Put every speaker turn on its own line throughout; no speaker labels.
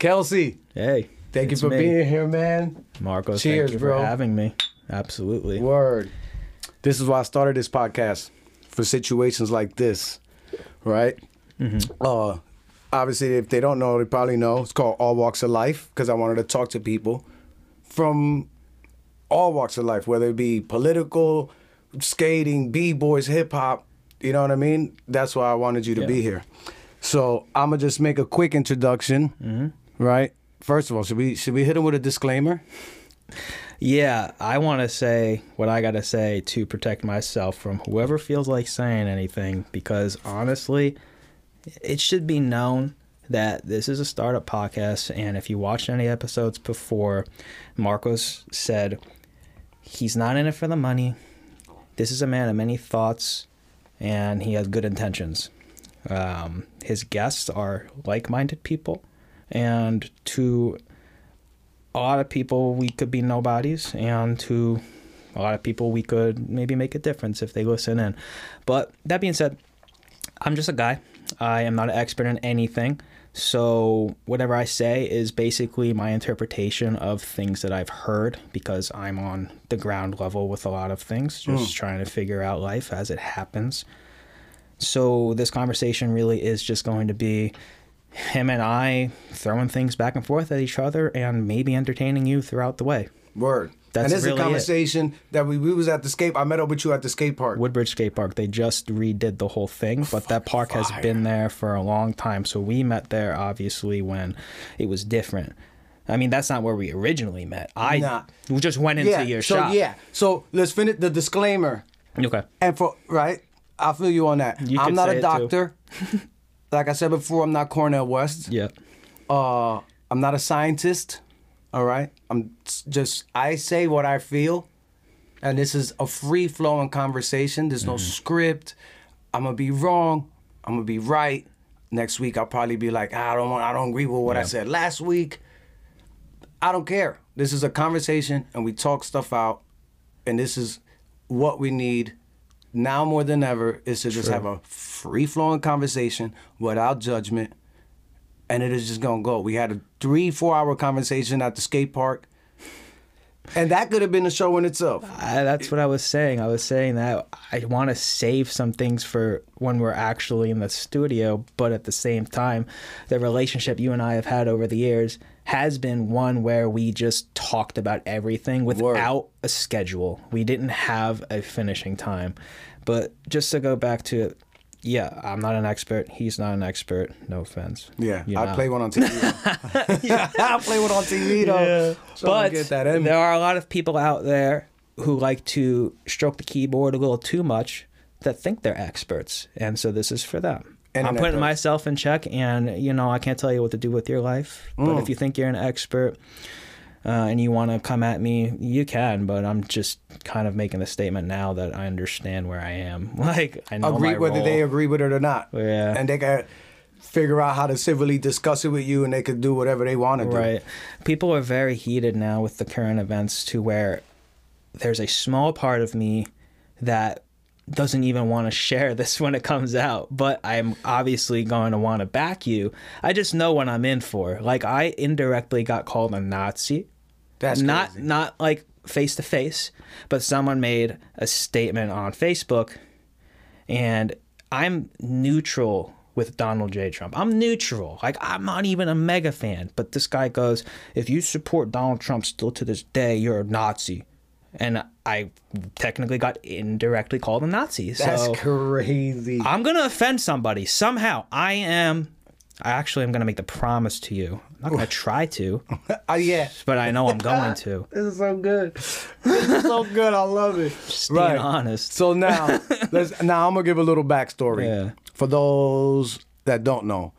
Kelsey,
Hey,
thank you for
me.
being here, man.
Marco.
Cheers,
thank you
bro.
for having me. Absolutely.
Word. This is why I started this podcast for situations like this, right? Uh, obviously, if they don't know, they probably know. It's called All Walks of Life because I wanted to talk to people from all walks of life, whether it be political, skating, b boys, hip hop. You know what I mean? That's why I wanted you to
Yeah.
be here. So I'm gonna just make a quick introduction, right? First of all, should we should we hit him with a disclaimer?
Yeah, I want to say what I got to say to protect myself from whoever feels like saying anything because honestly, it should be known that this is a startup podcast. And if you watched any episodes before, Marcos said he's not in it for the money. This is a man of many thoughts and he has good intentions. Um, his guests are like minded people. And to a lot of people we could be nobodies and to a lot of people we could maybe make a difference if they listen in. But that being said i'm just a guy. I am not an expert in anything. So whatever i say is basically my interpretation of things that i've heard because i'm on the ground level with a lot of things hmm. just trying to figure out life as it happens. So this conversation really is just going to be him and I throwing things back and forth at each other and maybe entertaining you throughout the way.
Word.
That's
and this
really
is a conversation that we, we was at the skate. I met up with you at the skate park.
Woodbridge Skate Park, they just redid the whole thing, but that park has been there for a long time. So we met there obviously when it was different. I mean, that's not where we originally met. I
Nah.
we just went into
yeah.
your
so
shop.
yeah. So let's finish the disclaimer.
Okay.
And for right, I feel you on that.
You
I'm not a
it,
doctor. like I said before, I'm not Cornel West.
Yeah.
Uh, I'm not a scientist. All right. I'm just I say what I feel, and this is a free flowing conversation. There's
Mm-hmm.
no script. I'm gonna be wrong. I'm gonna be right. Next week I'll probably be like, "Ah, I don't want. I don't agree with what I said last week. I don't care. This is a conversation, and we talk stuff out, and this is what we need now more than ever is to just have a free flowing conversation without judgment and it is just gonna go. We had a three, four hour conversation at the skate park. And that could have been a show in itself.
I, that's what I was saying. I was saying that I want to save some things for when we're actually in the studio, but at the same time, the relationship you and I have had over the years has been one where we just talked about everything without a schedule. We didn't have a finishing time. But just to go back to yeah, I'm not an expert. He's not an expert. No offense.
Yeah,
You
I play one on TV. Yeah. I play one on TV though. Trying to
but
get that in.
there are a lot of people out there who like to stroke the keyboard a little too much that think they're experts, and so this is for them. I'm putting myself in check, and you know I can't tell you what to do with your life, but
Mm.
if you think you're an expert. Uh, and you want to come at me, you can, but I'm just kind of making the statement now that I understand where I am. Like I know
agree whether
role.
they agree with it or not.
Yeah.
And they can figure out how to civilly discuss it with you and they could do whatever they want to do.
Right. People are very heated now with the current events to where there's a small part of me that doesn't even want to share this when it comes out, but I'm obviously going to want to back you. I just know what I'm in for. Like I indirectly got called a Nazi.
That's
not
crazy.
not like face to face, but someone made a statement on Facebook and I'm neutral with Donald J. Trump. I'm neutral. Like I'm not even a mega fan. But this guy goes, if you support Donald Trump still to this day, you're a Nazi. And I technically got indirectly called a Nazi.
That's crazy.
I'm gonna offend somebody somehow. I am. I actually am gonna make the promise to you. I'm not gonna try to,
Uh, yeah.
but I know I'm going to.
This is so good. This is so good. I love it.
Just being honest.
So now, let's now I'm gonna give a little backstory
Yeah.
for those that don't know.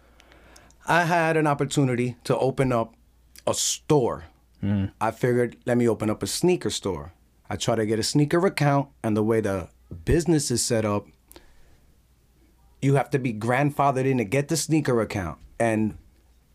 I had an opportunity to open up a store.
Hmm.
I figured, let me open up a sneaker store. I try to get a sneaker account, and the way the business is set up, you have to be grandfathered in to get the sneaker account, and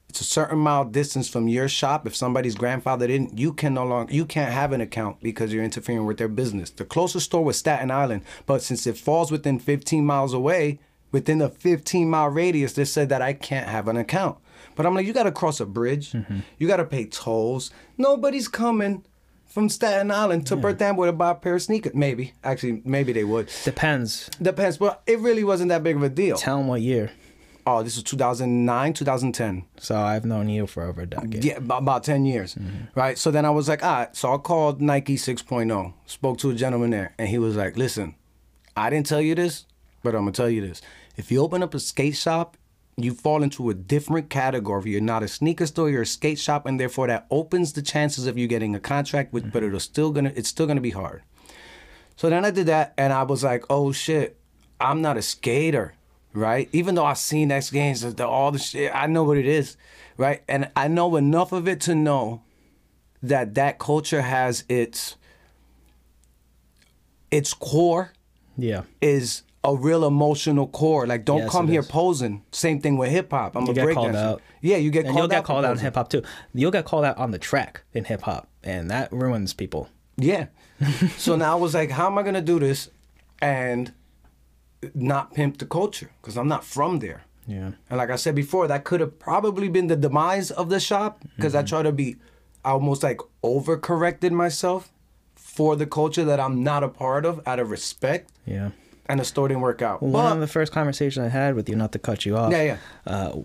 it's a certain mile distance from your shop. If somebody's grandfathered in, you can no longer you can't have an account because you're interfering with their business. The closest store was Staten Island, but since it falls within 15 miles away, within a 15 mile radius, they said that I can't have an account. But I'm like, you got to cross a bridge.
Mm-hmm.
You got to pay tolls. Nobody's coming from Staten Island to Perth Amboy to buy a pair of sneakers. Maybe, actually, maybe they would.
Depends.
Depends, but it really wasn't that big of a deal.
Tell them what year.
Oh, this is 2009, 2010.
So I've known you for over a decade.
Yeah, about, about 10 years. Mm-hmm. Right? So then I was like, all right. So I called Nike 6.0, spoke to a gentleman there, and he was like, listen, I didn't tell you this, but I'm going to tell you this. If you open up a skate shop, you fall into a different category. You're not a sneaker store, you're a skate shop, and therefore that opens the chances of you getting a contract, with, but mm-hmm. it'll still gonna it's still gonna be hard. So then I did that, and I was like, oh shit, I'm not a skater, right? Even though I've seen X Games, the, all the shit, I know what it is, right? And I know enough of it to know that that culture has its its core
Yeah.
is a real emotional core. Like, don't
Yes,
come here
is.
posing. Same thing with hip hop. I'm
You
a
get called out.
Yeah, you get
And
called
you'll get
out.
called out in hip hop too. You'll get called out on the track in hip hop, and that ruins people.
Yeah. so now I was like, how am I gonna do this and not pimp the culture? Because I'm not from there.
Yeah.
And like I said before, that could have probably been the demise of the shop because I try to be I almost like overcorrected myself for the culture that I'm not a part of out of respect,
Yeah.
and the store didn't work out.
One
But-
of the first conversations I had with you, not to cut you off,
Yeah, yeah.
Uh,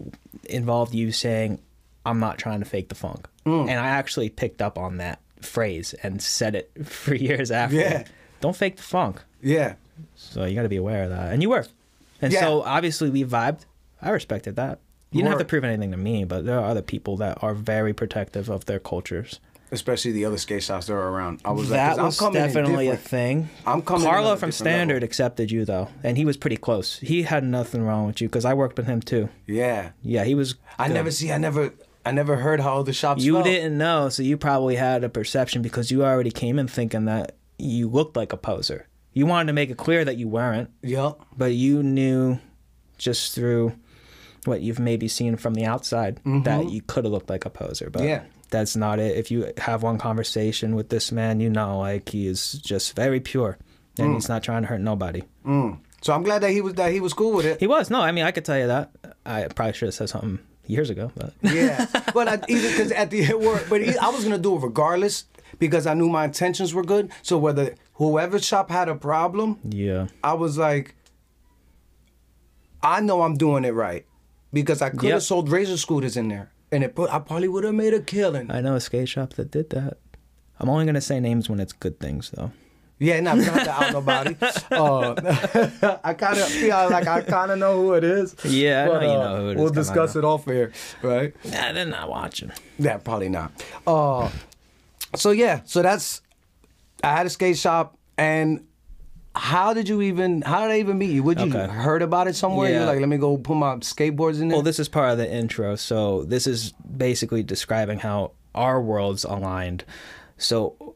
involved you saying, "I'm not trying to fake the funk,"
Mm.
and I actually picked up on that phrase and said it for years after.
Yeah.
Don't fake the funk.
yeah,
So you got to be aware of that, and you were. And so obviously we vibed. I respected that. You didn't have to prove anything to me, but there are other people that are very protective of their cultures.
especially the other skate shops that are around. I was like,
that
I'm
was definitely a thing.
I'm coming in
Carlo from
different level.
Standard accepted you though, and he was pretty close. He had nothing wrong with you because I worked with him too.
Yeah,
Yeah, he was.
I never see. I never. I never heard how the shops.
You
felt.
didn't know, so you probably had a perception because you already came in thinking that you looked like a poser. You wanted to make it clear that you weren't,
Yep.
but you knew just through what you've maybe seen from the outside that you could have looked like a poser. But
Mm-hmm. Yeah.
that's not it. If you have one conversation with this man, you know, like he is just very pure and
Mm.
he's not trying to hurt nobody.
So I'm glad that he was that he was cool with it.
He was. No, I mean, I could tell you that. I probably should have said something years ago, but
Yeah, but I, even because at the work, but I was gonna do it regardless because I knew my intentions were good. So whether whoever shop had a problem,
yeah.
I was like, I know I'm doing it right because I could have
Yep.
sold razor scooters in there, and it put I probably would have made a killing.
I know a skate shop that did that. I'm only gonna say names when it's good things, though.
Yeah, not not to out nobody. Uh, I kind of feel like I kind of know who it is.
Yeah, I know
but,
you
uh,
know who it is,
We'll
come
discuss it off air, right?
Nah, they're not watching.
Yeah, probably not. Uh, so yeah, so that's I had a skate shop, and how did you even? How did I even meet you? Would you
Okay.
heard about it somewhere?
Yeah.
You're like, let me go put my skateboards in there.
Well, this is part of the intro. So this is basically describing how our worlds aligned. So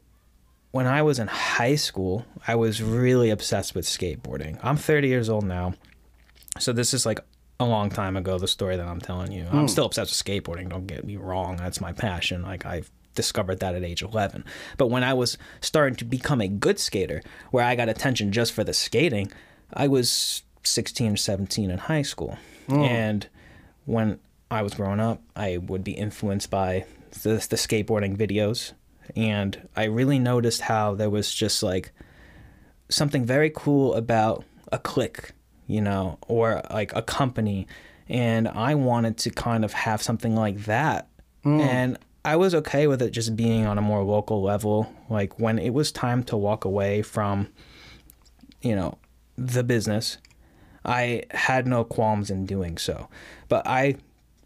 when I was in high school, I was really obsessed with skateboarding. I'm 30 years old now. So this is like a long time ago the story that I'm telling you. I'm hmm. still obsessed with skateboarding, don't get me wrong. That's my passion. Like I discovered that at age 11. But when I was starting to become a good skater, where I got attention just for the skating, I was 16 or 17 in high school. Oh. And when I was growing up, I would be influenced by the, the skateboarding videos. And I really noticed how there was just like something very cool about a clique, you know, or like a company. And I wanted to kind of have something like that. Hmm. And I was okay with it just being on a more local level. Like when it was time to walk away from, you know, the business, I had no qualms in doing so. But I,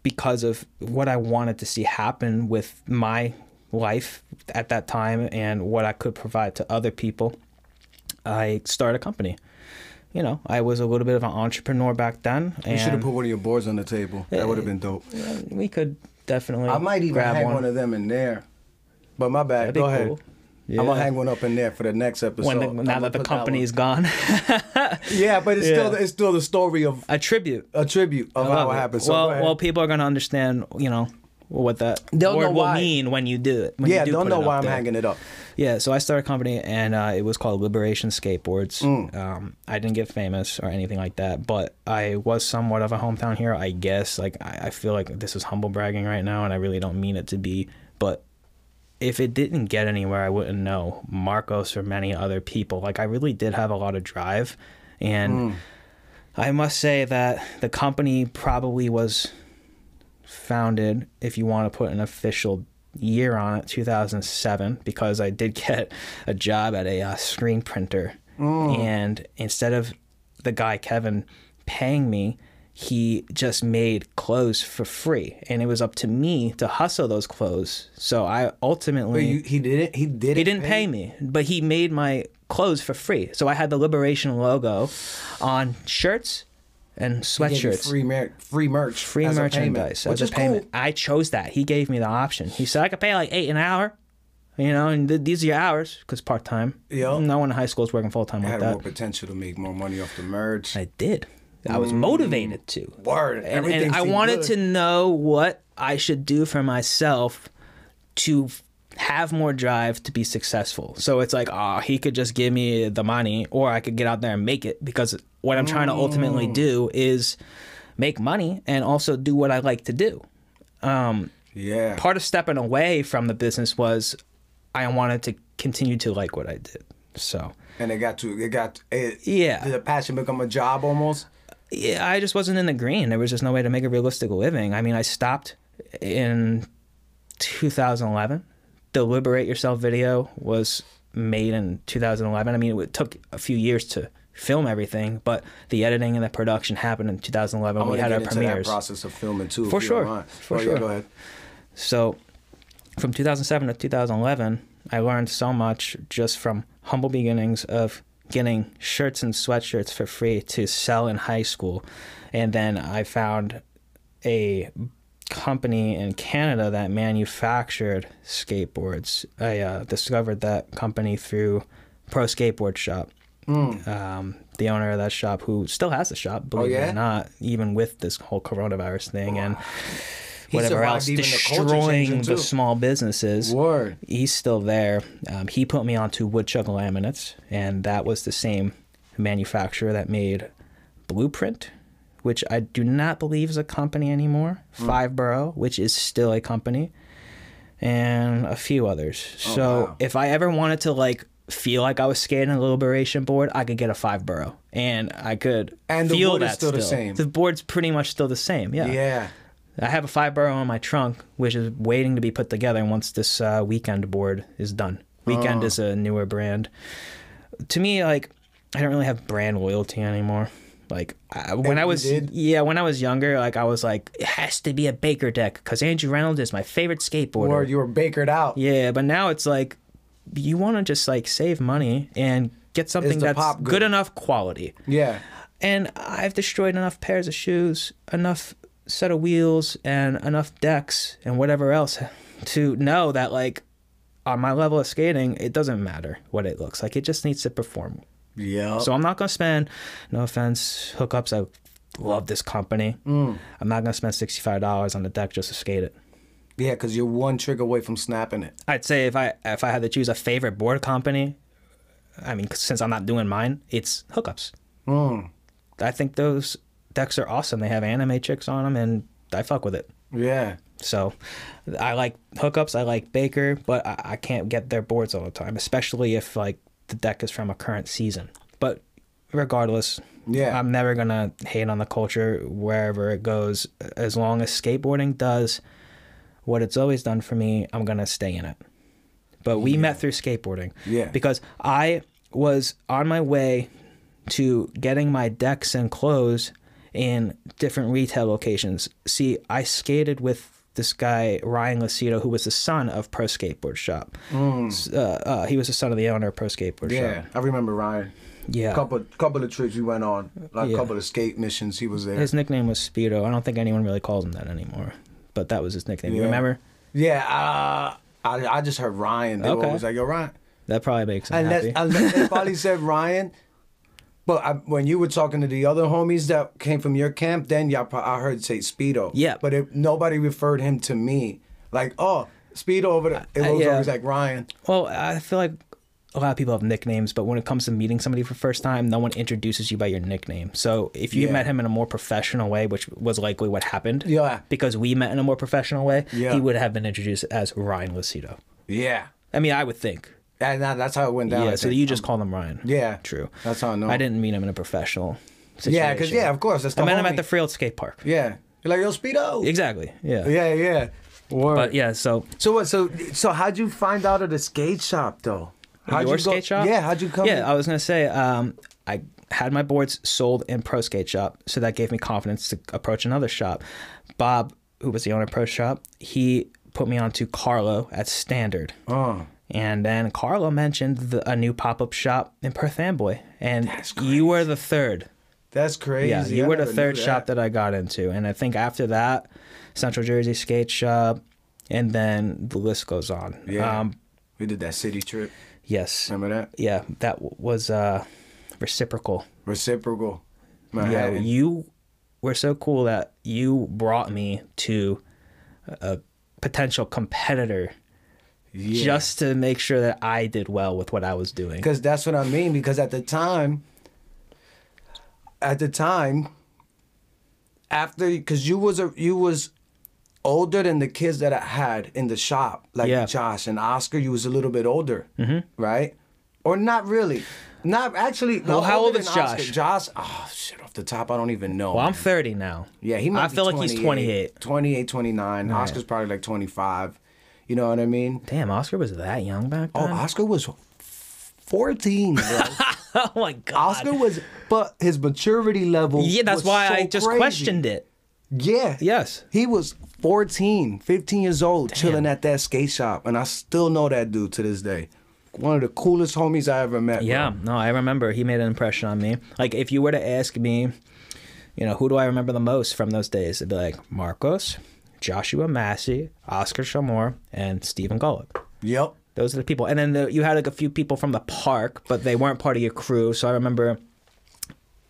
because of what I wanted to see happen with my life at that time and what I could provide to other people, I started a company. You know, I was a little bit of an entrepreneur back then,
you should have put one of your boards on the table. That would have been dope.
we could definitely.
I might even
grab
hang
one.
one. of them in there. But my bad.
That'd
Go ahead.
cool.
I'm gonna hang one up in there for the next episode.
when the, now that the
that
company's gone,
Yeah, but it's still it's still the story of
a tribute.
a tribute of how it
it.
happened. So
well, well, people are gonna understand. You know, what that
They'll
word
know
will
why.
mean when you do it.
Yeah,
do
don't know why I'm
there.
hanging it up.
Yeah, so I started a company and uh, it was called Liberation Skateboards.
Mm.
Um, I didn't get famous or anything like that, but I was somewhat of a hometown hero, I guess. Like I, I feel like this is humble bragging right now, and I really don't mean it to be. But if it didn't get anywhere, I wouldn't know Marcos or many other people. Like I really did have a lot of drive, and I must say that the company probably was founded, if you want to put an official year on it, 2007, because I did get a job at a uh, screen printer. And instead of the guy, Kevin, paying me, he just made clothes for free. And it was up to me to hustle those clothes. So I ultimately.
You, he didn't. He didn't.
He didn't pay me, but he made my clothes for free. So I had the Liberation logo on shirts and
He gave you
sweatshirts.
Free mer- free merch.
Free
a payment,
merchandise
which
a
is
payment.
cool.
I chose that. He gave me the option. He said I could pay like eight an hour, you know, and th- these are your hours because part time.
Yeah.
No one in high school is working full time like
had
that.
more potential to make more money off the merch.
I did. I was mm. motivated to.
Word.
And,
Everything
and I wanted
good.
to know what I should do for myself to have more drive to be successful. So it's like, oh, he could just give me the money, or I could get out there and make it. Because what I'm trying to ultimately
Mm.
do is make money and also do what I like to do.
Yeah.
Part of stepping away from the business was I wanted to continue to like what I did. So
and it got to it got it,
Yeah.
Did the passion become a job almost?
yeah, I just wasn't in the green. There was just no way to make a realistic living. I mean, I stopped in 2011. The Liberate Yourself video was made in 2011. I mean, it took a few years to film everything, but the editing and the production happened in 2011.
I'm
we had our premieres.
process of filming too.
For sure. For
oh, Yeah,
sure.
go ahead.
So from 2007 to 2011, I learned so much just from humble beginnings of getting shirts and sweatshirts for free to sell in high school. And then I found a company in Canada that manufactured skateboards. I uh, discovered that company through Pro Skateboard Shop. Um, the owner of that shop, who still has the shop, believe it
yeah?
or not, even with this whole coronavirus thing and whatever else
even the
destroying the small businesses.
Word.
He's still there. Um, he put me onto Woodchuck laminates, and that was the same manufacturer that made Blueprint, which I do not believe is a company anymore.
Hmm.
Five Borough, which is still a company, and a few others. so
Oh, wow.
if I ever wanted to like feel like I was skating a liberation board, I could get a five borough, and I could
And the
feel
board is
that
still the same.
The board's pretty much still the same. Yeah.
Yeah.
I have a five borough on my trunk, which is waiting to be put together once this uh, weekend board is done. Weekend
Oh.
is a newer brand. To me, like, I don't really have brand loyalty anymore. Like I, when I was yeah, when I was younger, like I was like, it has to be a Baker deck because Andrew Reynolds is my favorite skateboarder.
Or You were bakered out.
Yeah, but now it's like you want to just like save money and get something that's
pop
good
good?
enough quality.
Yeah.
And I've destroyed enough pairs of shoes, enough set of wheels, and enough decks and whatever else to know that, like, on my level of skating, it doesn't matter what it looks like. It just needs to perform.
Yeah.
So I'm not going to spend, no offense, hookups. I love this company.
Mm.
I'm not going to spend $65 on the deck just to skate it.
yeah, because you're one trick away from snapping it.
I'd say if I if I had to choose a favorite board company, I mean, since I'm not doing mine, it's hookups.
Mm.
I think those decks are awesome. They have anime chicks on them, and I fuck with it.
Yeah.
So I like hookups. I like Baker, but I, I can't get their boards all the time, especially if like the deck is from a current season. But regardless,
Yeah.
I'm never gonna hate on the culture wherever it goes. As long as skateboarding does what it's always done for me, I'm gonna stay in it. But we met through skateboarding.
Yeah.
Because I was on my way to getting my decks and clothes in different retail locations. See, I skated with this guy Ryan Lacido, who was the son of Pro Skateboard Shop. S- Uh, uh, he was the son of the owner of Pro Skateboard
Yeah.
Shop.
I remember Ryan.
Yeah.
Couple couple of trips we went on, like a
Yeah.
couple of skate missions. He was there.
His nickname was Speedo. I don't think anyone really calls him that anymore, but that was his nickname. You remember?
Yeah, uh, I I just heard Ryan. They were
Okay.
always like, "Yo, Ryan,"
That probably makes him
unless
happy.
unless they probably said Ryan, But I, when you were talking to the other homies that came from your camp, then y'all, pro- I heard say Speedo.
Yeah.
But it, nobody referred him to me. Like, oh, Speedo over there. It
Uh,
was
yeah.
always like Ryan.
Well, I feel like a lot of people have nicknames, but when it comes to meeting somebody for the first time, no one introduces you by your nickname. So if you
Yeah.
met him in a more professional way, which was likely what happened,
Yeah.
because we met in a more professional way,
Yeah.
he would have been introduced as Ryan Lucido.
Yeah.
I mean, I would think.
And that, that's how it went down.
yeah, so you just call him Ryan.
Yeah.
True.
That's how I know.
I didn't meet him in a professional situation.
Yeah, because, yeah, of course. That's the
I met him at the Freehold skate park.
Yeah. You're like, yo, Speedo.
Exactly. Yeah.
Yeah, yeah. Word.
But yeah, so
So what? So so how'd you find out of the skate shop though? How'd
your
you go-
skate shop?
Yeah. How'd you come?
Yeah, I was gonna say, um, I had my boards sold in Pro Skate Shop, so that gave me confidence to approach another shop. Bob, who was the owner of Pro Shop, he put me on to Carlo at Standard.
Oh.
And then Carlo mentioned the, a new pop up shop in Perth Amboy, and you were the third.
That's crazy.
Yeah, you
I
were the third
knew
shop that I got into, and I think after that, Central Jersey Skate Shop, and then the list goes on.
Yeah.
Um,
we did that city trip.
yes.
Remember that?
Yeah, that was uh, reciprocal.
Reciprocal.
Yeah, you were so cool that you brought me to a potential competitor
Yeah.
just to make sure that I did well with what I was doing.
Because that's what I mean. Because at the time, at the time, after because you was a you was older than the kids that I had in the shop, like
Yeah.
Josh and Oscar. You was a little bit older, mm-hmm. right? Or not really. Not actually.
Well, how old is
than Oscar.
Josh?
Josh. Oh shit! Off the top, I don't even know.
Well, I'm 30 now.
Yeah, he might
I
be
feel like he's 28.
28, 29. Oscar's probably like 25. You know what I mean?
Damn, Oscar was that young back
oh,
then. Oh.
Oscar was 14, bro.
Oh, my god.
Oscar was, but his maturity level.
yeah, that's why
so
I just
crazy.
questioned it.
Yeah.
Yes.
He was 14, 15 years old, chilling at that skate shop. And I still know that dude to this day. One of the coolest homies I ever met. bro.
Yeah, no, I remember he made an impression on me. Like if you were to ask me, you know, who do I remember the most from those days? It'd be like Marcos, Joshua Massey, Oscar Shamor, and Stephen Gullick.
Yep.
Those are the people. And then the, you had like a few people from the park, but they weren't part of your crew. So I remember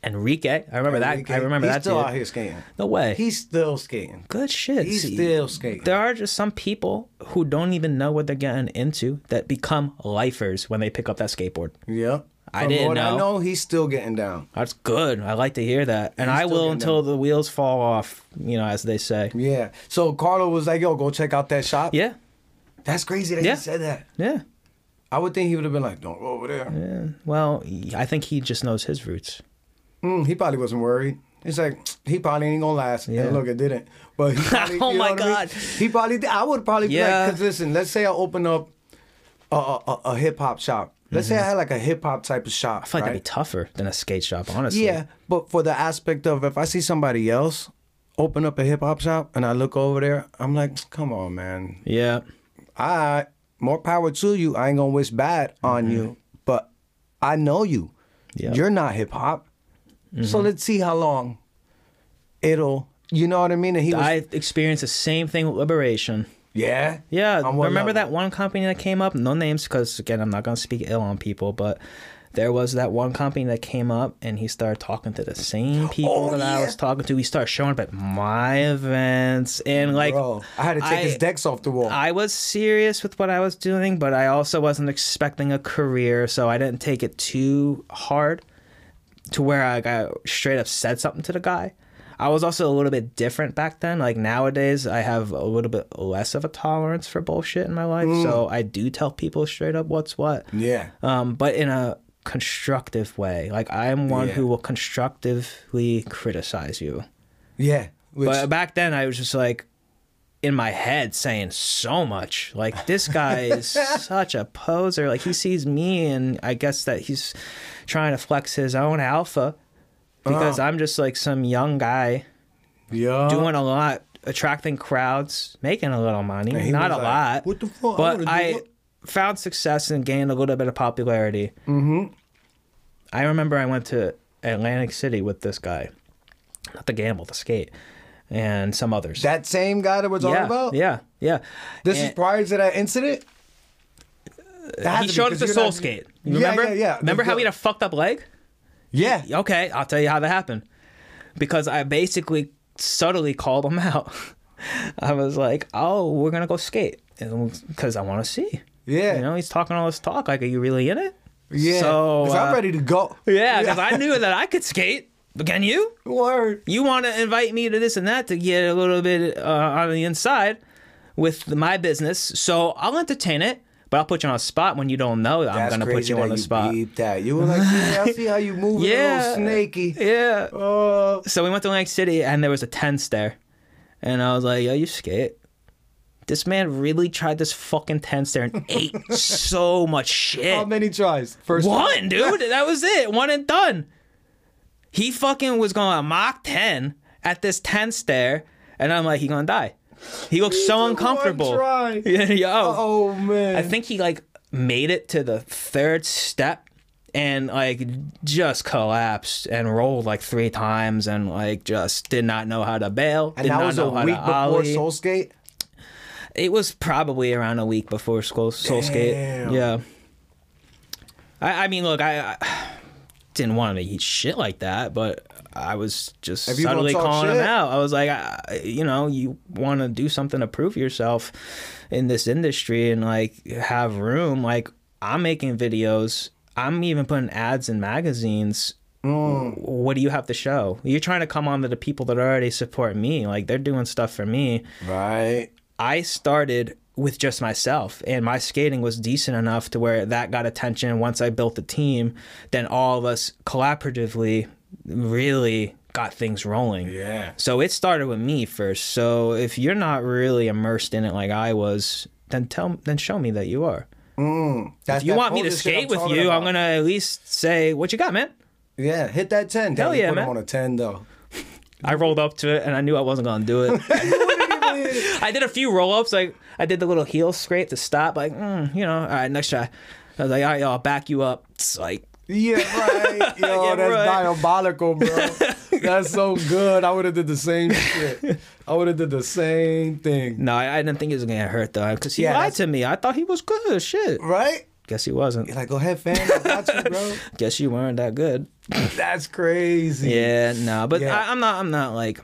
Enrique. I remember that. I remember
he's
that.
still
dude.
out here skating.
No way.
He's still skating.
Good shit.
He's
See,
still skating.
There are just some people who don't even know what they're getting into that become lifers when they pick up that skateboard.
Yep.
I
From
didn't
what I
know.
know he's still getting down.
That's good. I like to hear that. And
He's
I will until
down.
the wheels fall off, you know, as they say.
Yeah. So Carlo was like, yo, go check out that shop.
Yeah.
That's crazy that
Yeah.
he said that.
Yeah.
I would think he would have been like, don't go over there.
Yeah. Well, I think he just knows his roots.
Mm, he probably wasn't worried. He's like, he probably ain't gonna last.
Yeah.
And look, it didn't. But probably,
Oh
know
my
what I mean?
God.
He probably. I would probably be
Yeah.
like, because listen, let's say I open up a, a, a hip hop shop. Let's say I had like a hip hop type of shop.
Mm-hmm. I feel like
right?
that'd be tougher than a skate shop, honestly.
Yeah, but for the aspect of if I see somebody else open up a hip hop shop and I look over there, I'm like, come on, man.
Yeah.
I more power to you. I ain't gonna wish bad on you, but I know you.
Mm-hmm. Mm-hmm.
You're not hip hop. So let's see how long it'll. You know what I mean? And he was,
I experienced the same thing with Liberation.
Yeah,
Yeah,
On
remember
level?
that one company that came up? No names, because again, I'm not gonna speak ill on people, but there was that one company that came up, and he started talking to the same oh, people
Oh,
that I was talking to. He started showing up at my events, and like,
Bro, I had to take
I-
his decks off the wall.
I was serious with what I was doing, but I also wasn't expecting a career, so I didn't take it too hard to where I got straight up said something to the guy. I was also a little bit different back then. Like nowadays, I have a little bit less of a tolerance for bullshit in my life, so I do tell people straight up what's what.
yeah,
Um, but in a constructive way. Like I am one
Yeah.
who will constructively criticize you.
yeah. Which,
But back then, I was just like in my head saying so much. Like this guy is such a poser. Like he sees me, and I guess that he's trying to flex his own alpha because
Oh.
I'm just like some young guy
yeah,
doing a lot, attracting crowds, making a little money. Not a
like,
lot,
"What the fuck?
But
wanna
I found success and gained a little bit of popularity. Mm-hmm. I remember I went to Atlantic City with this guy, not to gamble, to skate, and some others.
that same guy that we're talking
yeah,
about.
yeah, yeah.
This is prior to that incident. That
he showed the
you're
soul
not-
skate.
Yeah,
remember?
yeah, yeah.
Remember
The-
how he had a fucked up leg?
Yeah.
Okay, I'll tell you how that happened. Because I basically subtly called him out. I was like, "Oh, we're gonna go skate," because I want to see.
Yeah.
You know, he's talking all this talk. Like, are you really in it?
Yeah.
So
'Cause I'm
uh,
ready to go.
Yeah, because I knew that I could skate. But can you?
Word.
You want to invite me to this and that to get a little bit uh, on the inside with my business. So I'll entertain it, but I'll put you on a spot when you don't know that I'm going to put you on the spot.
beeped that. You were like, yeah, I see how you a
Yeah.
little snaky.
Yeah.
Oh.
So we went to Lake City and there was a ten stair. And I was like, yo, you skate. This man really tried this fucking ten stair and ate so much shit.
How many tries? First
One, dude. That was it. One and done. He fucking was going to Mach 10 at this ten stair, and I'm like, he gonna die. He looks so
took
uncomfortable.
one try.
Yeah, yo.
Oh man.
I think he like made it to the third step and like just collapsed and rolled like three times and like just did not know how to bail.
and
did
that
not
was a
know how
week before
ollie.
Soul Skate.
It was probably around a week before Soul, Soul Skate. Yeah. I, I mean, look, I, I didn't want to eat shit like that, but I was just
gonna
subtly calling him out. I was like, I, you know, you want to do something to prove yourself in this industry and like have room. Like, I'm making videos. I'm even putting ads in magazines.
Mm.
What do you have to show? You're trying to come on to the people that already support me. Like, they're doing stuff for me.
Right.
I started with just myself and my skating was decent enough to where that got attention once I built the team then all of us collaboratively really got things rolling
Yeah.
so it started with me first so if you're not really immersed in it like I was then tell then show me that you are
Mm.
If you want me to skate with you
about.
I'm gonna at least say what you got man
Yeah, hit that ten.
Hell yeah, man.
on a ten though.
I rolled up to it and I knew I wasn't gonna do it I did a few roll ups. Like I did the little heel scrape to stop. Like mm, you know, all right, next try. I was like, all right, yo, I'll back you up. It's like
Yeah, right. Yo,
Yeah,
that's
right.
diabolical, bro. that's so good. I would have did the same shit. I would have did the same thing.
no, I, I didn't think he was gonna hurt though, because he
Yeah,
lied
that's-
to me. I thought he was good. Shit.
Right?
Guess he wasn't.
You're like, go ahead, fam. I got you, bro.
Guess you weren't that good.
That's crazy.
Yeah, no, but
Yeah.
I, I'm not. I'm not like.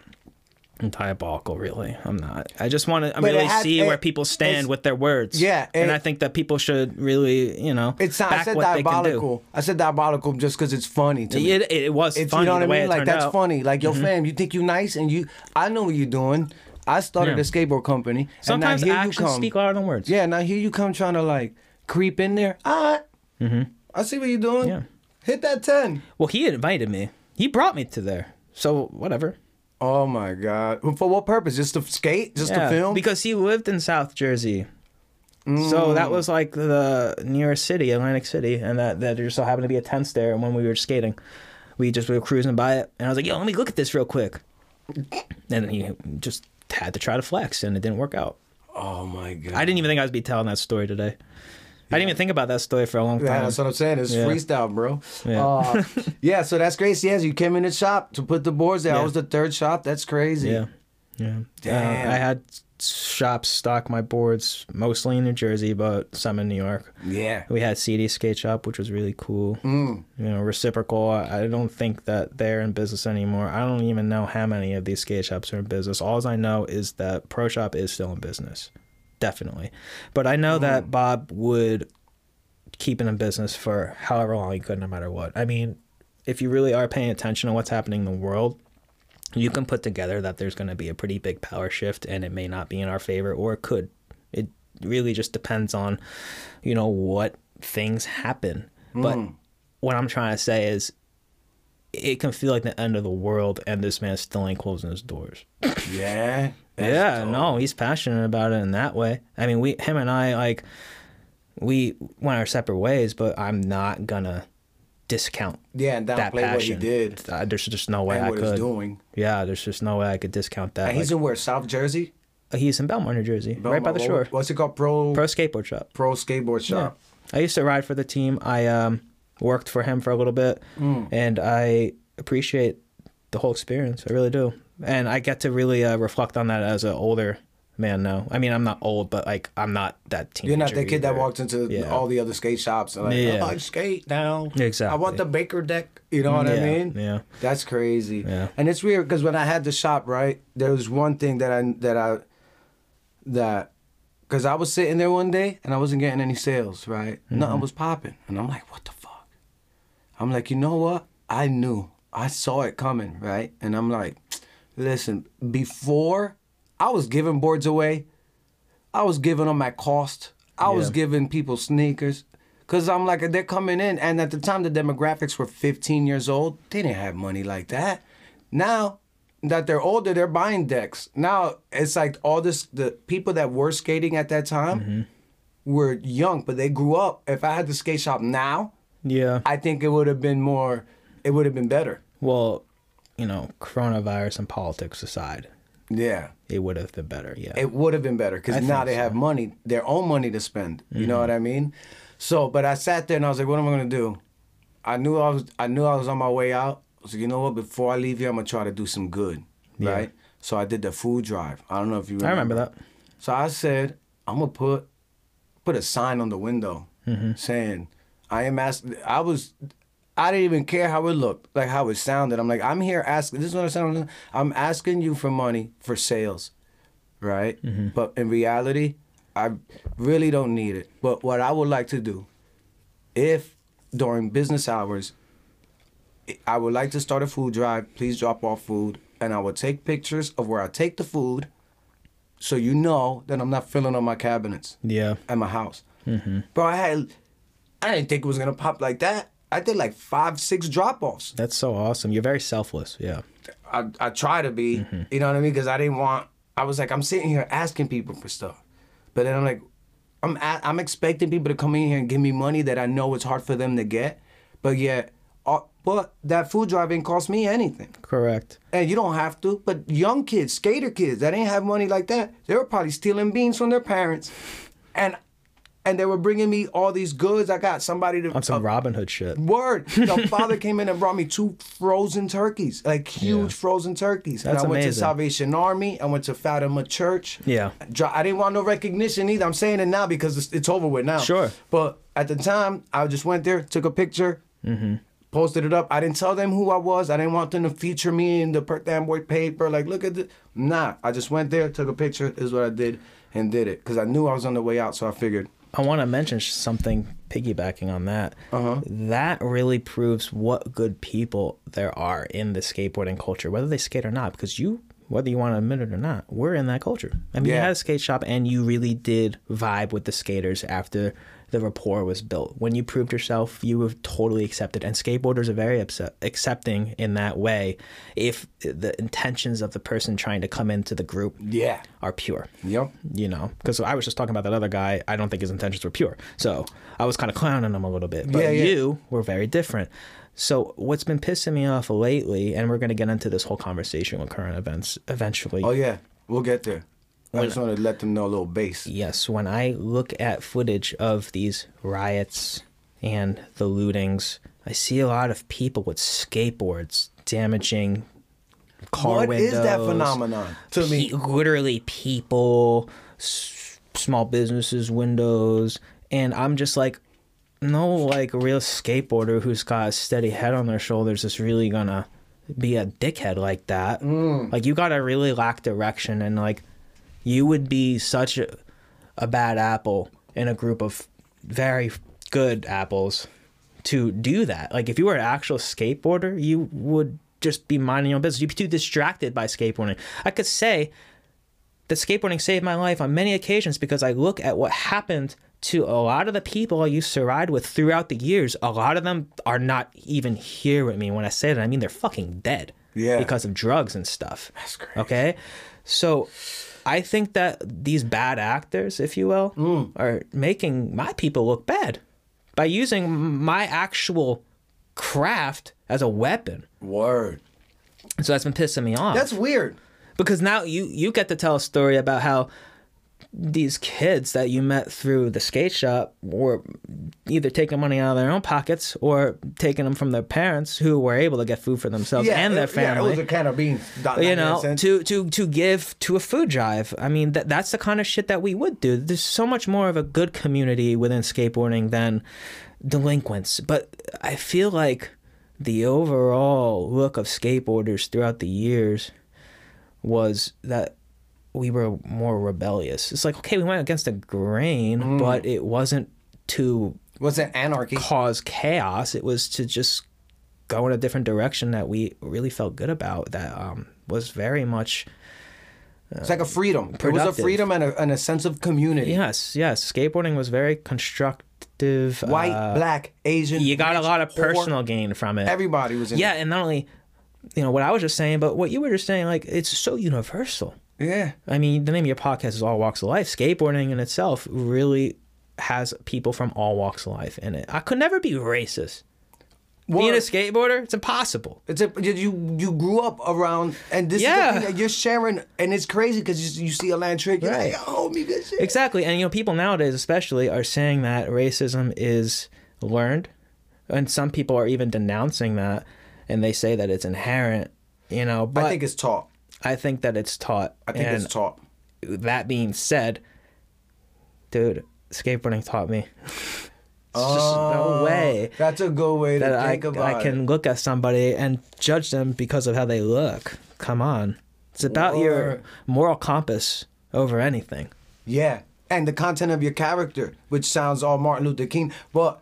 Diabolical really i'm not i just want to really see
it-
where people stand with their words
Yeah,
and
it-
i think that people should really you know
It's not, I said
what they can do.
diabolical. I said diabolical just because it's funny to me.
It, it, was
It's
funny
you know what I mean? Like that's
out. Mm-hmm.
funny. Like yo, fam, you think you nice and you I know what you're doing. I started
Yeah.
a skateboard company.
Sometimes
and now here
actions
you come.
speak louder than words.
Yeah, now here you come trying to like creep in there. All right. I see what you're doing.
Mm-hmm. Yeah.
Hit that 10.
Well, he invited me. He brought me to there. So whatever.
Oh my God. For what purpose? Just to skate? Just to film?
Because he lived in South Jersey. So mm. that was like the nearest city, Atlantic City, and that, that there just so happened to be a ten stair. And when we were skating, we just we were cruising by it, and I was like, "Yo, let me look at this real quick." And he just had to try to flex, and it didn't work out.
oh my God.
I didn't even think I would be telling that story today. I didn't even think about that story for a long
Yeah,
time.
that's what I'm saying. It's
Yeah.
freestyle, bro.
Yeah.
Uh, yeah, so that's crazy. Yes, you came in the shop to put the boards there. I
Yeah.
was the third shop. That's crazy.
Yeah, yeah.
Damn.
Uh, I had shops stock my boards mostly in New Jersey, but some in New York.
Yeah.
We had CD Skate Shop, which was really cool.
Mm.
You know, Reciprocal. I I don't think that they're in business anymore. I don't even know how many of these skate shops are in business. All I know is that Pro Shop is still in business, definitely. But I know that mm. Bob would keep it in business for however long he could, no matter what. I mean, if you really are paying attention to what's happening in the world, you can put together that there's going to be a pretty big power shift, and it may not be in our favor, or it could. It really just depends on, you know, what things happen. But mm. what I'm trying to say is, it can feel like the end of the world, and this man still ain't closing his doors.
Yeah.
Yeah,
dope.
no, he's passionate about it in that way. I mean, we, him and I, like, we went our separate ways, but I'm not gonna discount
Yeah, and
that
downplay what he did
Uh, there's just no way I
what
could.
doing.
Yeah, there's just no way I could discount that.
And he's
Like,
in where? South Jersey?
he's in Belmar, New Jersey, right by the shore.
What's it called? Pro
Pro skateboard shop.
Pro skateboard
Yeah.
shop.
I used to ride for the team. I um, worked for him for a little bit,
Mm.
and I appreciate the whole experience. I really do, and I get to really uh, reflect on that as an older Man, no. I mean, I'm not old, but like, I'm not that teenager.
You're not that kid that walked into
Yeah.
all the other skate shops and like,
Yeah.
oh, I skate now.
Exactly.
I want the Baker deck. You know what I mean?
yeah.
That's crazy.
Yeah.
And it's weird because when I had the shop, right, there was one thing that I that I that because I was sitting there one day and I wasn't getting any sales, right?
Mm-hmm.
Nothing was popping, and I'm like, what the? I'm like, you know what? I knew. I saw it coming, right? And I'm like, listen, before I was giving boards away, I was giving them at cost. I was giving people sneakers. Cause I'm like they're coming in, and at the time the demographics were 15 years old. They didn't have money like that. Now that they're older, they're buying decks. Now it's like all this. The people that were skating at that time
Mm-hmm.
were young, but they grew up. If I had the skate shop now,
Yeah.
I think it would have been more. It would have been better.
Well, you know, coronavirus and politics aside,
Yeah.
it would have been better. Yeah.
It would have been better because now they
so. Mm-hmm.
have money, their own money to spend. You know what I mean? So, but I sat there and I was like, "What am I gonna do?" I knew I was. I knew I was on my way out. I was like, "You know what? Before I leave here, I'm gonna try to do some good."
Yeah.
Right. So I did the food drive. I don't know if you. Remember.
I remember that.
So I said, "I'm gonna put put a sign on the window
Mm-hmm.
saying, I am asking." I was. I didn't even care how it looked, like how it sounded. I'm like, I'm here asking. This is what I sound. I'm asking you for money for sales right?
Mm-hmm.
But in reality, I really don't need it. But what I would like to do, if during business hours, I would like to start a food drive. Please drop off food, and I will take pictures of where I take the food, so you know that I'm not filling up my cabinets
Yeah.
at my house. Bro, I had, I didn't think it was gonna pop like that. I did like five, six drop offs.
That's so awesome. You're very selfless. Yeah.
I I try to be,
Mm-hmm.
you know what I mean? Because I didn't want. I was like, I'm sitting here asking people for stuff, but then I'm like, I'm a, I'm expecting people to come in here and give me money that I know it's hard for them to get, but yet, uh, but that food drive ain't cost me anything,
Correct.
and you don't have to. But young kids, skater kids that ain't have money like that, they were probably stealing beans from their parents, and and they were bringing me all these goods. I got somebody to
On some
uh,
Robin Hood shit.
Word. The father came in and brought me two frozen turkeys, like huge
Yeah.
frozen turkeys.
That's
and I went to. Salvation Army. I went to Fatima Church.
Yeah.
I didn't want no recognition either. I'm saying it now because it's, it's over with now.
Sure.
But at the time, I just went there, took a picture,
Mm-hmm.
posted it up. I didn't tell them who I was. I didn't want them to feature me in the Perth Amboy paper. Like, look at this. Nah. I just went there, took a picture. Is what I did, and did it because I knew I was on the way out. So I figured.
I want to mention something piggybacking on that.
Uh-huh.
That really proves what good people there are in the skateboarding culture, whether they skate or not. Because you, whether you want to admit it or not, we're in that culture. I mean, you had a skate shop, and you really did vibe with the skaters after the rapport was built. When you proved yourself, you were totally accepted. And skateboarders are very upset, accepting in that way if the intentions of the person trying to come into the group
Yeah.
are pure
Yep.
you know, because I was just talking about that other guy. I don't think his intentions were pure. So I was kind of clowning him a little bit. But
Yeah, yeah.
you were very different. So what's been pissing me off lately, and we're going to get into this whole conversation with current events eventually.
Oh yeah, we'll get there. I just want to let them know a little base.
Yes, when I look at footage of these riots and the lootings, I see a lot of people with skateboards damaging car
What
windows.
is that phenomenon to me?
Literally people, s- small businesses, windows, and I'm just like, no, like real skateboarder who's got a steady head on their shoulders is really gonna be a dickhead like that.
Mm.
Like you gotta really lack direction, and like you would be such a, a bad apple in a group of very good apples to do that. Like if you were an actual skateboarder, you would just be minding your own business. You'd be too distracted by skateboarding. I could say that skateboarding saved my life on many occasions because I look at what happened to a lot of the people I used to ride with throughout the years. A lot of them are not even here with me. When I say that, I mean they're fucking dead.
Yeah.
Because of drugs and stuff.
That's crazy.
Okay? So I think that these bad actors, if you will,
Mm.
are making my people look bad by using my actual craft as a weapon.
Word.
So that's been pissing me off
That's weird.
because now you you get to tell a story about how these kids that you met through the skate shop were either taking money out of their own pockets or taking them from their parents who were able to get food for themselves and their family
Yeah, it was a can of beans. dot
you
99
know to to to give to a food drive. I mean that that's the kind of shit that we would do. There's so much more of a good community within skateboarding than delinquents. But i feel like the overall look of skateboarders throughout the years was that we were more rebellious it's like okay we went against the grain
Mm.
but it wasn't to
was it anarchy?
cause chaos. It was to just go in a different direction that we really felt good about. That um, was very much
It's like a freedom. It was a freedom and a, and a sense of community.
yes, yes. Skateboarding was very constructive.
White,
uh,
black, Asian.
you got a lot of
poor,
personal gain from it.
Everybody was in.
yeah, and not only you know what I was just saying, but what you were just saying, like it's so universal.
Yeah.
I mean, the name of your podcast is All Walks of Life. Skateboarding in itself really has people from all walks of life in it. I could never be racist. Being a skateboarder, it's impossible.
It's a you you grew up around and this
Yeah.
is the thing that you're sharing and it's crazy because you, you see a land trick you're
Right.
like oh me good shit.
Exactly. And you know, people nowadays especially are saying that racism is learned. And some people are even denouncing that and they say that it's inherent, you know, but
I think it's taught.
That it's taught.
I think
and
it's taught.
that being said, dude, skateboarding taught me. It's oh, just no way
That's a good way to
that I,
about
I can
it.
look at somebody and judge them because of how they look. Come on. It's about your moral compass over anything.
Yeah, and the content of your character, which sounds all Martin Luther King, but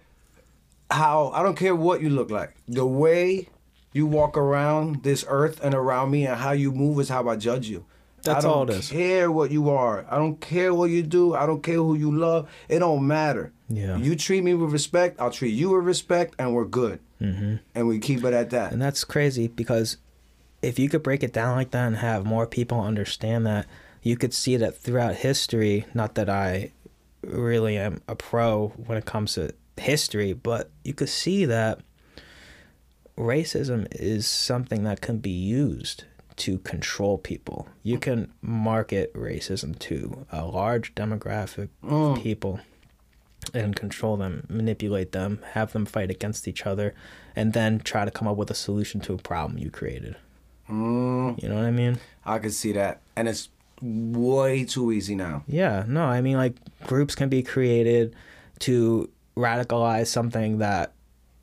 how I don't care what you look like. The way you walk around this earth and around me, and how you move is how I judge you.
That's
I don't
all it is.
care what you are. I don't care what you do. I don't care who you love. It don't matter.
Yeah.
You treat me with respect. I'll treat you with respect, and we're good. Mm-hmm. And we keep it at that.
And that's crazy because if you could break it down like that and have more people understand that, you could see that throughout history. Not that I really am a pro when it comes to history, but you could see that racism is something that can be used to control people. You can market racism to a large demographic of people and control them, manipulate them, have them fight against each other, and then try to come up with a solution to a problem you created.
Mm,
You know what I mean?
I can see that, and it's way too easy now.
Yeah, no, I mean, like, groups can be created to radicalize something that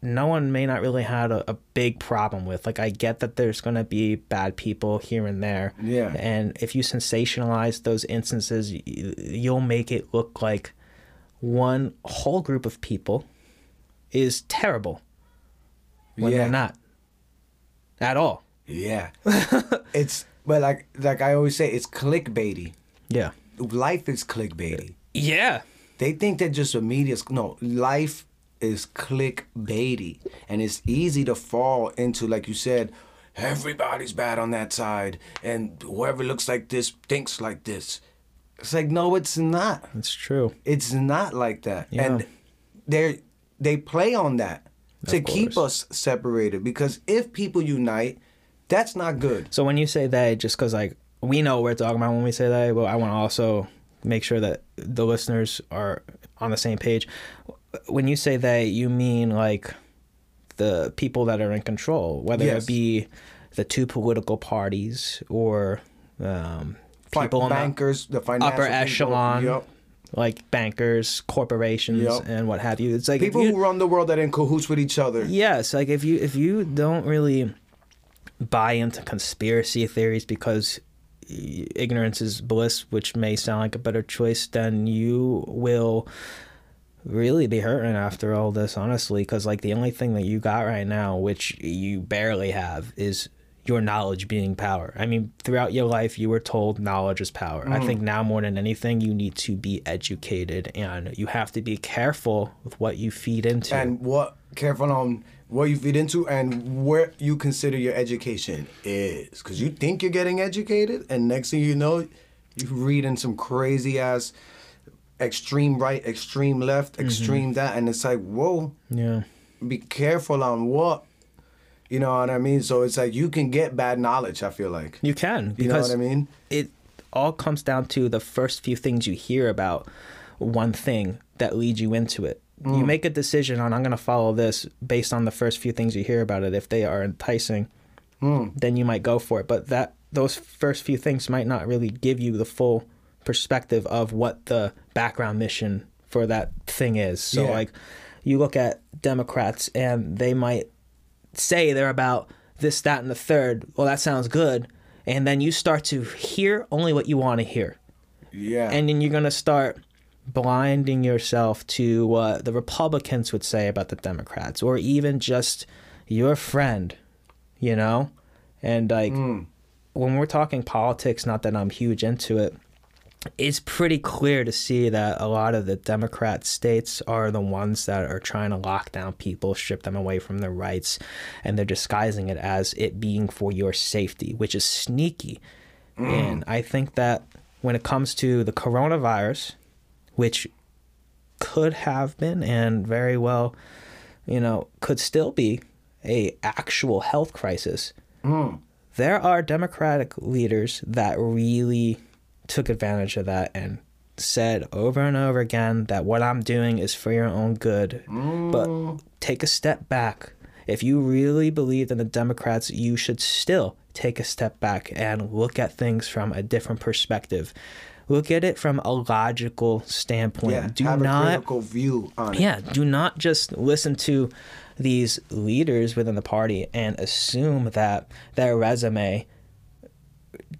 no one may not really have a, a big problem with. Like, I get that there's going to be bad people here and there.
Yeah.
And if you sensationalize those instances, you'll make it look like one whole group of people is terrible when
yeah.
they're not at all.
Yeah. it's but like like I always say, it's clickbaity.
Yeah.
Life is clickbaity.
Yeah.
They think that just a media no, life is clickbaity. And it's easy to fall into, like you said, everybody's bad on that side, and whoever looks like this thinks like this. It's like, no, it's not.
It's true.
It's not like that.
Yeah.
And they they play on that to
Of
keep us separated because if people unite, that's not good.
So when you say that, just because like we know what we're talking about when we say that, but I want to also make sure that the listeners are on the same page. When you say they, you mean like the people that are in control, whether
Yes.
it be the two political parties or um, people in the
bankers, the financial
upper
people,
echelon,
Yup.
like bankers, corporations,
Yep.
and what have you. It's like
People
you-
who run the world that are in cahoots with each other.
Yes, like if you if you don't really buy into conspiracy theories because ignorance is bliss, which may sound like a better choice, then you will really be hurting after all this, honestly. Because like the only thing that you got right now, which you barely have, is your knowledge being power. I mean, throughout your life, you were told knowledge is power. I think mm. now more than anything, you need to be educated, and you have to be careful with what you feed into.
And what careful on what you feed into and where you consider your education is. Because you think you're getting educated, and next thing you know, you're reading some crazy ass extreme right, extreme left,
Mm-hmm.
extreme that, and it's like, whoa,
yeah.
be careful on what. You know what I mean? So it's like you can get bad knowledge. I feel like
You can
you know what I mean.
it all comes down to the first few things you hear about one thing that leads you into it. You make a decision on I'm going to follow this based on the first few things you hear about it. If they are enticing, then you might go for it. But that those first few things might not really give you the full perspective of what the background mission for that thing is. So
Yeah.
like you look at Democrats and they might say they're about this, that, and the third. Well, that sounds good. And then you start to hear only what you want to hear.
Yeah.
And then you're going to start blinding yourself to what the Republicans would say about the Democrats or even just your friend, you know? And like hmm. when we're talking politics, not that I'm huge into it, it's pretty clear to see that a lot of the Democrat states are the ones that are trying to lock down people, strip them away from their rights, and they're disguising it as it being for your safety, which is sneaky. Mm. And I think that when it comes to the coronavirus, which could have been and very well, you know, could still be a actual health crisis. Mm. There are Democratic leaders that really took advantage of that and said over and over again that what I'm doing is for your own good. But mm. take a step back. If you really believe in the Democrats, you should still take a step back and look at things from a different perspective. Look at it from a logical standpoint.
yeah.
Do
have
not
a critical view on it.
yeah, do not just listen to these leaders within the party and assume that their resume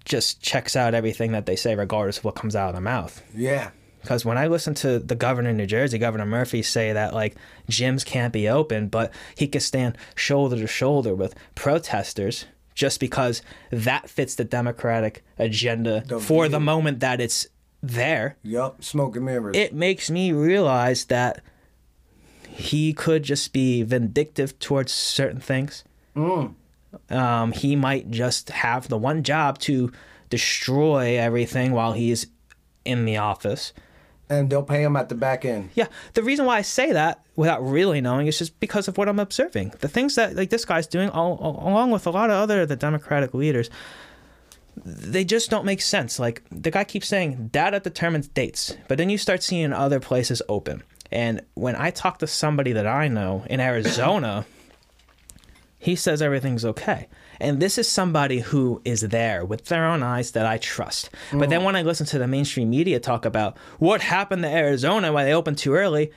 just checks out everything that they say, regardless of what comes out of their mouth.
Yeah.
Because when I listen to the governor in New Jersey, Governor Murphy, say that like gyms can't be open, but he can stand shoulder to shoulder with protesters just because that fits the Democratic agenda
The
for the moment that it's there
Yup. Smoke and mirrors.
it makes me realize that he could just be vindictive towards certain things. Mm. Um, he might just have the one job to destroy everything while he's in the office.
and they'll pay him at the back end.
Yeah, the reason why I say that without really knowing is just because of what I'm observing. The things that like this guy's doing, all, along with a lot of other the Democratic leaders, they just don't make sense. Like the guy keeps saying data determines dates, but then you start seeing other places open. And when I talk to somebody that I know in Arizona, he says everything's okay. And this is somebody who is there with their own eyes that I trust. But then mm. when I listen to the mainstream media talk about what happened to Arizona, why they opened too early,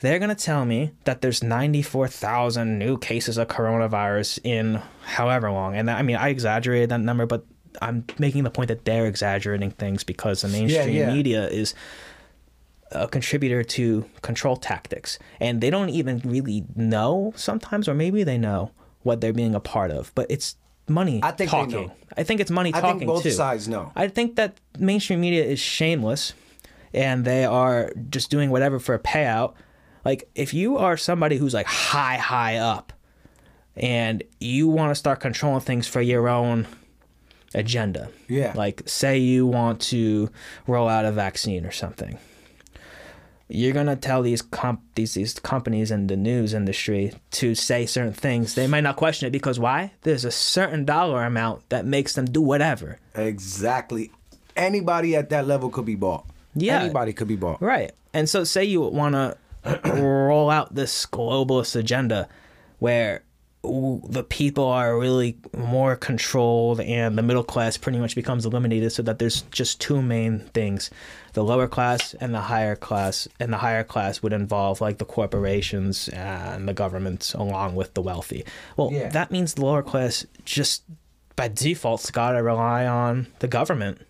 they're going to tell me that there's 94,000 new cases of coronavirus in however long. And I mean, I exaggerated that number, but I'm making the point that they're exaggerating things because the mainstream
yeah.
media is a contributor to control tactics and they don't even really know sometimes or maybe they know what they're being a part of but it's money
I think
talking i think it's money
I
talking
think both
too
sides know.
i think that mainstream media is shameless and they are just doing whatever for a payout like if you are somebody who's like high high up and you want to start controlling things for your own agenda
Yeah.
like say you want to roll out a vaccine or something you're gonna tell these comp these these companies in the news industry to say certain things. They might not question it because why? There's a certain dollar amount that makes them do whatever.
Exactly. Anybody at that level could be bought.
Yeah.
Anybody could be bought.
Right. And so say you want to roll out this globalist agenda where the people are really more controlled and the middle class pretty much becomes eliminated so that there's just two main things the lower class and the higher class. And the higher class would involve like the corporations and the governments along with the wealthy. Well
Yeah.
that means the lower class just by default's got to rely on the government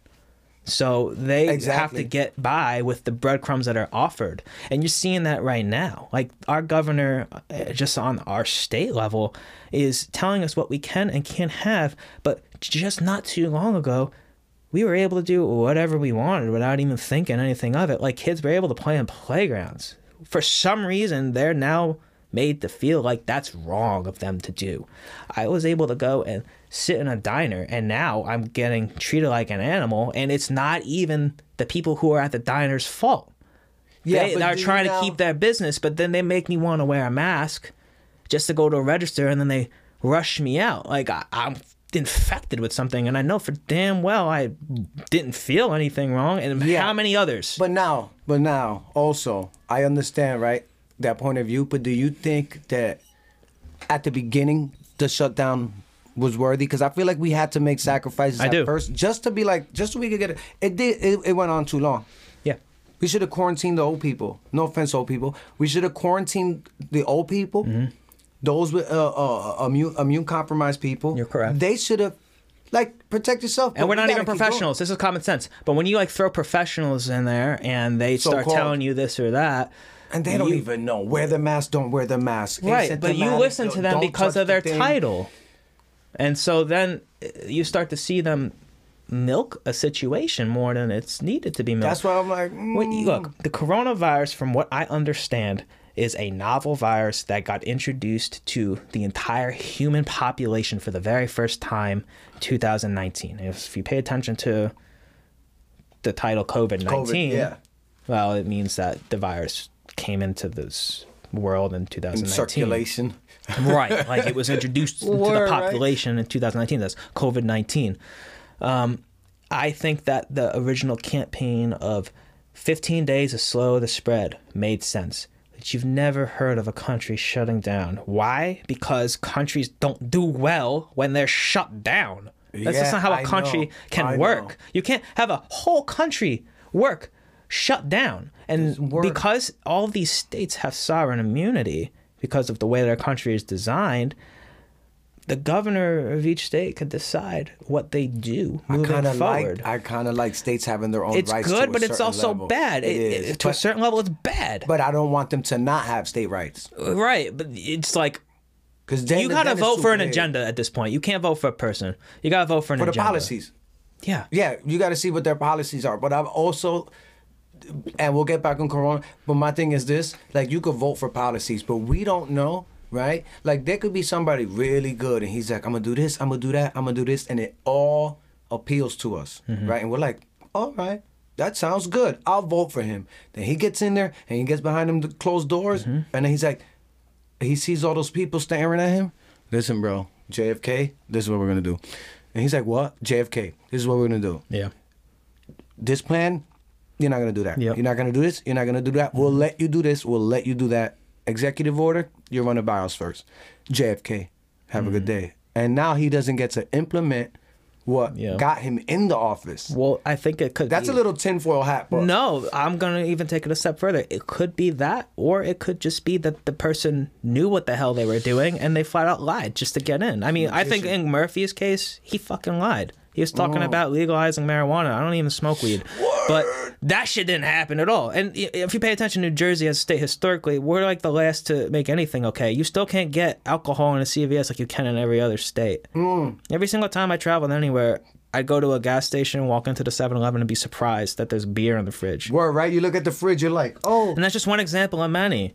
so they have to get by with the breadcrumbs that are offered. And you're seeing that right now. Like our governor, uh, just on our state level, is telling us what we can and can't have. But just not too long ago, we were able to do whatever we wanted without even thinking anything of it. Like kids were able to play in playgrounds. For some reason, they're now made to feel like that's wrong of them to do. I was able to go and sit in a diner and now I'm getting treated like an animal and it's not even the people who are at the diner's fault. Yeah,
they
are
do you
trying to keep their business, but then they make me want to wear a mask just to go to a register and then they rush me out. Like I, I'm infected with something, and I know for damn well I didn't feel anything wrong. And
Yeah.
how many others?
But now, but now, also, I understand, right, that point of view. But do you think that at the beginning the shutdown was worthy? Because I feel like we had to make sacrifices
I
at
do.
first, just to be like, just so we could get it. It did. It, it went on too long.
yeah.
We should have quarantined the old people. No offense, old people. We should have quarantined the old people,
Mm-hmm.
those with uh, uh, immune immune compromised people.
You're correct.
They should have, like, protect yourself.
And we're not even professionals. This is common sense. But when you like throw professionals in there and they start
So-called.
telling you this or that,
And they don't
you-
even know. Wear the mask, don't wear the mask.
right? But you
Asymptomatic,
listen to
don't-
them
don't
because
touch
of their
the thing.
title, and so then uh, you start to see them milk a situation more than it's needed to be milked.
That's why I'm like, mm.
look, the coronavirus, from what I understand, is a novel virus that got introduced to the entire human population for the very first time 2019. If you pay attention to the title COVID 19,
yeah.
well, it means that the virus came into this world in
in
2019
circulation.
Right like it was introduced to the
Word, right?
population in 2019 that's covid-19 um, i think that the original campaign of 15 days to slow the spread made sense. But you've never heard of a country shutting down. Why? Because countries don't do well when they're shut down. That's just not how a
I
country
know.
can
I
work.
Know.
you can't have a whole country work shut down. And because all these states have sovereign immunity because of the way their country is designed the governor of each state could decide what they do
I
moving
kind of
forward
like. I kind of like states having their own
it's
rights. to
good but it's also
level.
bad
It
It-
is.
it- to a certain level it's bad
But I don't want them to not have state rights
right but it's like
because
you gotta vote for an agenda at this point you can't vote for a person you gotta vote for an
for the policies.
yeah
Yeah, you got to see what their policies are. But I've also, and we'll get back on Corona. But my thing is this: like, you could vote for policies, but we don't know, right? Like, there could be somebody really good, and he's like, "I'm gonna do this, I'm gonna do that, I'm gonna do this," and it all appeals to us, mm-hmm. right? And we're like, "All right." That sounds good. I'll vote for him. Then he gets in there and he gets behind them closed doors, mm-hmm. and then he's like, he sees all those people staring at him. Listen, bro, JFK, this is what we're gonna do. And he's like, what? JFK, this is what we're gonna do.
yeah
This plan, you're not gonna do that.
Yep.
You're not gonna do this. You're not gonna do that. We'll let you do this. We'll let you do that. Executive order, you're running BIOS first. JFK, have a good mm-hmm. day. And now he doesn't get to implement what
Yeah.
got him in the office.
well i think it could
That's
be-
a little tinfoil hat, but
No, I'm gonna even take it a step further. It could be that, or it could just be that the person knew what the hell they were doing and they flat out lied just to get in. I mean, I think in Murphy's case, he fucking lied. He was talking oh. about legalizing marijuana. I don't even smoke weed, but that shit didn't happen at all. And if you pay attention, New Jersey as a state historically, we're like the last to make anything okay. You still can't get alcohol in a CVS like you can in every other state. Mm. Every single time I traveled anywhere, I'd go to a gas station, walk into the 7-Eleven, and be surprised that there's beer in the fridge.
word right. You look at the fridge, you're like, oh,
And that's just one example of many.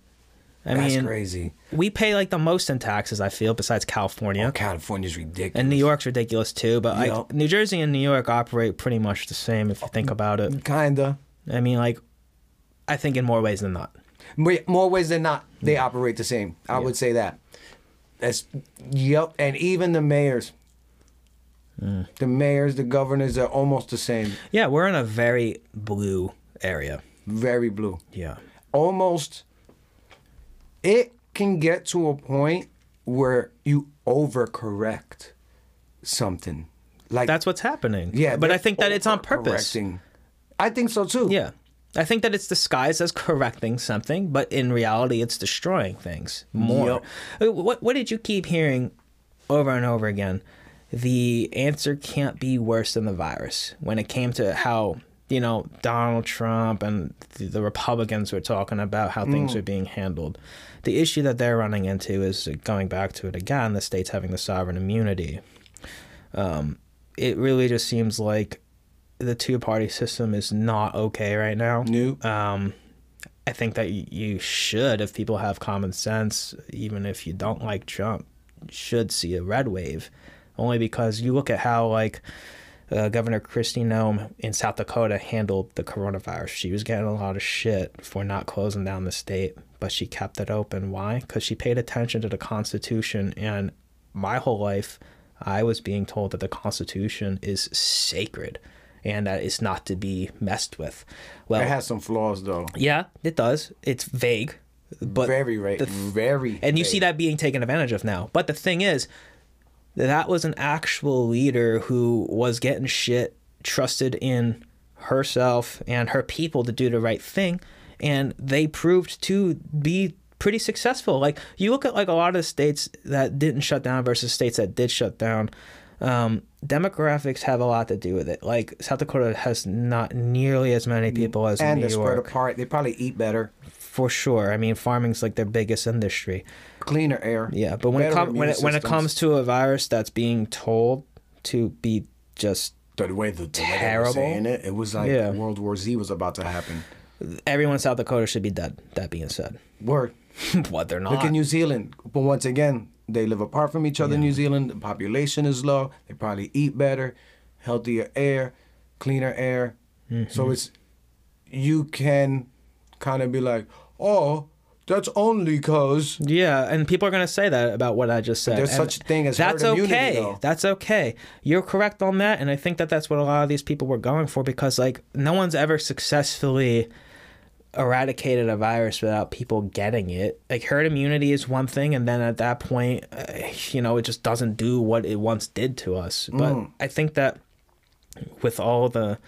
I
that's
mean,
crazy.
we pay like the most in taxes. I feel besides California.
Oh, California's ridiculous.
And New York's ridiculous too, but like
Yup.
New Jersey and New York operate pretty much the same if you think mm, about it.
kinda.
I mean, like, I think in more ways than not.
More- ways than not, they mm. operate the same. I would say that. That's yep. And even the mayors, mm. the mayors, the governors are almost the same.
Yeah, we're in a very blue area.
Very blue.
Yeah.
Almost. It can get to a point where you overcorrect something. Like
That's what's happening.
yeah,
but I think that it's on purpose.
I think so too.
Yeah. I think that it's disguised as correcting something, but in reality, it's destroying things more. Uh, What What did you keep hearing over and over again? The answer can't be worse than the virus. When it came to how you know Donald Trump and the, the Republicans were talking about how things are being handled, the issue that they're running into is going back to it again. The states having the sovereign immunity. Um, it really just seems like the two party system is not okay right now.
Nope.
Um, I think that you should, if people have common sense, even if you don't like Trump, should see a red wave, only because you look at how like uh, Governor Kristi Noem in South Dakota handled the coronavirus. She was getting a lot of shit for not closing down the state, but she kept it open. Why? Because she paid attention to the Constitution. And my whole life, I was being told that the Constitution is sacred and that it's not to be messed with. Well,
It has some flaws though.
yeah, it does. It's vague, but
very right.
the-
very.
and you see that being taken advantage of now. But the thing is, that was an actual leader who was getting shit, trusted in herself and her people to do the right thing, and they proved to be pretty successful. Like you look at like a lot of the states that didn't shut down versus states that did shut down. Um, demographics have a lot to do with it. Like South Dakota has not nearly as many people as
and
New
they're spread
York,
apart. They probably eat better,
for sure. I mean, farming's like their biggest industry.
Cleaner air.
Yeah, but when it com- when
immune
it when it comes to a virus that's being told to be just
the way the, the way
Terrible.
saying it, it was like
Yeah.
World War Z was about to happen.
everyone in South Dakota should be dead. That being said,
Word.
what they're not.
Look at New Zealand. But once again, they live apart from each other in New Zealand. The population is low. They probably eat better, healthier air, cleaner air.
Mm-hmm.
So it's you can kind of be like, oh, that's only because
Yeah, and people are gonna say that about what I just said.
There's
and
such a thing as
that's
herd immunity, That's
okay.
though.
That's okay. You're correct on that, and I think that that's what a lot of these people were going for because like no one's ever successfully eradicated a virus without people getting it. Like herd immunity is one thing, and then at that point, uh, you know, it just doesn't do what it once did to us. But
Mm.
I think that with all the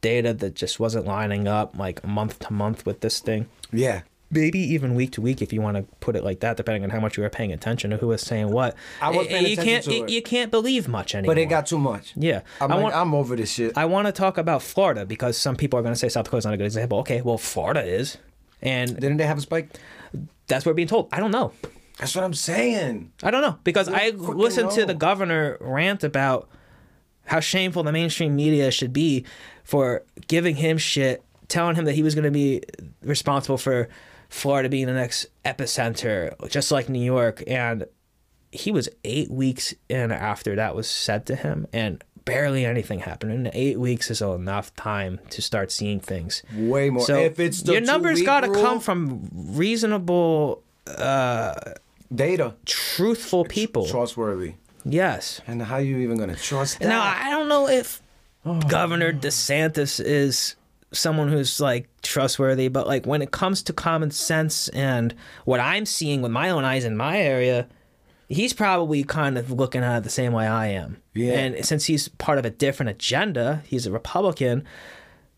data that just wasn't lining up like month to month with this thing
yeah.
Maybe even week to week if you want to put it like that depending on how much you were paying attention to who was saying what
I was paying
you
attention
can't
to
you,
it.
you can't believe much anymore
But it got too much.
yeah
I'm,
i want
I'm over this shit.
i want to talk about florida because some people are going to say south dakota's not a good example okay well florida is and
Didn't they have a spike?
that's what we're being told i don't know
That's what I'm saying.
I don't know because I listened to the governor rant about how shameful the mainstream media should be for giving him shit, telling him that he was going to be responsible for Florida being the next epicenter, just like New York. And he was eight weeks in after that was said to him, and barely anything happened. And eight weeks is enough time to start seeing things.
Way more.
So
if it's the
your numbers got to come from reasonable, uh,
data.
truthful people.
Trustworthy.
Yes.
And how are you even gonna trust that?
Now I don't know if oh, Governor DeSantis is someone who's like trustworthy, but like when it comes to common sense and what I'm seeing with my own eyes in my area, he's probably kind of looking at it the same way I am.
Yeah.
And since he's part of a different agenda, he's a Republican.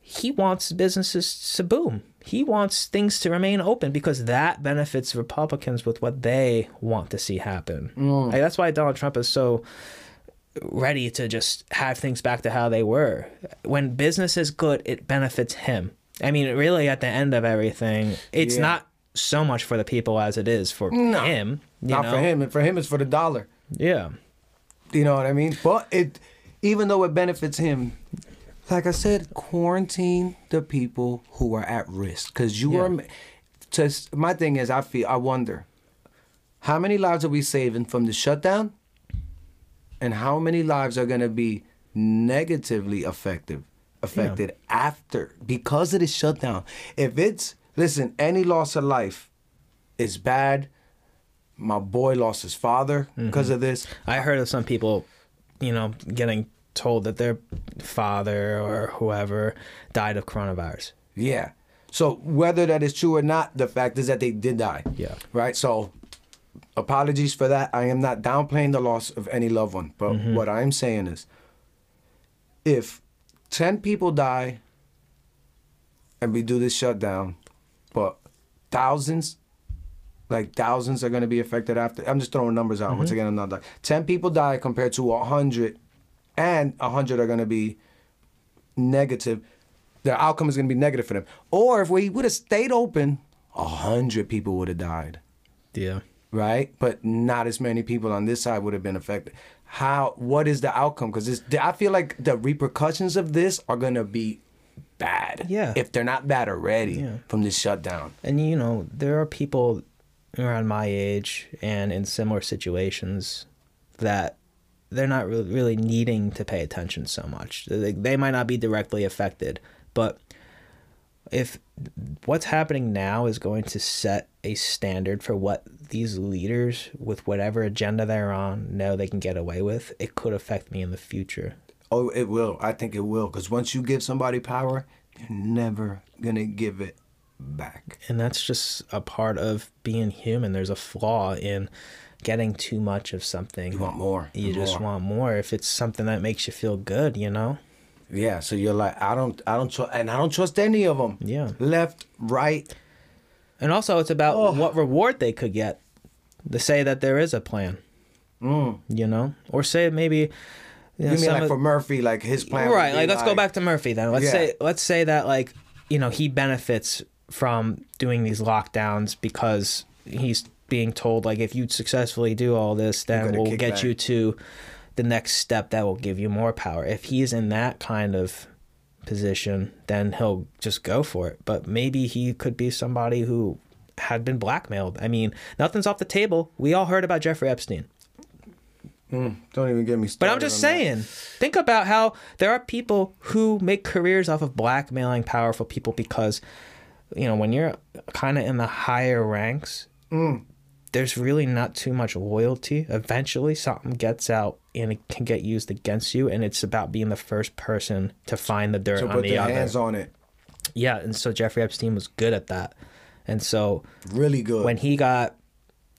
He wants businesses to boom. He wants things to remain open because that benefits Republicans with what they want to see happen. Mm. Like, that's why Donald Trump is so ready to just have things back to how they were. When business is good, it benefits him. I mean, really, at the end of everything, it's
Yeah.
not so much for the people as it is for
No.
him. You
Not
know?
for him. For him, it's for the dollar.
Yeah.
You know what I mean? But it, even though it benefits him, like I said, quarantine the people who are at risk. Because you
Yeah.
are. Just my thing is, I feel I wonder, how many lives are we saving from the shutdown, and how many lives are going to be negatively affected affected after because of the shutdown? If it's listen, any loss of life is bad. My boy lost his father because mm-hmm. of this.
I heard of some people, you know, getting told that their father or whoever died of coronavirus.
Yeah. So whether that is true or not, the fact is that they did die.
Yeah.
Right. So apologies for that. I am not downplaying the loss of any loved one, but
Mm-hmm.
what I'm saying is, if ten people die, and we do this shutdown, but thousands, like thousands, are going to be affected after. I'm just throwing numbers out.
Mm-hmm.
Once again, I'm not. like Ten people die compared to a hundred, and a hundred are going to be negative, the outcome is going to be negative for them. Or if we would have stayed open, a hundred people would have died,
Yeah.
Right? But not as many people on this side would have been affected. How? What is the outcome? Because I feel like the repercussions of this are going to be bad.
Yeah.
If they're not bad already
Yeah.
from this shutdown.
And you know, there are people around my age and in similar situations that they're not really, really needing to pay attention so much. They, they might not be directly affected, but if what's happening now is going to set a standard for what these leaders with whatever agenda they're on know they can get away with, it could affect me in the future.
Oh, it will. I think it will. Because once you give somebody power, you're never gonna give it back.
And that's just a part of being human. There's a flaw in getting too much of something.
You want more.
You just want more if it's something that makes you feel good, you know?
Yeah. So you're like, I don't, I don't trust, and I don't trust any of them.
Yeah.
Left, right.
And also, it's about
Oh.
what reward they could get to say that there is a plan,
Mm.
you know? Or say maybe. You, know,
You mean like
of-
for Murphy, like his plan?
right like let's go back to murphy then let's
Yeah.
say let's say that like you know he benefits from doing these lockdowns because he's being told like if you successfully do all this then we'll get
back.
you to the next step that will give you more power if he's in that kind of position then he'll just go for it but maybe he could be somebody who had been blackmailed i mean nothing's off the table we all heard about jeffrey epstein
Mm, don't even get me started. but.
I'm just
on that.
saying, think about how there are people who make careers off of blackmailing powerful people because, you know, when you're kind of in the higher ranks,
Mm.
There's really not too much loyalty. Eventually, something gets out and it can get used against you, and it's about being the first person to find the dirt
So
on
put
the
their
other.
hands on it.
Yeah, and so Jeffrey Epstein was good at that, and so
Really good.
when he got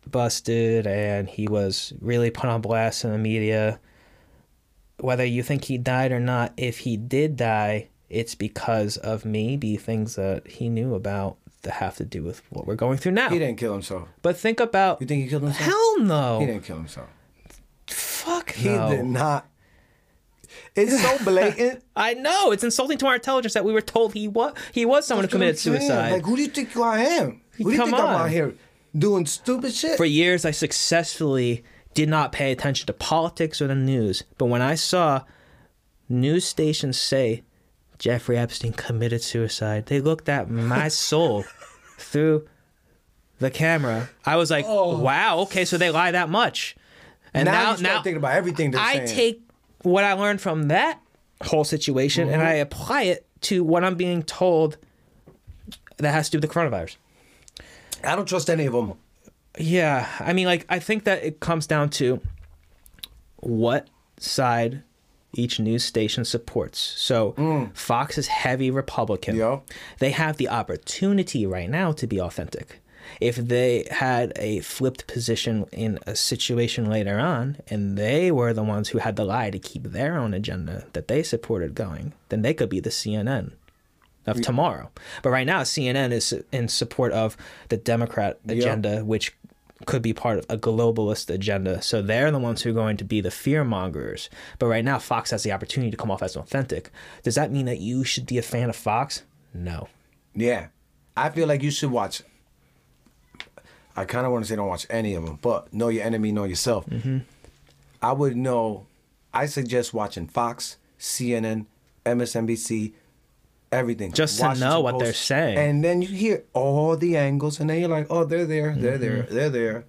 busted and he was really put on blast in the media, whether you think he died or not, if he did die, it's because of maybe things that he knew about that have to do with what we're going through now.
he didn't kill himself.
But think about
You think he killed himself?
hell no.
He didn't kill himself.
Fuck
He
no.
did not. It's so blatant.
I know it's insulting to our intelligence that we were told he was he was someone who
That's I'm
committed suicide.
Like, who do you think I am? Who do you
Come
think I'm out here doing stupid shit?
For years, I successfully did not pay attention to politics or the news. But when I saw news stations say Jeffrey Epstein committed suicide, they looked at my soul through the camera. I was like, oh. wow, okay, so they lie that much. And
now,
now,
you start
now,
thinking about everything they're
I
saying.
take what I learned from that whole situation and mm-hmm. I apply it to what I'm being told that has to do with the coronavirus.
I don't trust any of them.
Yeah, I mean, like, I think that it comes down to what side each news station supports. So, mm. Fox is heavy Republican.
Yo.
They have the opportunity right now to be authentic. If they had a flipped position in a situation later on, and they were the ones who had the lie to keep their own agenda that they supported going, then they could be the CNN of tomorrow. But right now, CNN is in support of the Democrat agenda, which could be part of a globalist agenda. So they're the ones who are going to be the fear mongers. But right now, Fox has the opportunity to come off as authentic. Does that mean that you should be a fan of Fox? No.
Yeah. I feel like you should watch. I kind of want to say don't watch any of them, but know your enemy, know yourself.
Mm-hmm.
I would know. I suggest watching Fox, CNN, MSNBC, everything.
Just to know what they're saying.
And then you hear all the angles, and then you're like, oh, they're there, they're there,
Mm-hmm.
they're there.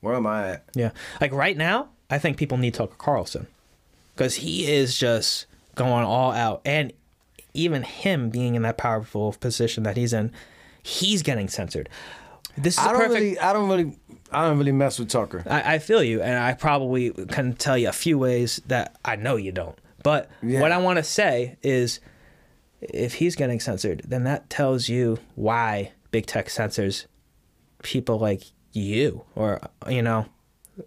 Where am I at?
Yeah. Like right now, I think people need Tucker Carlson because he is just going all out. And even him being in that powerful position that he's in, he's getting censored. This is
I don't
perfect.
really, I don't really, I don't really mess with Tucker.
I, I feel you, and I probably can tell you a few ways that I know you don't. But
Yeah.
what I want to say is, if he's getting censored, then that tells you why big tech censors people like you, or you know,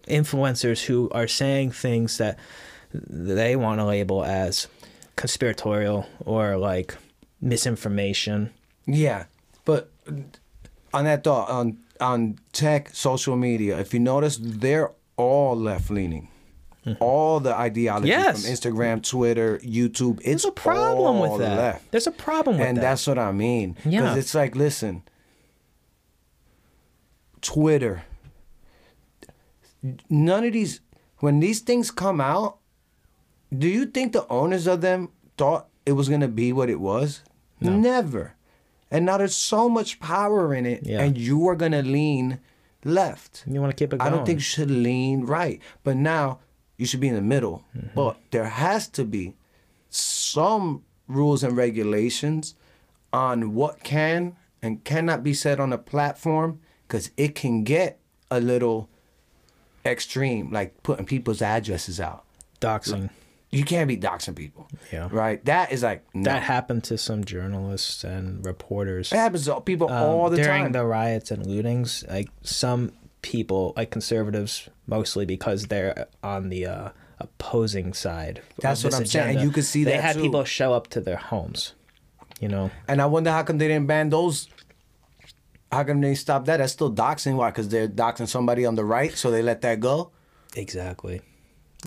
influencers who are saying things that they want to label as conspiratorial or like misinformation.
Yeah, but on that thought, on on tech, social media, if you notice, they're all left leaning. All the ideology
Mm-hmm. Yes.
from Instagram, Twitter, YouTube, it's
There's a problem
all
with that.
left.
There's a problem with
and
that.
And that's what I mean.
Yeah.
It's like, listen, Twitter, none of these, when these things come out, do you think the owners of them thought it was going to be what it was? Never. And now there's so much power in it,
Yeah.
and you are going to lean left.
you want to keep it going.
I don't think you should lean right. But now you should be in the middle. But there has to be some rules and regulations on what can and cannot be said on a platform because it can get a little extreme, like putting people's addresses out.
Doxing.
You can't be doxing people.
Yeah.
Right? That is like, no.
That happened to some journalists and reporters
It happens to people
um,
all the
during
time.
During the riots and lootings. Like some people, like conservatives, mostly because they're on the uh, opposing side.
That's what I'm saying, and you could see
they
that
had
too.
people show up to their homes. You know,
And I wonder how come they didn't ban those. How come they stopped that? That's still doxing. Why? Because they're doxing somebody on the right, so they let that go.
exactly.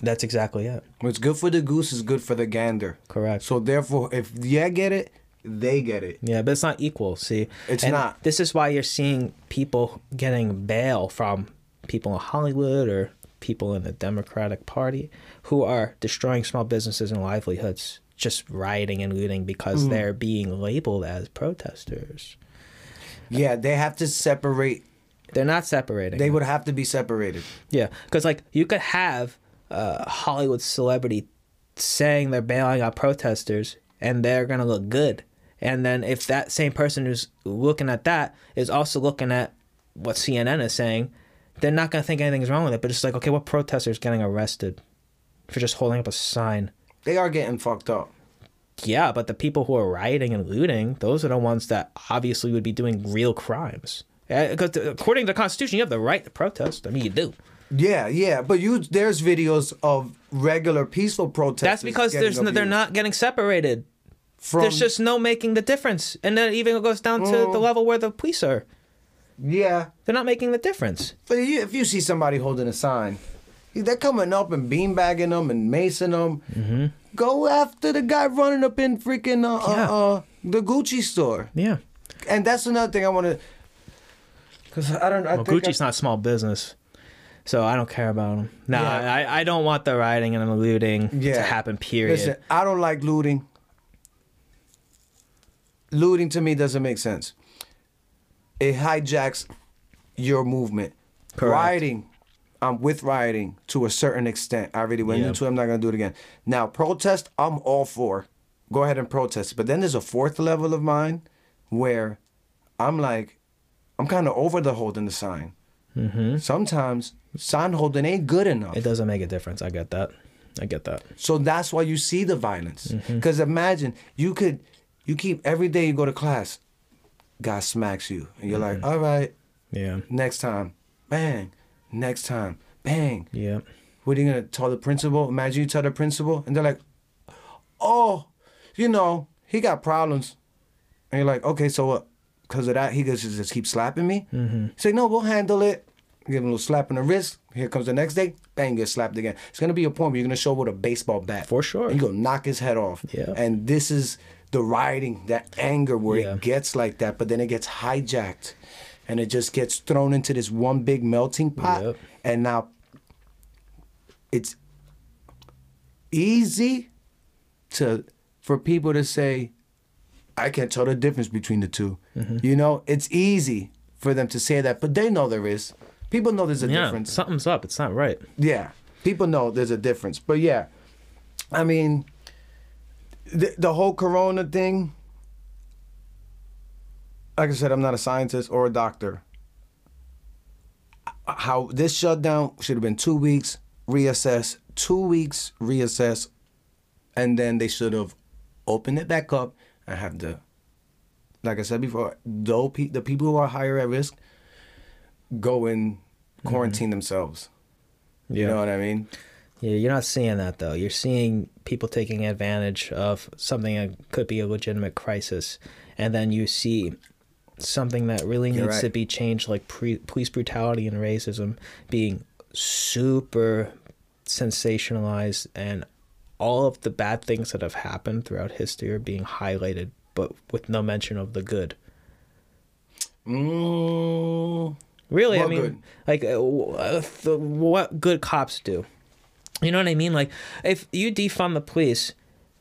That's exactly it.
What's good for the goose is good for the gander.
Correct.
So therefore, if yeah get it, they get it.
Yeah, but it's not equal. See,
It's
And
not.
This is why you're seeing people getting bail from people in Hollywood or people in the Democratic Party who are destroying small businesses and livelihoods, just rioting and looting because
Mm-hmm.
they're being labeled as protesters.
Yeah, they have to separate.
They're not separating.
They would have to be separated.
Yeah, because like you could have a Hollywood celebrity saying they're bailing out protesters, and they're gonna look good. And then if that same person who's looking at that is also looking at what CNN is saying, they're not gonna think anything's wrong with it. But it's like, okay, what protester is getting arrested for just holding up a sign?
They are getting fucked up.
Yeah, but the people who are rioting and looting, those are the ones that obviously would be doing real crimes. Eh, because according to the Constitution, you have the right to protest. I mean, you do.
Yeah, yeah, but you there's videos of regular peaceful protesters.
That's because there's no, they're not getting separated.
From,
there's just no making the difference, and then even it even goes down to
Mm.
the level where the police are.
yeah.
They're not making the difference.
But you, if you see somebody holding a sign, they're coming up and beanbagging them and macing them.
Mm-hmm.
Go after the guy running up in freaking uh,
Yeah.
uh, uh, the Gucci store.
Yeah,
And that's another thing I want to. Cause I don't. I
well, Gucci's
I,
not small business, so I don't care about them. No,
Yeah.
I, I don't want the rioting and the looting
Yeah.
to happen. Period.
Listen, I don't like looting. Looting to me doesn't make sense. It hijacks your movement.
Correct.
Rioting, I'm with rioting to a certain extent. I already went
Yeah.
into it. I'm not gonna do it again. Now, protest, I'm all for. Go ahead and protest. But then there's a fourth level of mine where I'm like, I'm kind of over the holding the sign.
hmm
Sometimes sign holding ain't good enough.
It doesn't make a difference. I get that. I get that.
So that's why you see the violence.
Mm-hmm.
Because imagine you could, you keep every day you go to class, God smacks you, and you're
Mm-hmm.
like, all right,
Yeah.
next time, bang, next time, bang.
Yeah.
What are you gonna tell the principal? Imagine you tell the principal, and they're like, oh, you know, he got problems, and you're like, okay, so what? Because of that, he just just keep slapping me. Mm-hmm. Say no, we'll handle it. Give him a little slap in the wrist. Here comes the next day, bang, get slapped again. It's gonna be a point where you're gonna show up with a baseball bat.
For sure.
And you're gonna knock his head off.
Yeah.
And this is the rioting, that anger where
Yeah.
it gets like that, but then it gets hijacked. And it just gets thrown into this one big melting pot.
Yep.
And now it's easy to for people to say, I can't tell the difference between the 2
Mm-hmm.
You know, it's easy for them to say that, but they know there is. People know there's a
Yeah.
difference.
Something's up. It's not right.
Yeah, people know there's a difference. But yeah, I mean, the the whole Corona thing. Like I said, I'm not a scientist or a doctor. How this shutdown should have been two weeks, reassess, two weeks, reassess, and then they should have opened it back up and have the, like I said before, though pe- the people who are higher at risk go and mm-hmm. quarantine themselves. You know what I mean?
Yeah, you're not seeing that though. You're seeing people taking advantage of something that could be a legitimate crisis, and then you see something that really
You're
needs to be changed, like pre- police brutality and racism, being super sensationalized, and all of the bad things that have happened throughout history are being highlighted, but with no mention of the good.
Mm,
Really, I mean,
good?
like uh, uh, what good cops do. You know what I mean? Like if you defund the police,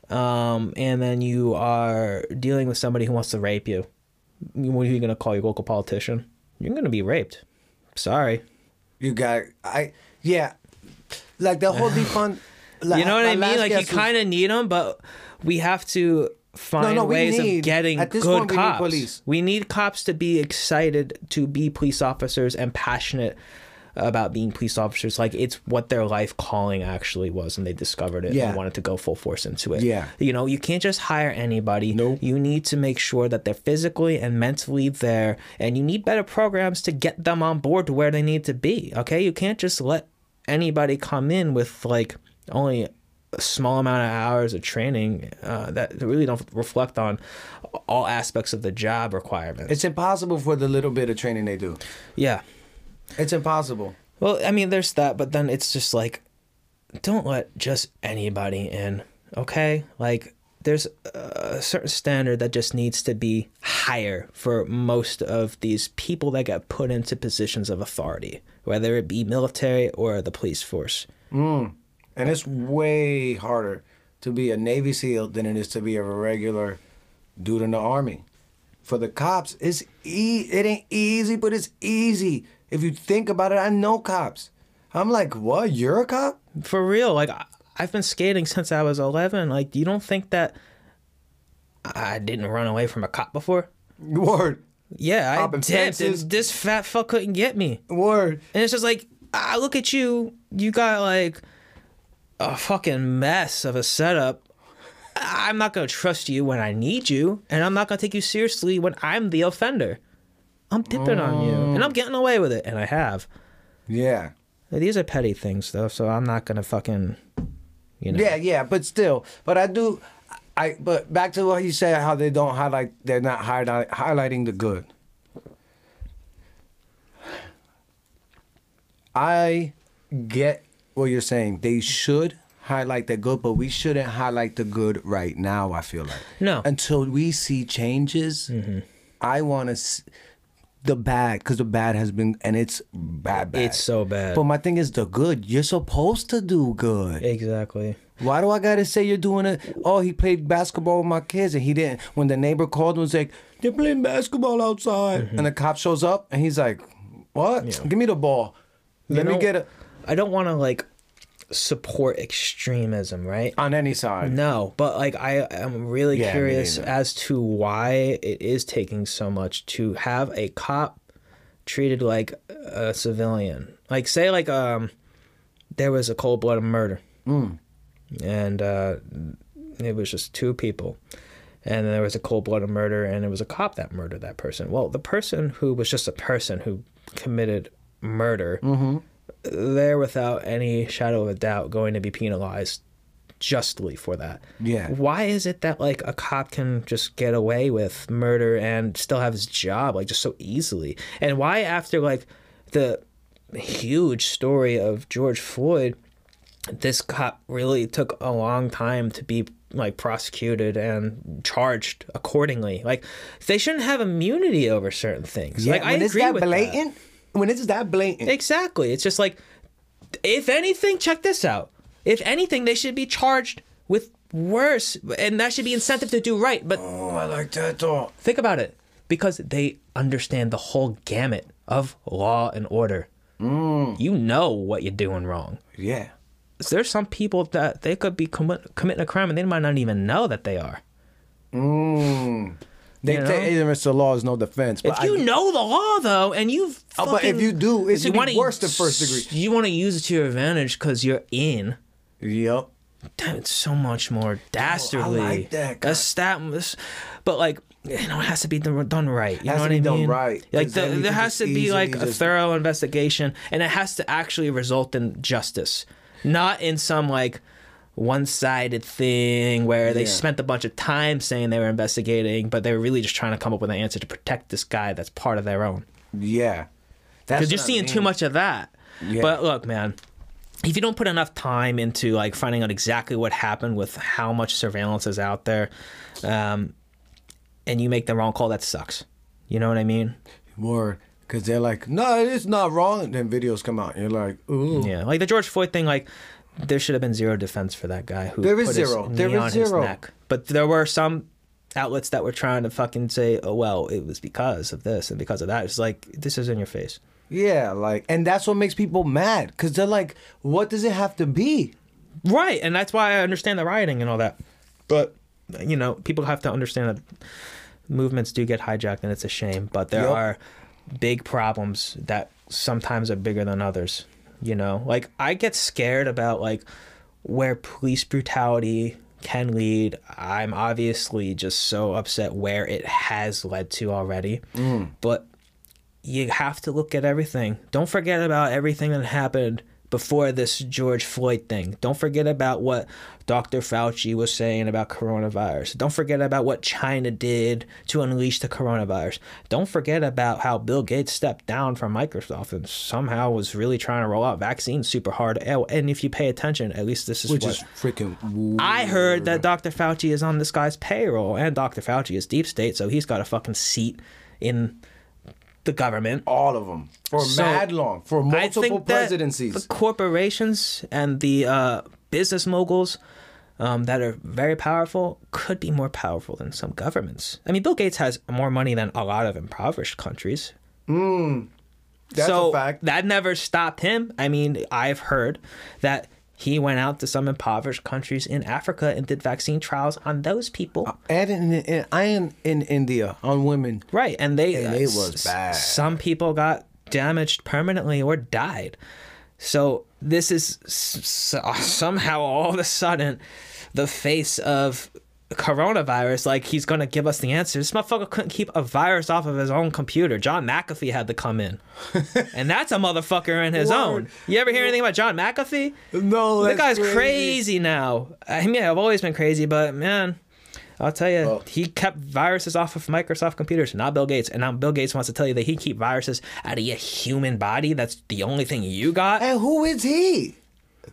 um, and then you are dealing with somebody who wants to rape you, what are you gonna call your local politician? You're gonna be raped. Sorry.
you got I yeah, like the whole defund. Like,
you know what I mean? Like you kind of need them, but we have to find
no, we
ways
need-
of getting good
point, we need
cops.
police.
We need cops to be excited to be police officers and passionate about being police officers. Like it's what their life calling actually was, and they discovered it
Yeah.
and wanted to go full force into it.
Yeah.
You know, you can't just hire anybody.
Nope.
You need to make sure that they're physically and mentally there, and you need better programs to get them on board to where they need to be. Okay, you can't just let anybody come in with like only a small amount of hours of training uh, that really don't reflect on all aspects of the job requirements.
It's impossible for the little bit of training they do.
yeah.
It's impossible.
Well, I mean, there's that, but then it's just like, don't let just anybody in, okay? Like, there's a certain standard that just needs to be higher for most of these people that get put into positions of authority, whether it be military or the police force. Mm.
And it's way harder to be a Navy SEAL than it is to be a regular dude in the Army. For the cops, it's e- it ain't easy, but it's easy. If you think about it, I know cops. I'm like, what? You're a cop?
For real, like, I've been skating since I was 11. Like, you don't think that I didn't run away from a cop before?
Word.
Yeah, I did.
Fences.
this fat fuck couldn't get me.
Word.
And it's just like, I look at you. You got like a fucking mess of a setup. I'm not going to trust you when I need you. And I'm not going to take you seriously when I'm the offender. I'm dipping on you. And I'm mm. getting away with it. And I have.
Yeah.
These are petty things, though. So I'm not going to fucking, you know.
Yeah, yeah, but still, but I do. I but back to what you said, how they don't highlight, they're not highlight, highlighting the good. I get what you're saying. They should highlight the good, but we shouldn't highlight the good right now. I feel like
No.
until we see changes. Mm-hmm. I want to. The bad, because the bad has been, and it's bad, bad.
It's so bad.
But my thing is the good. You're supposed to do good.
Exactly.
Why do I gotta say you're doing it? Oh, he played basketball with my kids and he didn't. When the neighbor called and was like, they're playing basketball outside.
Mm-hmm.
And the cop shows up and he's like, what? Give me the ball. Let me
know-
get it
I don't want to like support extremism, right?
on any side.
No, but like I am really
Yeah,
curious as to why it is taking so much to have a cop treated like a civilian. Like say like um there was a cold blooded murder.
Mm.
And uh it was just two people. And there was a cold blooded murder and it was a cop that murdered that person. Well, the person who was just a person who committed murder
Mm-hmm.
They're without any shadow of a doubt going to be penalized justly for that.
Yeah.
Why is it that like a cop can just get away with murder and still have his job like just so easily? And why after like the huge story of George Floyd, this cop really took a long time to be like prosecuted and charged accordingly. Like they shouldn't have immunity over certain things.
Yeah,
like I agree
that
with that.
Blatant, when it's that blatant,
Exactly. It's just like, if anything, check this out. If anything, they should be charged with worse, and that should be incentive to do right. But
oh, I like that thought.
think about it, because they understand the whole gamut of law and order.
Mm.
You know what you're doing wrong.
Yeah.
There's some people that they could be commit, committing a crime and they might not even know that they are.
Mm. They
You know?
say ignorance to law is no defense. But
If you
I,
know the law, though, and you've
Oh, but if you do, it's be
wanna-
worse than first degree.
You want to use it to your advantage because you're in.
Yep.
Damn, it's so much more dastardly.
I like that,
That's stat, but like you know, it has to be done done right. You know what I
done
mean?
right, 'cause
Like the, there has to be like a thorough investigation, and it has to actually result in justice, not in some like one-sided thing where they
Yeah.
spent a bunch of time saying they were investigating, but they were really just trying to come up with an answer to protect this guy that's part of their own.
Yeah.
Because you're
I
seeing too much of that.
Yeah.
But look, man, if you don't put enough time into like finding out exactly what happened with how much surveillance is out there, um, and you make the wrong call, that sucks. You know what I mean?
More because they're like, no, it's not wrong. And then videos come out, and you're like, ooh.
Yeah, like the George Floyd thing, like there should have been zero defense for that guy who
There
his
zero. There
his
zero.
neck. But there were some outlets that were trying to fucking say, "Oh well, it was because of this and because of that." It's like this is in your face.
Yeah, like, and that's what makes people mad because they're like, what does it have to be?
Right, and that's why I understand the rioting and all that. But you know, people have to understand that movements do get hijacked and it's a shame, but there
Yep.
are big problems that sometimes are bigger than others. You know, like I get scared about like where police brutality can lead. I'm obviously just so upset where it has led to already. Mm. But you have to look at everything. Don't forget about everything that happened before this George Floyd thing. Don't forget about what Dr. Fauci was saying about coronavirus. Don't forget about what China did to unleash the coronavirus. Don't forget about how Bill Gates stepped down from Microsoft and somehow was really trying to roll out vaccines super hard. And if you pay attention, at least this is
Which
what
is freaking. Weird.
I heard that Dr. Fauci is on this guy's payroll, and Dr. Fauci is deep state, so he's got a fucking seat in the government.
all of them for
So,
mad long for multiple presidencies.
the corporations and the uh, business moguls um, that are very powerful could be more powerful than some governments. I mean, Bill Gates has more money than a lot of impoverished countries.
That's
so
a fact.
that never stopped him. I mean, I've heard that he went out to some impoverished countries in Africa and did vaccine trials on those people.
and in, in, I am in India on women.
Right, and they
And it
uh,
was bad.
Some people got damaged permanently or died. So this is s- s- somehow all of a sudden the face of coronavirus. Like he's gonna give us the answer. This motherfucker couldn't keep a virus off of his own computer. John McAfee had to come in, and that's a motherfucker in his
Word.
own. You ever hear anything about John McAfee?
No,
That guy's crazy. now. I mean, I've always been crazy, but man, I'll tell you,
Well-
he kept viruses off of Microsoft computers, not Bill Gates. And now Bill Gates wants to tell you that he keep viruses out of your human body. That's the only thing you got.
And who is he?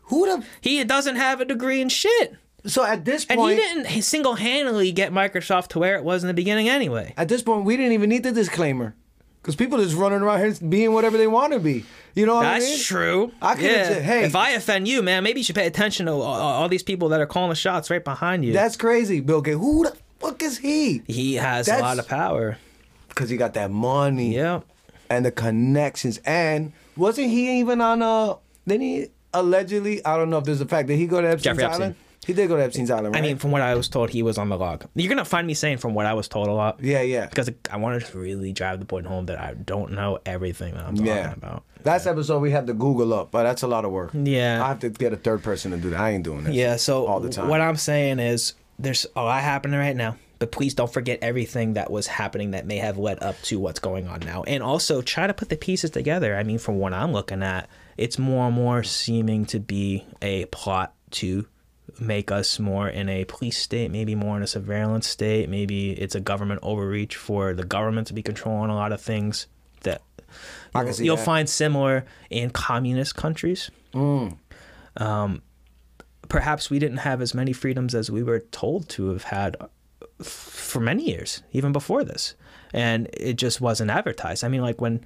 Who the?
He doesn't have a degree in shit.
So at this
And he didn't single handedly get Microsoft to where it was in the beginning anyway.
at this point, we didn't even need the disclaimer, because people just running around here being whatever they want to be. You know what I mean?
That's true.
I could've
yeah.
said, hey.
if I offend you, man, maybe you should pay attention to all, all these people that are calling the shots right behind you.
That's crazy, Bill Gates. Who the fuck is he?
he has a lot of power.
Because he got that money.
Yeah.
and the connections. And wasn't he even on a? didn't he allegedly I don't know if there's a fact, did he go to Epstein's
Jeffrey Epstein.
He did go to Epstein's Island, right?
I mean, from what I was told, he was on the log. You're gonna find me saying from what I was told a lot.
yeah, yeah.
Because I wanted to really drive the point home that I don't know everything that I'm talking
Yeah.
about.
Last episode we had to Google up, but that's a lot of work.
Yeah.
I have to get a third person to do that. I ain't doing that.
Yeah. So
all the time.
what I'm saying is, there's a lot happening right now, but please don't forget everything that was happening that may have led up to what's going on now, and also try to put the pieces together. I mean, from what I'm looking at, it's more and more seeming to be a plot to make us more in a police state, maybe more in a surveillance state. Maybe it's a government overreach for the government to be controlling a lot of things that you'll, you'll
that.
find similar in communist countries.
Mm.
Um, perhaps we didn't have as many freedoms as we were told to have had for many years, even before this, and it just wasn't advertised. I mean, like when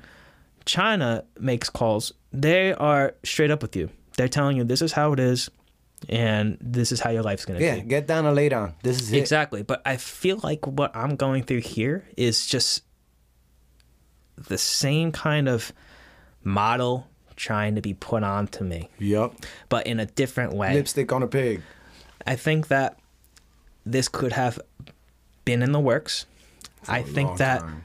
China makes calls, they are straight up with you. They're telling you this is how it is, and this is how your life's gonna be.
Yeah,
be.
get down and lay down. This is it.
Exactly. But I feel like what I'm going through here is just the same kind of model trying to be put onto me,
Yep.
but in a different way.
Lipstick on a pig.
I think that this could have been in the works. I
A
think that,
time.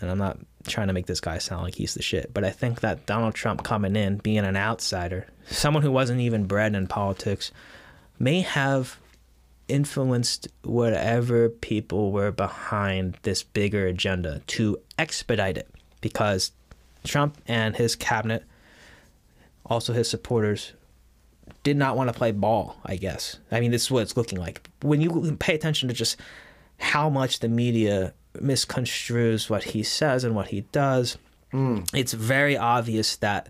and I'm not trying to make this guy sound like he's the shit, but I think that Donald Trump coming in, being an outsider, someone who wasn't even bred in politics, may have influenced whatever people were behind this bigger agenda to expedite it because Trump and his cabinet, also his supporters, did not want to play ball, I guess. I mean, this is what it's looking like. When you pay attention to just how much the media misconstrues what he says and what he does, hmm. it's very obvious that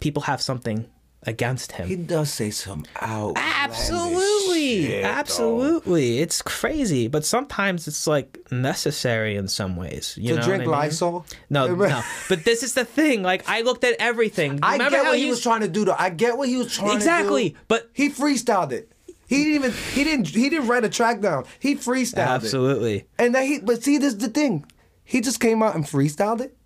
people have something against him.
He does say some out.
Absolutely. Absolutely. It's crazy, but sometimes it's like necessary in some ways. You
To
know
drink
I mean?
Lysol?
No, no. But this is the thing. Like I looked at everything.
I get
how
what he
he's-
was trying to do though. I get what he was trying
Exactly,
to do. Exactly.
But-
he freestyled it. He didn't even he didn't he didn't write a track down. He freestyled it.
Absolutely.
And then he but see this is the thing. He just came out and freestyled it.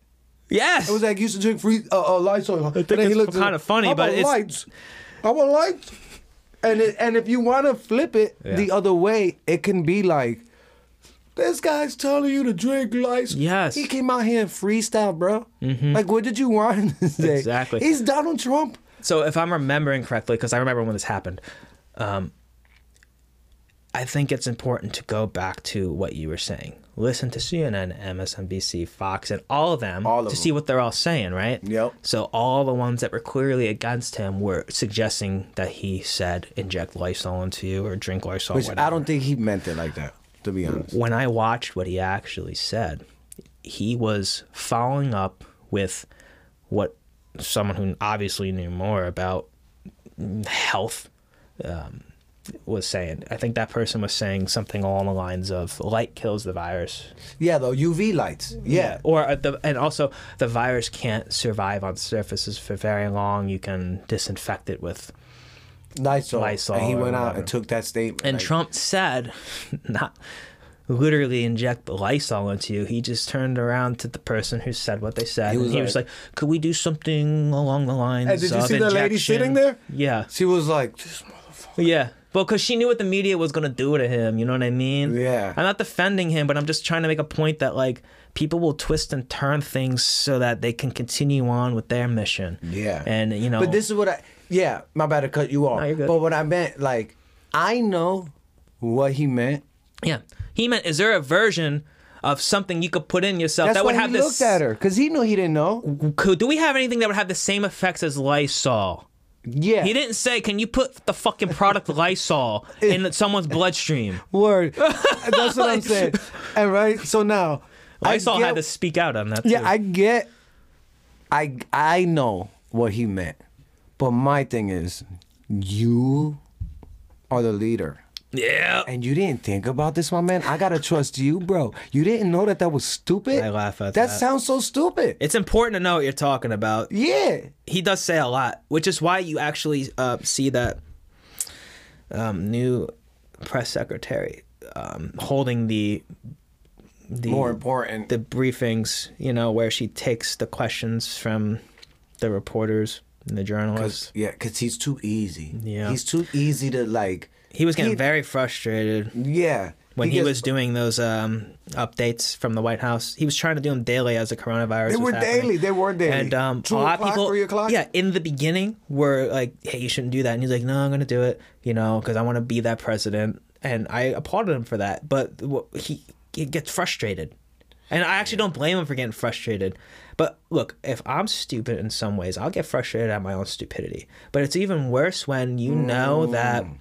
Yes.
It was like used to drink free uh, uh Lysol. I
think it's kinda funny,
How
but it's-
lights. I want lights. And it, and if you want to flip it
Yeah.
the other way, it can be like, this guy's telling you to drink lights.
Yes.
He came out here and freestyle, bro. Like, what did you want him to say?
Exactly.
He's Donald Trump.
So if I'm remembering correctly, because I remember when this happened, um, I think it's important to go back to what you were saying. Listen to CNN, MSNBC, Fox, and all of them
All of
to
them.
see what they're all saying, right?
Yep.
So all the ones that were clearly against him were suggesting that he said inject Lysol into you or drink Lysol.
Which
whatever.
I don't think he meant it like that, to be honest.
when I watched what he actually said, he was following up with what someone who obviously knew more about health um, was saying. I think that person was saying something along the lines of light kills the virus,
Yeah, though, UV lights. Yeah.
or uh, the, and also the virus can't survive on surfaces for very long. You can disinfect it with
Lysol.
Lysol
And he went out and took that statement.
And
like,
Trump said, not literally inject the Lysol into you. He just turned around to the person who said what they said.
He
and
was
he was
like-
like, could we do something along the lines
Hey, did you see the lady sitting there?
Yeah.
She was like, this motherfucker.
Yeah. Well, because she knew what the media was going to do to him. You know what I mean?
Yeah.
I'm not defending him, but I'm just trying to make a point that, like, people will twist and turn things so that they can continue on with their mission.
Yeah.
And, you know.
But this is what I. Yeah, my bad to cut you off.
No.
But what I meant, like, I know what he meant.
Yeah. He meant, is there a version of something you could put in yourself
That's
that would have this?
he
this.
looked at her because he knew he didn't know.
Could, do we have anything that would have the same effects as Lysol?
Yeah.
He didn't say, "Can you put the fucking product Lysol in someone's bloodstream?"
Word. That's what I'm saying. And right. So now, I
Lysol
get-
had to speak out on that. Too.
Yeah, I get. I I know what he meant, but my thing is, you are the leader.
Yeah.
And you didn't think about this, my man. I gotta trust you, bro. You didn't know that that was stupid.
I laugh at
that.
that.
sounds so stupid.
It's important to know what you're talking about.
Yeah.
He does say a lot, which is why you actually uh, see that um, new press secretary um, holding the the
More important.
the briefings. You know, where she takes the questions from the reporters and the journalists.
Cause, yeah, cause he's too easy.
Yeah.
He's too easy to like.
He was getting
He-
very frustrated
Yeah.
when he,
gets-
was doing those um, updates from the White House. He was trying to do them daily as the coronavirus.
They were daily. They were daily.
And um, a lot of people,
three o'clock?
yeah, in the beginning were like, "Hey, you shouldn't do that," and he's like, "No, I'm gonna do it," you know, because I want to be that president, and I applauded him for that. But he, he gets frustrated, and I actually don't blame him for getting frustrated. But look, if I'm stupid in some ways, I'll get frustrated at my own stupidity. But it's even worse when you know that
Mm.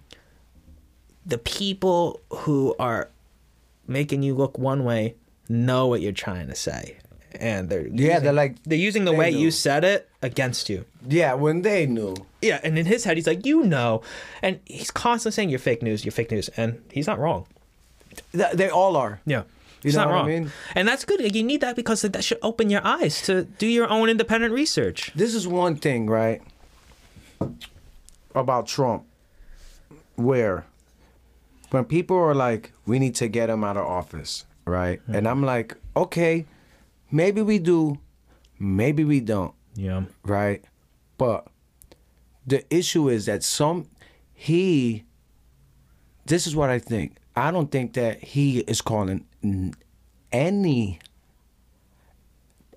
The people who are making you look one way know what you're trying to say, and they're
Yeah,
using-
they're like.
they're using the
They
way
know.
you said it against you.
Yeah, when they knew.
Yeah, and in his head, he's like, you know, and he's constantly saying you're fake news, you're fake news, and he's not wrong.
Th- They all are.
Yeah,
You
not
what I
wrong,
mean?
and that's good. You need that because that should open your eyes to do your own independent research.
This is one thing, right? About Trump, where when people are like, we need to get him out of office, right? And I'm like, okay, maybe we do, maybe we don't,
Yeah,
right? But the issue is that some, he, this is what I think. I don't think that he is calling any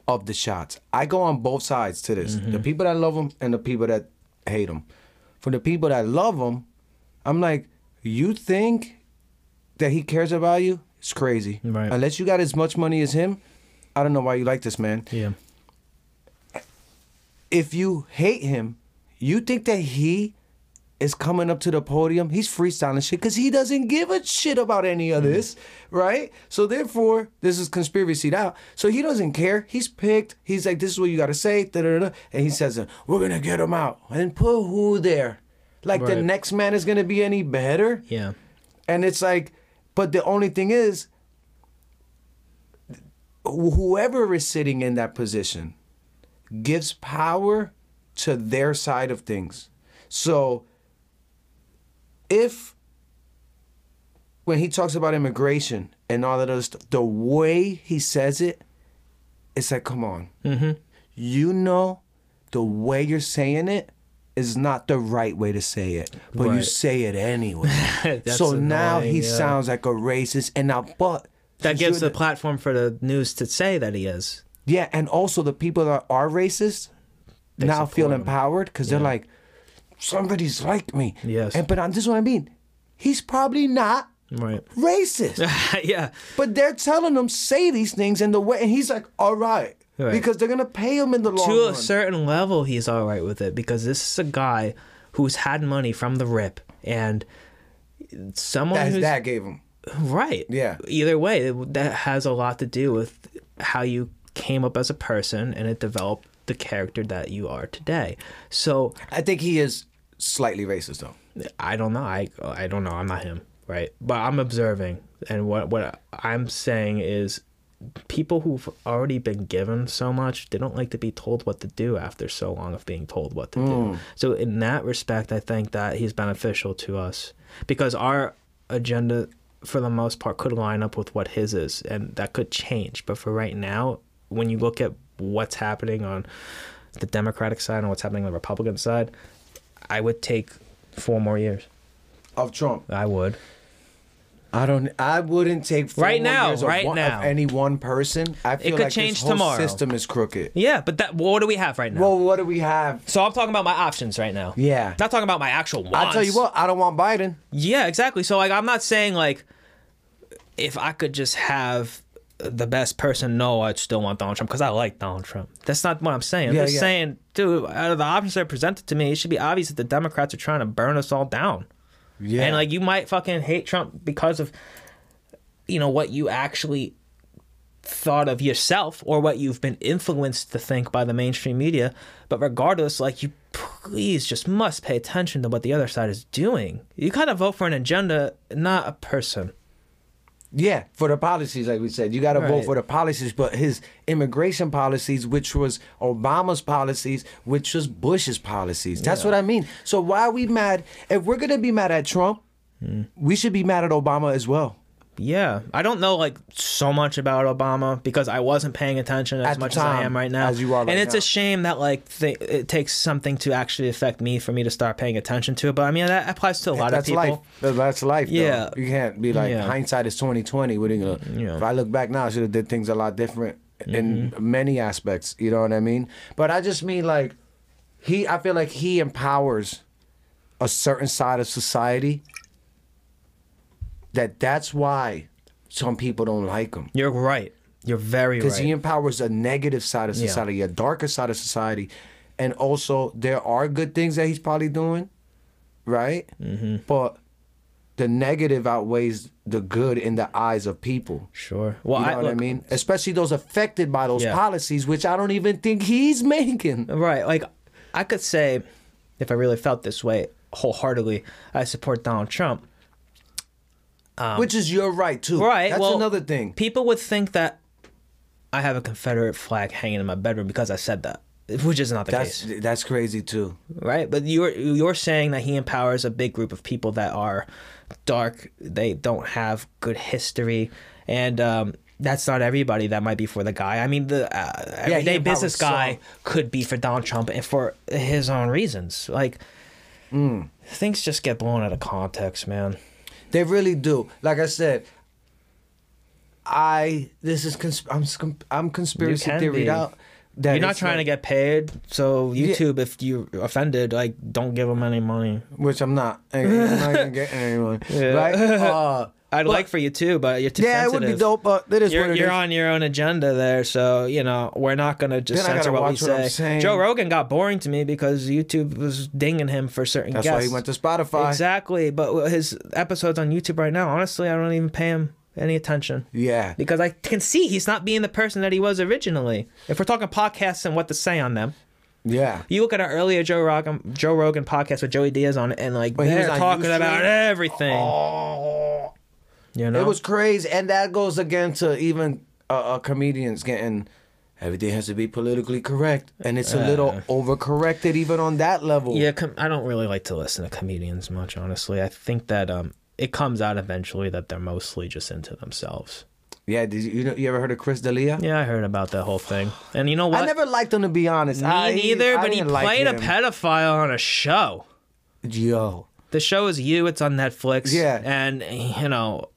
of the shots. I go on both sides to this. The mm-hmm. people that love him and the people that hate him. For the people that love him, I'm like, you think that he cares about you? It's crazy.
Right.
Unless you got as much money as him, I don't know why you like this man.
yeah,
If you hate him, you think that he is coming up to the podium. He's freestyling shit because he doesn't give a shit about any of mm. this, right? So therefore, this is conspiracy out. So he doesn't care. He's picked. He's like, this is what you got to say, da, da, da. and he says, we're gonna get him out and put who there. Like the next man is gonna be any better.
yeah,
And it's like, but the only thing is, wh- whoever is sitting in that position gives power to their side of things. So if when he talks about immigration and all that other stuff, the way he says it, it's like, come on.
mm-hmm.
You know the way you're saying it is not the right way to say it, but you say it anyway. So now he
yeah.
sounds like a racist, and now but
That gives the platform for the news to say that he is.
yeah, and also the people that are racist
They
now feel
him.
empowered because they're like, somebody's like me.
Yes.
and but I'm, this is what I mean. He's probably not
Right.
racist.
yeah.
But they're telling him say these things in the way, and he's like, "All right,"
Right.
because they're gonna pay him in the long
to
run.
a certain level he's all right with it because this is a guy who's had money from the rip and someone
That his dad gave him.
right
Yeah.
either way that has a lot to do with how you came up as a person and it developed the character that you are today so
I think he is slightly racist though.
i don't know i i don't know i'm not him right but i'm observing and what what i'm saying is people who've already been given so much they don't like to be told what to do after so long of being told what to do. Hmm. So in that respect i think that he's beneficial to us because our agenda for the most part could line up with what his is and that could change. But for right now when you look at what's happening on the democratic side and what's happening on the republican side i would take four more years.
Of Trump,
i would
I don't. I wouldn't take four
Right now,
years
right
one-
now.
of any one person. I feel
could
like
change
this whole
tomorrow.
system is crooked.
yeah but that what do we have right now
Well, what do we have?
So I'm talking about my options right now.
Yeah.
Not talking about my actual wants.
I tell you what, I don't want Biden.
Yeah, exactly. So like I'm not saying like if I could just have the best person, no, I'd still want Donald Trump because I like Donald Trump. That's not what I'm saying. I'm
Yeah,
just
yeah.
saying, dude, out of the options that are presented to me, it should be obvious that the Democrats are trying to burn us all down.
Yeah.
And like you might fucking hate Trump because of you know what you actually thought of yourself or what you've been influenced to think by the mainstream media. But regardless, like you please just must pay attention to what the other side is doing. You kind of vote for an agenda, not a person.
Yeah, for the policies, like we said, you got to vote for the policies. But his immigration policies, which was Obama's policies, which was Bush's policies. That's what I mean. So why are we mad? If we're gonna be mad at Trump,
Hmm.
we should be mad at Obama as well.
Yeah, I don't know like so much about Obama because I wasn't paying attention as
At
much as I am right now.
as you are right
and it's
now.
a shame that like th- it takes something to actually affect me for me to start paying attention to it. But I mean that applies to a lot
That's
of people.
That's life. That's life. though.
Yeah.
you can't be like
Yeah.
hindsight is twenty twenty. What are you gonna?
Yeah. Mm-hmm.
If I look back now, I should have did things a lot different in many aspects. You know what I mean? But I just mean like he. I feel like he empowers a certain side of society. That that's why some people don't like him
You're right. You're very
because he empowers a negative side of
Yeah.
society, a darker side of society, and also there are good things that he's probably doing, right? Mm-hmm. But the negative outweighs the good in the eyes of people.
Sure. Well,
You know
I,
what I mean? Especially those affected by those
Yeah.
policies, which I don't even think he's making.
Right. Like, I could say, if I really felt this way wholeheartedly, I support Donald Trump.
Which is your right too.
Um, Right.
That's
well,
another thing.
People would think that I have a Confederate flag hanging in my bedroom because I said that, which is not the
That's
case.
that's crazy too.
Right. But you're you're saying that he empowers a big group of people that are dark. They don't have good history, and um, that's not everybody. That might be for the guy. I mean, the uh, everyday
empowers
business guy
some.
could be for Donald Trump and for his own reasons. Like
Mm.
things just get blown out of context, man.
They really do. Like I said, I this is cons- I'm I'm conspiracy theory out. That
You're not trying to get paid, so YouTube, if you're offended, like don't give them any money.
which I'm not. I'm not even getting anyone.
Yeah.
Right? Uh,
I'd
But-
like for you too, but you're too
yeah, it would be dope, but it is
You're,
what it
you're
is.
on your own agenda there, so you know we're not gonna just
Then
censor what we
what
say.
saying.
Joe Rogan got boring to me because YouTube was dinging him for certain
That's
guests.
why he went to Spotify.
Exactly, but his episodes on YouTube right now, honestly, I don't even pay him any attention
Yeah.
because I can see he's not being the person that he was originally. If we're talking podcasts and what to say on them,
Yeah.
you look at our earlier Joe Rogan Joe Rogan podcast with Joey Diaz on it, and like
was
they're talking about everything.
Oh.
You know,
It was crazy, and that goes again to even uh, uh, comedians getting everything has to be politically correct, and it's a little overcorrected even on that level.
Yeah, com- I don't really like to listen to comedians much, honestly. I think that um, it comes out eventually that they're mostly just into themselves.
Yeah, did you you, know, you ever heard of Chris D'Elia?
Yeah, I heard about that whole thing. And you know what?
I never liked him to be honest.
Me
I,
neither,
I
but he
didn't like
played a pedophile on a show.
Yo,
The show is you. It's on Netflix.
Yeah.
And you know,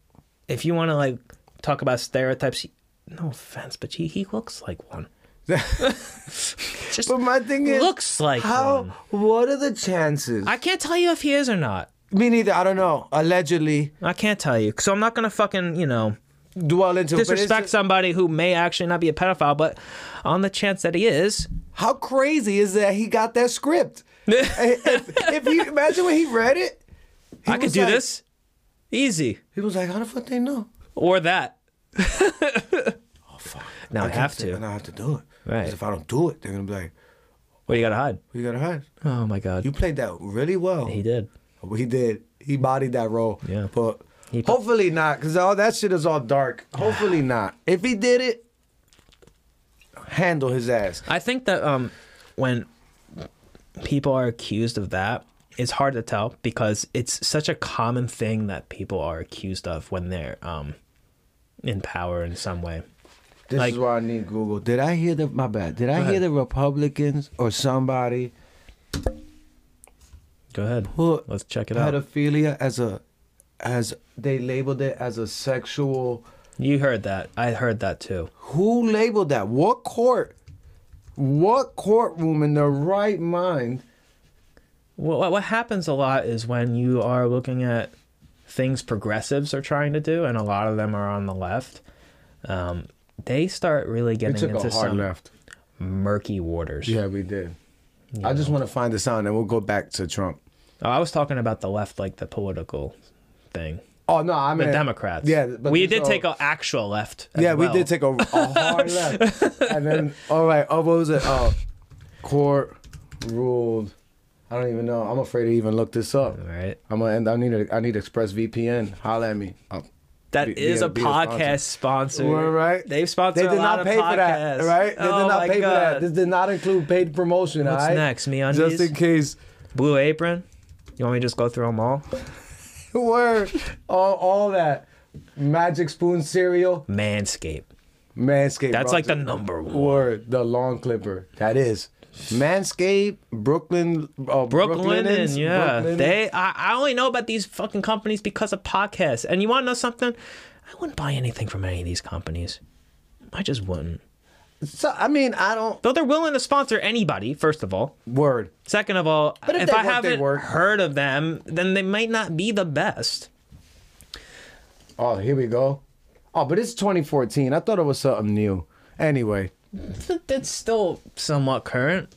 if you want to like talk about stereotypes, he- no offense, but he he looks like one. Just
but my thing is,
looks like
how?
one.
What are the chances?
I can't tell you if he is or not.
Me neither. I don't know. Allegedly,
I can't tell you. So I'm not gonna fucking you know
dwell into it, but it's
disrespect somebody who may actually not be a pedophile, but on the chance that he is,
How crazy is that he got that script? if, if he imagine when he read it,
I could do
like-
this easy
People's like, "How the fuck they know?"
or that.
Oh fuck!
Now I,
can't
have
say-
to.
And I have to do it.
Right.
If I don't do it, they're gonna be like,
What do you gotta hide?
"We gotta hide."
Oh my god,
You played that really well.
he did.
He did. He bodied that role.
Yeah.
But
He-
hopefully not, because all that shit is all dark. Hopefully not. If he did it, handle his ass.
I think that um, when people are accused of that, it's hard to tell because it's such a common thing that people are accused of when they're um, in power in some way.
This
Like-
is why I need Google. Did I hear the my bad? Did I hear the Republicans or somebody
Go ahead.
put
Let's check it out.
pedophilia as a as they labeled it as a sexual
You heard that. I heard that too.
who labeled that? What court? What courtroom in their right mind?
What what happens a lot is when you are looking at things progressives are trying to do, and a lot of them are on the left. Um, they start really getting into some
left.
murky waters.
Yeah, we did. I just want to find the sound, and we'll go back to Trump.
Oh, I was talking about the left, like the political thing.
Oh no, I
The
mean
Democrats.
Yeah, but
we did
all-
take an actual left.
Yeah, we did take a, a hard left, and then all right. Oh, what was it? Oh, court ruled. I don't even know. I'm afraid to even look this up.
All right.
I'm gonna end. I need a, I need ExpressVPN. Holla at me. Oh,
That
Be-
is
be a-
a
be a
podcast sponsor.
Well, right?
They've sponsored
They did
a lot
not
of
pay for that, right? They
oh
did not
my
pay for that.
God.
This did not include paid promotion.
What's
all right?
next? Me
Just in case.
Blue Apron. You want me to just go through them all?
Word. all, all that. Magic spoon cereal.
Manscaped.
Manscaped.
That's
bro.
like the number one.
Word, the lawn clipper. That is Manscaped, Brooklyn, uh,
Brooklyn and yeah, they. I, I only know about these fucking companies because of podcasts. And you want to know something? I wouldn't buy anything from any of these companies. I just wouldn't.
So, I mean, I don't.
Though they're willing to sponsor anybody. First of all,
Word.
second of all,
But if
if, I
work,
haven't heard of them, then they might not be the best.
Oh, here we go. Oh, but it's 2014. I thought it was something new. Anyway,
That's still somewhat current.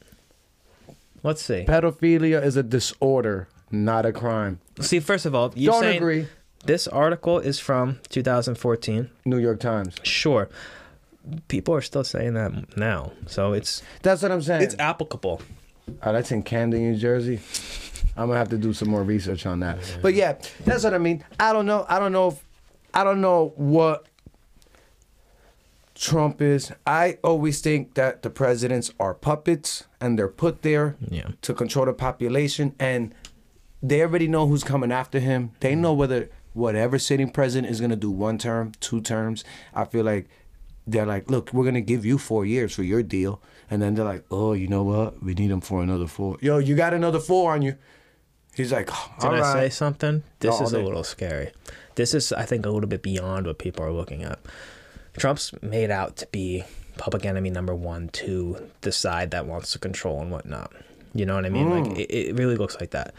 Let's see.
pedophilia is a disorder, not a crime.
See, first of all, you
Don't
saying
agree.
this article is from 2014.
New York Times.
Sure, people are still saying that now, so it's
That's what I'm saying.
it's applicable.
Oh, that's in Camden, New Jersey. I'm gonna have to do some more research on that. But yeah, that's what I mean. I don't know. I don't know. If, I don't know what Trump is. I always think that the presidents are puppets and they're put there
Yeah.
to control the population, and they already know who's coming after him. They mm-hmm. know whether whatever sitting president is gonna do one term, two terms. I feel like they're like, look, we're gonna give you four years for your deal, and then they're like, oh, you know what? We need him for another four. Yo, you got another four on you. He's like, oh,
Did
all
I say something? This
all
is a little scary. This is, I think, a little bit beyond what people are looking at. Trump's made out to be public enemy number one to the side that wants to control and whatnot. You know what I mean?
Mm.
Like it, it really looks like that.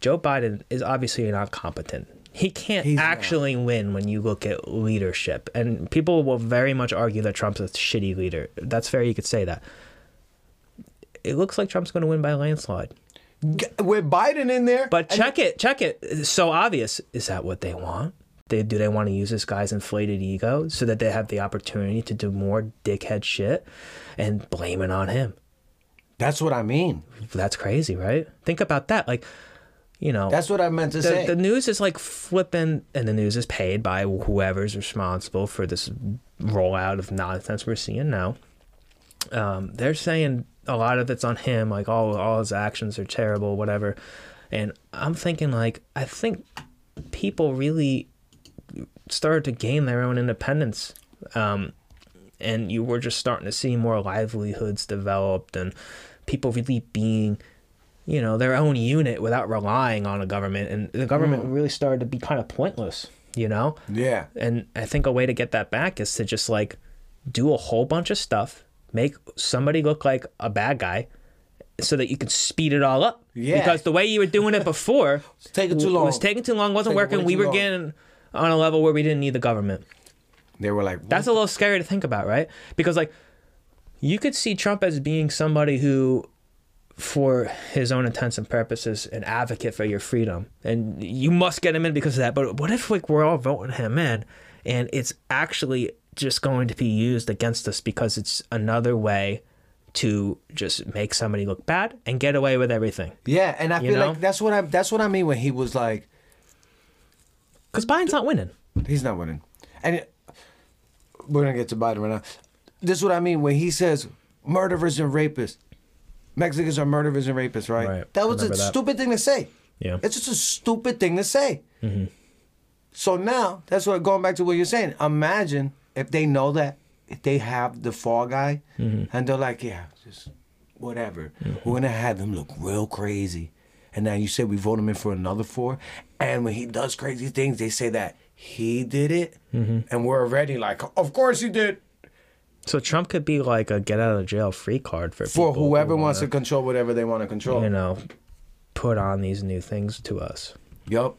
Joe Biden is obviously not competent. He can't
He's not.
actually win when you look at leadership, and people will very much argue that Trump's a shitty leader. That's fair. You could say that. It looks like Trump's going to win by a landslide.
G- With Biden in there,
But check it, check it. It's so obvious. Is that what they want? They do they want to use this guy's inflated ego so that they have the opportunity to do more dickhead shit and blame it on him?
That's what I mean.
That's crazy, right? Think about that. Like, you know,
That's what I meant to
the,
say.
the news is like flipping, and the news is paid by whoever's responsible for this rollout of nonsense we're seeing now. Um, they're saying a lot of it's on him, like all all his actions are terrible, whatever. And I'm thinking, like, I think people really started to gain their own independence Um, and you were just starting to see more livelihoods developed and people really being you know their own unit without relying on a government and the government really started to be kind of pointless you know
Yeah.
and i think a way to get that back is to just like do a whole bunch of stuff make somebody look like a bad guy so that you can speed it all up
Yeah.
because the way you were doing it before
It's taking too long.
it was taking too long wasn't
Taking
working we were
long.
getting on a level where we didn't need the government.
They were like,
that's a little scary to think about, right? Because like you could see Trump as being somebody who for his own intents and purposes an advocate for your freedom. And you must get him in because of that. But what if like we're all voting him in and it's actually just going to be used against us because it's another way to just make somebody look bad and get away with everything?
Yeah, and I
You
feel
know?
like that's what I that's what I mean when he was like,
because biden's not winning
he's not winning, and it- we're gonna get to Biden right now. This is what I mean when he says murderers and rapists. Mexicans are murderers and rapists, right?
Right.
That was a
that.
stupid thing to say.
Yeah.
It's just a stupid thing to say. Mm-hmm. So now that's what going back to what you're saying. Imagine if they know that if they have the fall guy and they're like, yeah, just whatever. We're gonna have him look real crazy. And now you say we vote him in for another four, and when he does crazy things, they say that he did it, mm-hmm. and we're already like, of course he did.
so trump could be like a get out of jail free card for
For
people who
whoever wants to
wanna,
control whatever they want to control.
you know put on these new things to us
Yup.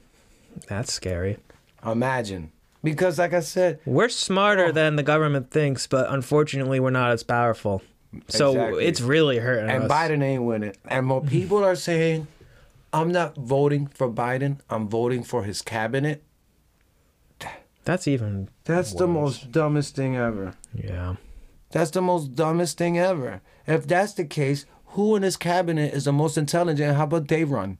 that's scary
Imagine. Because like I said,
We're smarter oh. than the government thinks, but unfortunately, we're not as powerful. So
Exactly.
it's really hurting
and
us.
Biden ain't winning. And more people are saying, I'm not voting for Biden. I'm voting for his cabinet.
That's even
That's the most dumbest thing ever.
Yeah.
That's the most dumbest thing ever. If that's the case, who in his cabinet is the most intelligent? How about they run?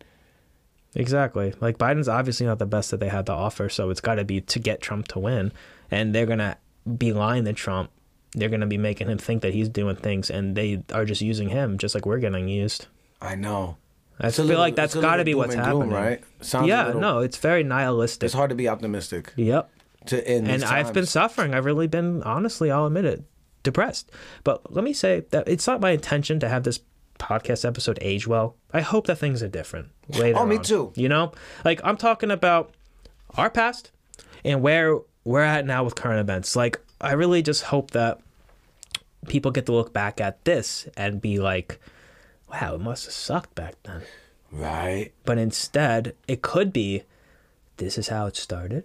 Exactly. Like Biden's obviously not the best that they had to offer, so it's got to be to get Trump to win, and they're gonna be lying to Trump. They're gonna be making him think that he's doing things, and they are just using him, just like we're getting used.
I know.
I feel
little-
like that's got to be what's
and gloom,
happening,
right? Sounds
yeah,
little-
no, it's very nihilistic.
It's hard to be optimistic.
Yep.
To end
and I've been suffering. I've really been, honestly, I'll admit it, depressed. But let me say that it's not my intention to have this podcast episode age well. I hope that things are different later.
Oh, me
on.
too.
You know, like I'm talking about our past and where we're at now with current events. Like I really just hope that people get to look back at this and be like, "Wow, it must have sucked back then."
Right.
But instead, it could be, "This is how it started."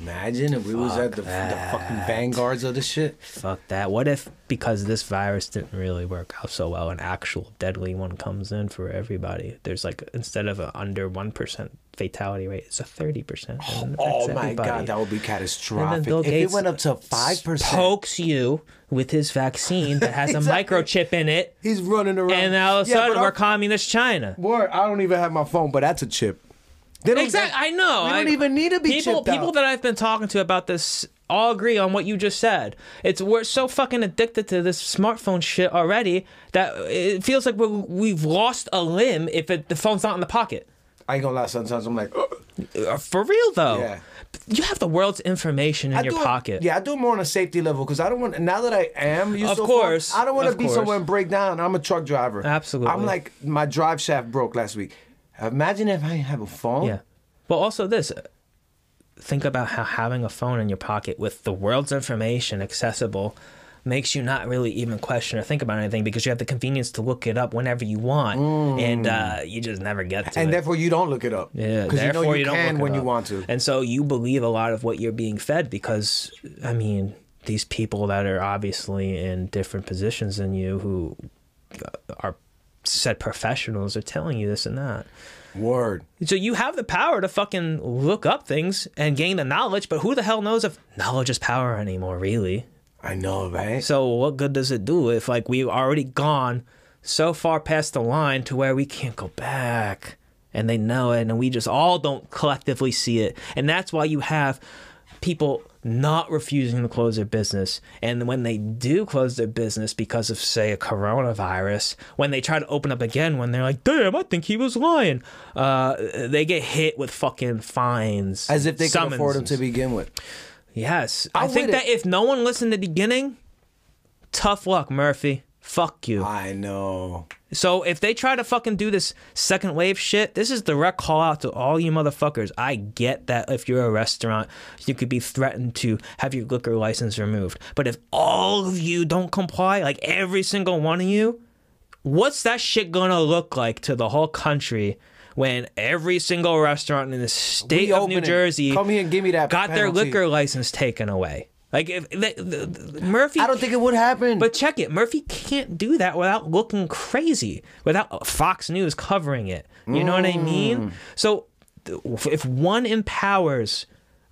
Imagine if we was at the, the fucking vanguards of the shit.
Fuck that. What if because this virus didn't really work out so well, an actual deadly one comes in for everybody? There's like instead of a under one percent fatality rate, it's a thirty percent.
Oh my god, that would be catastrophic.
Bill
if
Gates
it went up to five percent,
pokes you with his vaccine that has a microchip in it,
he's running around.
and all of a
Yeah,
sudden we're
I'm-
communist China.
Boy, I don't even have my phone, but that's a chip. They don't
Exactly, I know.
We don't even need to be
people. people
out.
that I've been talking to about this all agree on what you just said. It's we're so fucking addicted to this smartphone shit already that it feels like we're, we've lost a limb if it, the phone's not in the pocket.
I ain't gonna lie. Sometimes I'm like,
Uh, For real though,
Yeah.
you have the world's information in
I
your
do
pocket.
yeah, I do more on a safety level because I don't want. Now that I am used
Of
a
course,
phone, I don't want to be
course.
somewhere and break down. I'm a truck driver.
Absolutely.
I'm like my drive shaft broke last week. Imagine if I didn't have a phone.
Yeah. But also this think about how having a phone in your pocket with the world's information accessible makes you not really even question or think about anything because you have the convenience to look it up whenever you want and uh, you just never get to
And
it.
therefore, you don't look it up.
yeah,
because you know you,
don't
can when you want to.
And so you believe a lot of what you're being fed because I mean, these people that are obviously in different positions than you who are said professionals are telling you this and that.
Word.
So you have the power to fucking look up things and gain the knowledge, but who the hell knows if knowledge is power anymore, really?
I know, right?
So what good does it do if like we've already gone so far past the line to where we can't go back? And they know it and we just all don't collectively see it. And that's why you have people not refusing to close their business. And when they do close their business because of, say, a coronavirus, when they try to open up again, when they're like, damn, I think he was lying, uh, they get hit with fucking fines.
As if they could afford them to begin with.
Yes. i
I'm
think that if no one listened in the beginning, tough luck, Murphy. Fuck you.
I know.
So if they try to fucking do this second wave shit, this is direct call out to all you motherfuckers. I get that if you're a restaurant, you could be threatened to have your liquor license removed. But if all of you don't comply, like every single one of you, what's that shit gonna look like to the whole country when every single restaurant in the state of New
it.
Jersey
Come here and give me that
got their liquor license taken away? Like if the, the, the- Murphy
I don't think it would happen.
but check it. Murphy can't do that without looking crazy, without Fox News covering it. You know what I
Mm.
mean? So if one empowers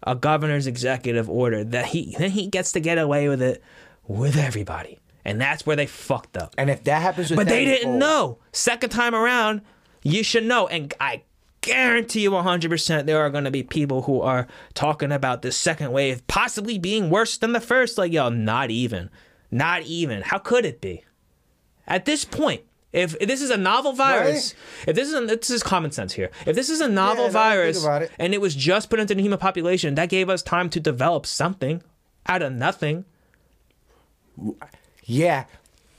a governor's executive order, that he then he gets to get away with it with everybody. And that's where they fucked up.
and if that happens with
But they didn't know. Second time around, you should know. And I guarantee you 100% there are going to be people who are talking about this second wave possibly being worse than the first. Like, yo, not even. Not even. How could it be? At this point, if, if this is a novel virus, if this is a, this is common sense here. If this is a novel
Yeah, now that I think
virus
it.
and it was just put into the human population, that gave us time to develop something out of nothing.
Yeah,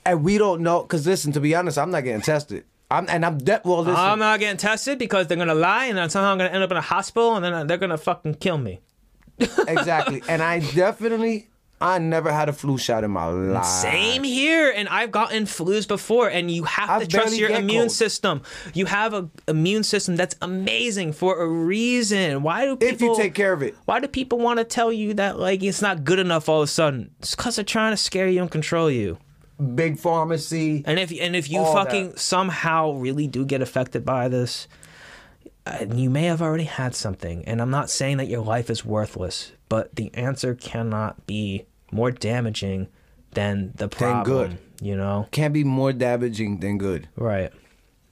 and we don't know. Cause listen, to be honest, I'm not getting tested. I'm and I'm de- well. Listen,
I'm not getting tested because they're gonna lie, and then somehow I'm gonna end up in a hospital, and then they're gonna fucking kill me.
exactly. And I definitely, I never had a flu shot in my life.
Same here, and I've gotten flus before, and you have
I
to trust your immune
cold.
system. You have a immune system that's amazing for a reason. Why do people?
If you take care of it.
Why do people want to tell you that like it's not good enough all of a sudden? It's because they're trying to scare you and control you.
Big pharmacy.
And if and if you fucking
that.
somehow really do get affected by this, uh, you may have already had something. And I'm not saying that your life is worthless, but the answer cannot be more damaging than the problem.
good.
You know,
Can't be more damaging than good.
right?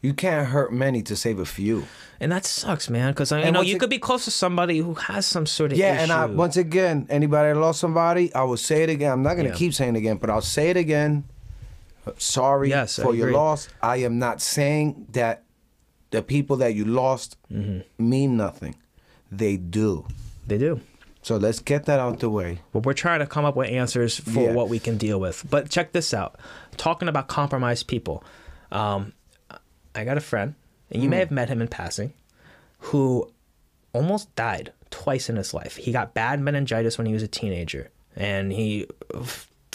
You can't hurt many to save a few.
And that sucks, man. Because you know you
it-
could be close to somebody who has some sort of
Yeah,
issue.
and I once again, anybody that lost somebody, I will say it again. I'm not gonna
Yeah.
keep saying it again, but I'll say it again. Sorry
Yes,
for your loss. I am not saying that the people that you lost
Mm-hmm.
mean nothing. They do.
they do.
So let's get that out the way.
But we're trying to come up with answers for
Yeah.
what we can deal with. But check this out. Talking about compromised people. Um, I got a friend, and you may have met him in passing, who almost died twice in his life. He got bad meningitis when he was a teenager, and he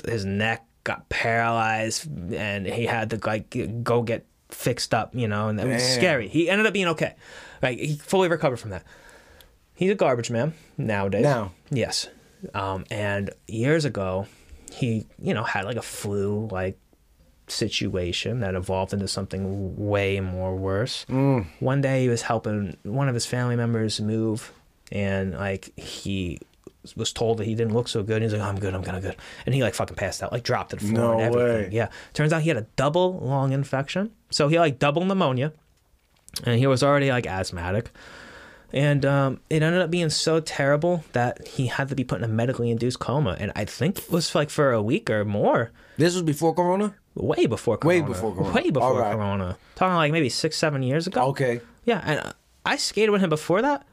his neck got paralyzed, and he had to like go get fixed up, you know, and it was
Damn.
scary. He ended up being okay. Like he fully recovered from that. He's a garbage man nowadays.
Now.
Yes. Um, and years ago, he, you know, had like a flu like situation that evolved into something way more worse. One day he was helping one of his family members move and like he was told that he didn't look so good. And he's like, "Oh, I'm good, I'm kind of good. And he like fucking passed out, like dropped to the floor
No
and everything.
way.
Yeah. Turns out he had a double lung infection. So he had like double pneumonia and he was already like asthmatic. And um, it ended up being so terrible that he had to be put in a medically induced coma. And I think it was like for a week or more,
This was before Corona?
way before Corona.
Way before Corona.
Way before
right.
Corona. Talking like maybe six, seven years ago.
Okay.
Yeah, and I skated with him before that.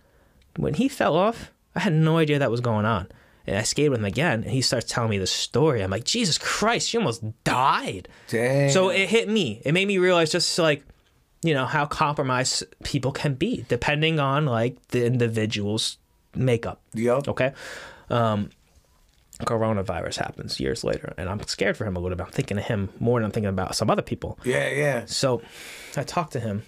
When he fell off, I had no idea that was going on. And I skated with him again, and he starts telling me the story. I'm like, Jesus Christ, you almost died.
Damn.
So it hit me. It made me realize just like, you know, how compromised people can be depending on like the individual's makeup.
Yup.
Okay. Um, coronavirus happens years later, and I'm scared for him a little bit. I'm thinking of him more than I'm thinking about some other people.
Yeah, yeah.
So I talked to him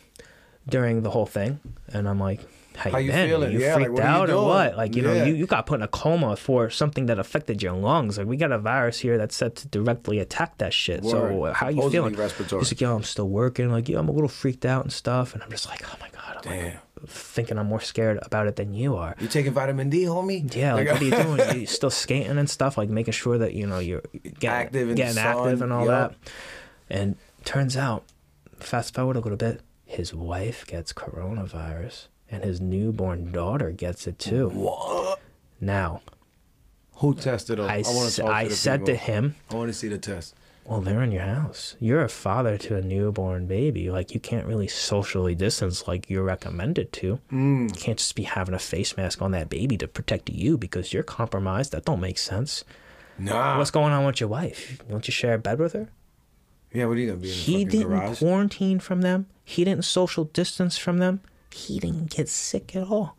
during the whole thing, and I'm like, "How you,
How you
been?
feeling?
You
Yeah,
freaked
you
out or what? Like, you know, you, you got put in a coma for something that affected your lungs. Like, we got a virus here that's set to directly attack that shit. So
Word.
Uh, how you feeling?
respiratory.
He's like, yo, I'm still working. Like, yeah, I'm a little freaked out and stuff. And I'm just like, oh my god, I'm like,
Damn.
thinking I'm more scared about it than you are.
You taking vitamin D, homie?
Yeah, like, what are you doing? You still skating and stuff, like making sure that you know you're getting
Active
getting active
sun,
and all
yup.
that. And turns out, fast forward a little bit, his wife gets coronavirus, and his newborn daughter gets it too.
What?
Now,
Who tested him?
I, s-
talk to
I
the
said to him,
I want to see the test.
Well, they're in your house. You're a father to a newborn baby. Like, you can't really socially distance like you're recommended to.
Mm.
You can't just be having a face mask on that baby to protect you because you're compromised. That don't make sense.
Nah.
What's going on with your wife? Don't you share a bed with her?
yeah, what are you gonna be in the
He didn't
garage?
quarantine from them. He didn't social distance from them. He didn't get sick at all.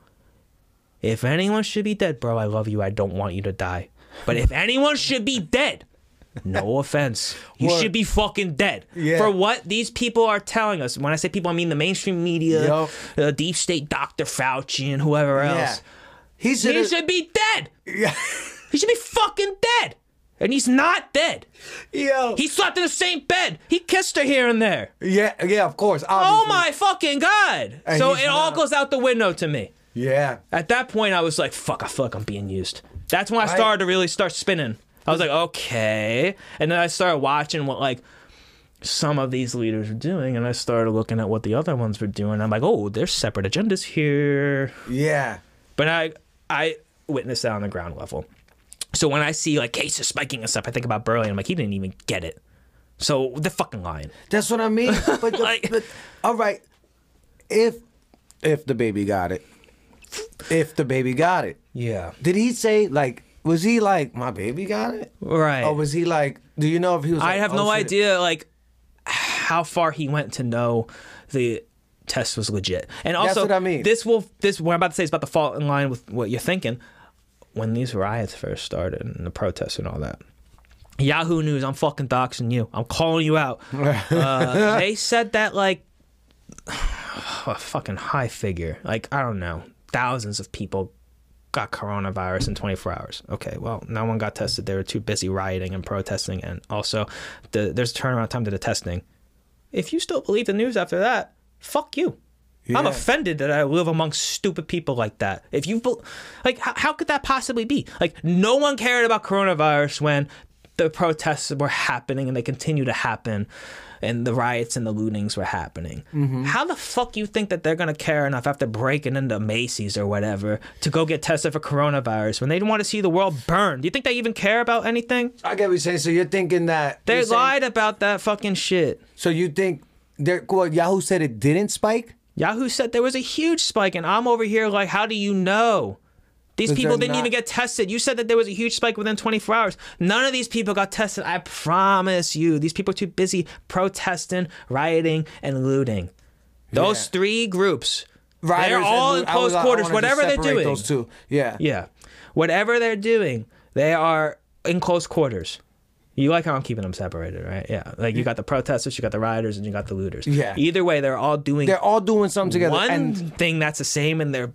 If anyone should be dead, bro, I love you. I don't want you to die. But if anyone should be dead, no offense, you should be fucking dead
Yeah.
for what these people are telling us. When I say people, I mean the mainstream media,
Yup.
the deep state, Dr. Fauci, and whoever
Yeah.
else.
He
He
should.
should be dead.
Yeah.
He should be fucking dead. And he's not dead.
Yo.
He slept in the same bed. He kissed her here and there.
yeah. Yeah. Of course.
Oh my fucking god!
And
so it all goes out the window to me.
Yeah.
At that point, I was like, "Fuck! I feel like I'm being used." That's when I started to really start spinning. I was like, "Okay," and then I started watching what like some of these leaders were doing, and I started looking at what the other ones were doing. I'm like, "Oh, there's separate agendas here."
Yeah.
But I I witnessed that on the ground level. So when I see like cases spiking and stuff, I think about Burley. I'm like, he didn't even get it. So they're fucking lying.
That's what I mean. But, the-
Like-
but all right, if if the baby got it, if the baby got it,
Yeah.
did he say like? Was he like my baby got it?
Right.
Or was he like? Do you know if he was?
I
like,
have
oh,
no
shit.
idea like how far he went to know the test was legit. And also,
what I mean.
this will this what I'm about to say is about to fall in line with what you're thinking. When these riots first started and the protests and all that, Yahoo News, I'm fucking doxing you. I'm calling you out. uh, they said that like a fucking high figure, like I don't know, thousands of people got coronavirus in 24 hours. Okay, well, no one got tested. They were too busy rioting and protesting, and also the, there's a turnaround time to the testing. If you still believe the news after that, fuck you. I'm offended that I live among stupid people like that. If you like, how, how could that possibly be? Like, no one cared about coronavirus when the protests were happening and they continue to happen, and the riots and the lootings were happening. Mm-hmm. How the fuck you think that they're gonna care enough after breaking into Macy's or whatever to go get tested for coronavirus when they want to see the world burn? Do you think they even care about anything?
I get what you're saying. So you're thinking that
They
you're saying-
lied about that fucking shit.
So you think? Well, Yahoo said it didn't spike.
Yahoo said there was a huge spike, and I'm over here like, how do you know? These people didn't even get tested. You said that there was a huge spike within 24 hours. None of these people got tested. I promise you. These people are too busy protesting, rioting, and looting. Those
Yeah.
three groups,
Riders
they're all in close
was-
quarters. Whatever they're doing,
Those two. Yeah.
yeah, whatever they're doing, they are in close quarters. You like how I'm keeping them separated, right? Yeah. Like you got the protesters, you got the rioters, and you got the looters.
Yeah.
Either way, they're all doing
They're all doing something together.
one
And
thing that's the same, and they're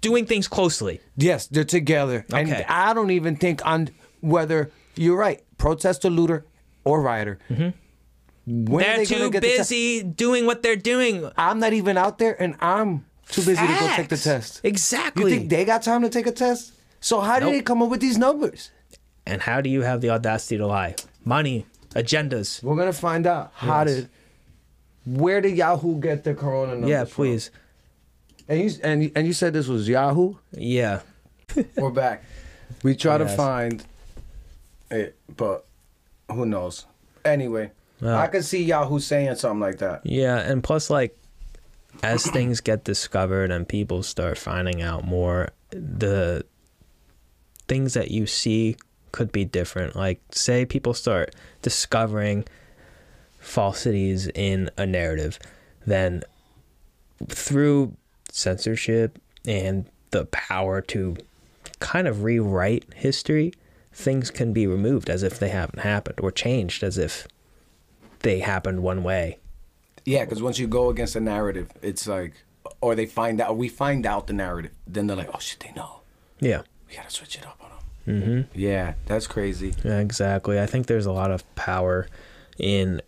doing things closely.
yes, they're together.
Okay.
And I don't even think on whether you're right, protester, looter, or rioter.
Mm-hmm. They're
they
too
get the
busy doing what they're doing.
I'm not even out there, and I'm too busy to go take the test.
Exactly.
You think they got time to take a test? So how did they come up with these numbers?
And how do you have the audacity to lie? Money, agendas.
We're gonna find out. How
Yes.
did? Where did Yahoo get their corona numbers?
Yeah,
from?
please.
And you and and you said this was Yahoo.
Yeah.
We're back. We try to find it, but who knows? Anyway,
Yeah.
I could see Yahoo saying something like that.
Yeah, and plus, like, as things get discovered and people start finding out more, the things that you see could be different. Like, say people start discovering falsities in a narrative, then through censorship and the power to kind of rewrite history, things can be removed as if they haven't happened or changed as if they happened one way.
Yeah, because once you go against a narrative, it's like, or they find out, we find out the narrative, then they're like, oh shit, they know.
Yeah.
We gotta switch it up on. Mm-hmm. Yeah, that's crazy.
Yeah, exactly. I think there's a lot of power in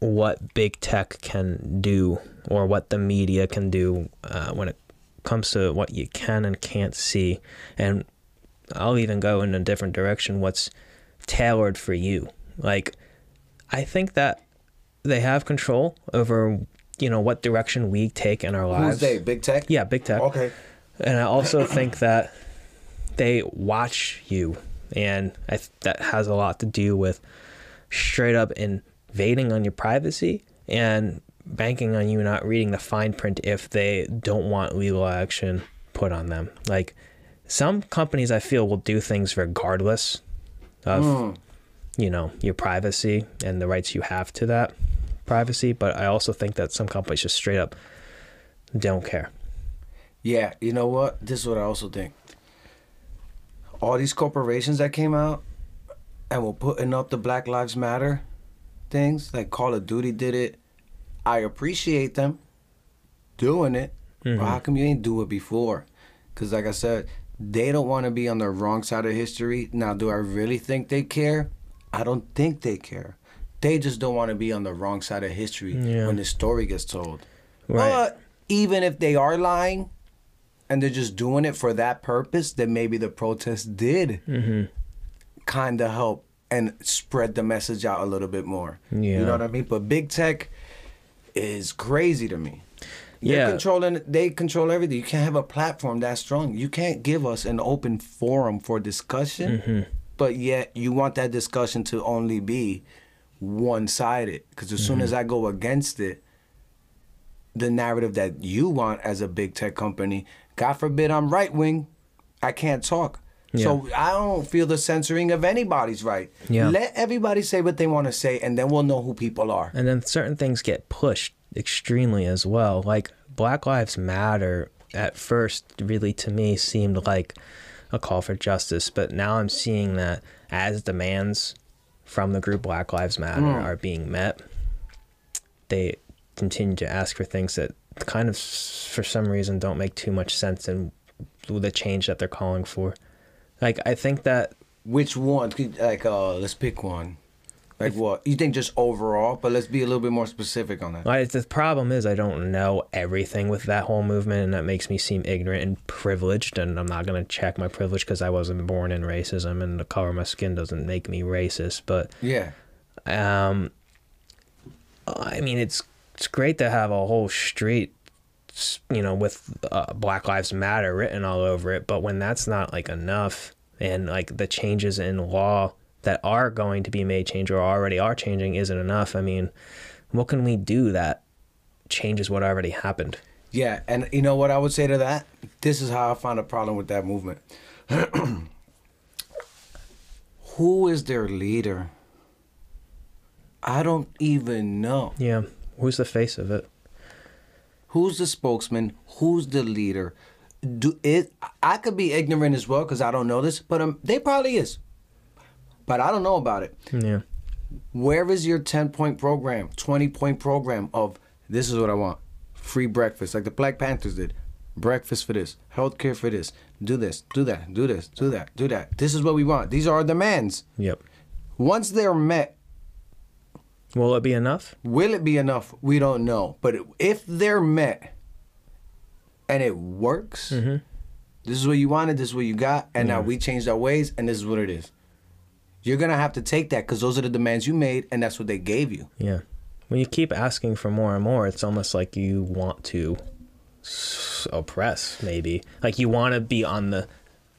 what big tech can do or what the media can do uh, when it comes to what you can and can't see. And I'll even go in a different direction what's tailored for you. Like, I think that they have control over, you know, what direction we take in our lives.
Who's they? Big tech?
Yeah, big tech.
Okay.
And I also think that they watch you, and I th- that has a lot to do with straight up invading on your privacy and banking on you not reading the fine print if they don't want legal action put on them. Like some companies, I feel will do things regardless of hmm. you know your privacy and the rights you have to that privacy. But I also think that some companies just straight up don't care.
Yeah, you know what? This is what I also think. All these corporations that came out and were putting up the Black Lives Matter things, like Call of Duty did it. I appreciate them doing it. But mm-hmm. how come you ain't do it before? Because, like I said, they don't want to be on the wrong side of history. Now, do I really think they care? I don't think they care. They just don't want to be on the wrong side of history
Yeah.
when the story gets told.
Right.
But even if they are lying and they're just doing it for that purpose, then maybe the protest did
Mm-hmm.
kind of help and spread the message out a little bit more. You know what I mean? But big tech is crazy to me. They're
Yeah.
controlling they control everything. You can't have a platform that strong. You can't give us an open forum for discussion.
Mm-hmm.
But yet you want that discussion to only be one sided. Because as
Mm-hmm.
soon as I go against it, the narrative that you want as a big tech company, God forbid I'm right wing, I can't talk. So I don't feel the censoring of anybody's right.
Yeah.
Let everybody say what they want to say, and then we'll know who people are.
And then certain things get pushed extremely as well. Like Black Lives Matter at first really to me seemed like a call for justice, but now I'm seeing that as demands from the group Black Lives Matter mm. are being met, they continue to ask for things that kind of for some reason don't make too much sense in the change that they're calling for. Like I think that
Which one? Like, uh, let's pick one. Like what? You think just overall? But let's be a little bit more specific on that.
I, the problem is I don't know everything with that whole movement, and that makes me seem ignorant and privileged. And I'm not gonna check my privilege because I wasn't born in racism, and the color of my skin doesn't make me racist. But
Yeah.
um, I mean, it's it's great to have a whole street, you know, with uh, Black Lives Matter written all over it. But when that's not like enough, and like the changes in law that are going to be made change or already are changing isn't enough. I mean, what can we do that changes what already happened?
Yeah, and you know what I would say to that? This is how I found a problem with that movement. Who is their leader? I don't even know.
Yeah, who's the face of it?
Who's the spokesman? Who's the leader? Do it? I could be ignorant as well because I don't know this, but um, they probably is. But I don't know about it.
Yeah,
Where is your 10 point program, 20 point program of this is what I want? Free breakfast, like the Black Panthers did. Breakfast for this, healthcare for this, do this, do that, do this, do that, do that. This is what we want. These are our demands.
yep.
Once they're met,
Will it be enough?
will it be enough? We don't know. But if they're met and it works,
Mm-hmm.
this is what you wanted, this is what you got, and now we changed our ways, and this is what it is. You're gonna have to take that because those are the demands you made, and that's what they gave you.
Yeah. When you keep asking for more and more, it's almost like you want to oppress, maybe. Like you want to be on the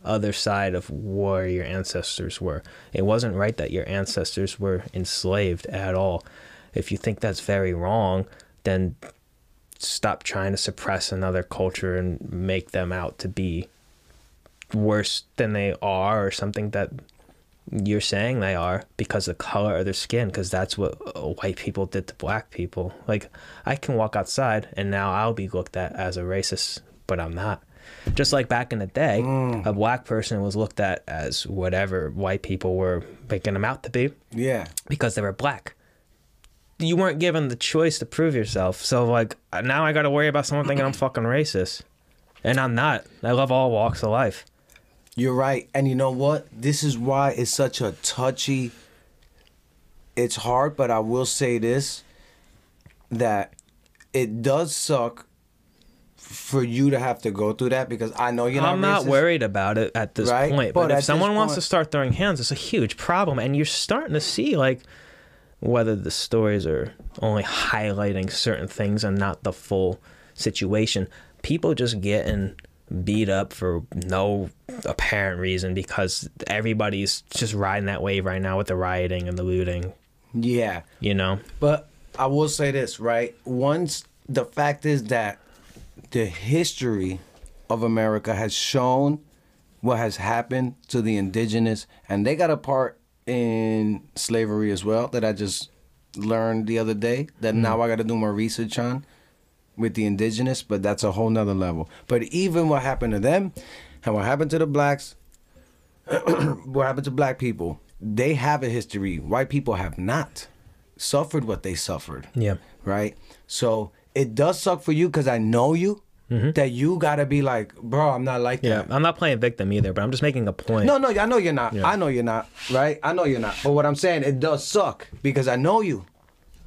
other side of where your ancestors were. It wasn't right that your ancestors were enslaved at all. If you think that's very wrong, then stop trying to suppress another culture and make them out to be worse than they are or something that you're saying they are because of the color of their skin because that's what uh, white people did to black people like i can walk outside and now i'll be looked at as a racist but i'm not just like back in the day mm. a black person was looked at as whatever white people were making them out to be.
Yeah.
because they were black. You weren't given the choice to prove yourself. So like now i gotta worry about someone thinking i'm fucking racist. And i'm not. I love all walks of life.
You're right. And you know what? This is why it's such a touchy it's hard, but I will say this that it does suck for you to have to go through that because I know you're not
I'm not
racist.
worried about it at this
Right?
point.
But
But, if someone wants to start throwing hands, it's a huge problem. And you're starting to see like whether the stories are only highlighting certain things and not the full situation. People just getting beat up for no apparent reason because everybody's just riding that wave right now with the rioting and the looting.
Yeah.
You know.
But I will say this, right? Once the fact is that the history of America has shown what has happened to the indigenous, and they got a part in slavery as well that I just learned the other day that now mm. I got to do more research on with the indigenous, but that's a whole nother level. But even what happened to them and what happened to the blacks, what happened to black people, they have a history. White people have not suffered what they suffered.
Yeah.
Right? So it does suck for you because I know you. Mm-hmm. That you gotta be like, bro, I'm not like
Yeah.
that.
I'm not playing victim either, but I'm just making a point.
No, no, I know you're not.
Yeah.
I know you're not. Right? I know you're not. But what I'm saying, it does suck because I know you.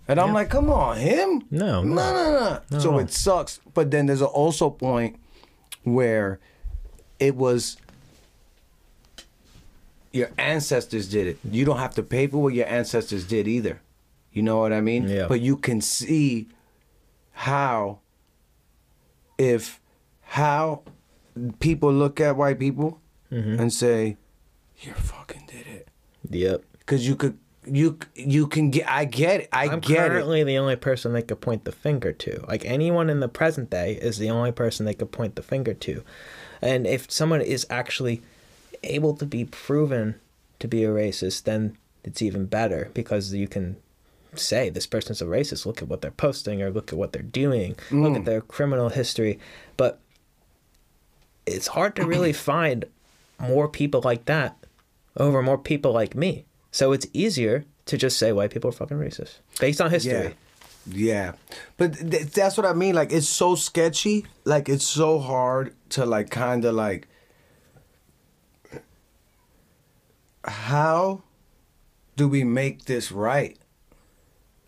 And I'm like, come on, him?
No,
no,
no.
no, no. So it sucks. But then there's also a point where it was your ancestors did it. You don't have to pay for what your ancestors did either. You know what I mean?
Yeah.
But you can see how if how people look at white people
Mm-hmm.
and say, "You fucking did it,"
Yep.
because you could, you you can get. I get it. I
I'm
get it.
currently the only person they could point the finger to. Like anyone in the present day is the only person they could point the finger to. And if someone is actually able to be proven to be a racist, then it's even better because you can say this person's a racist. Look at what they're posting or look at what they're doing. Look at mm. their criminal history. But it's hard to really find more people like that over more people like me. So it's easier to just say white people are fucking racist based on history.
Yeah, but th- that's what I mean. Like it's so sketchy. Like it's so hard to like kind of like. How do we make this right?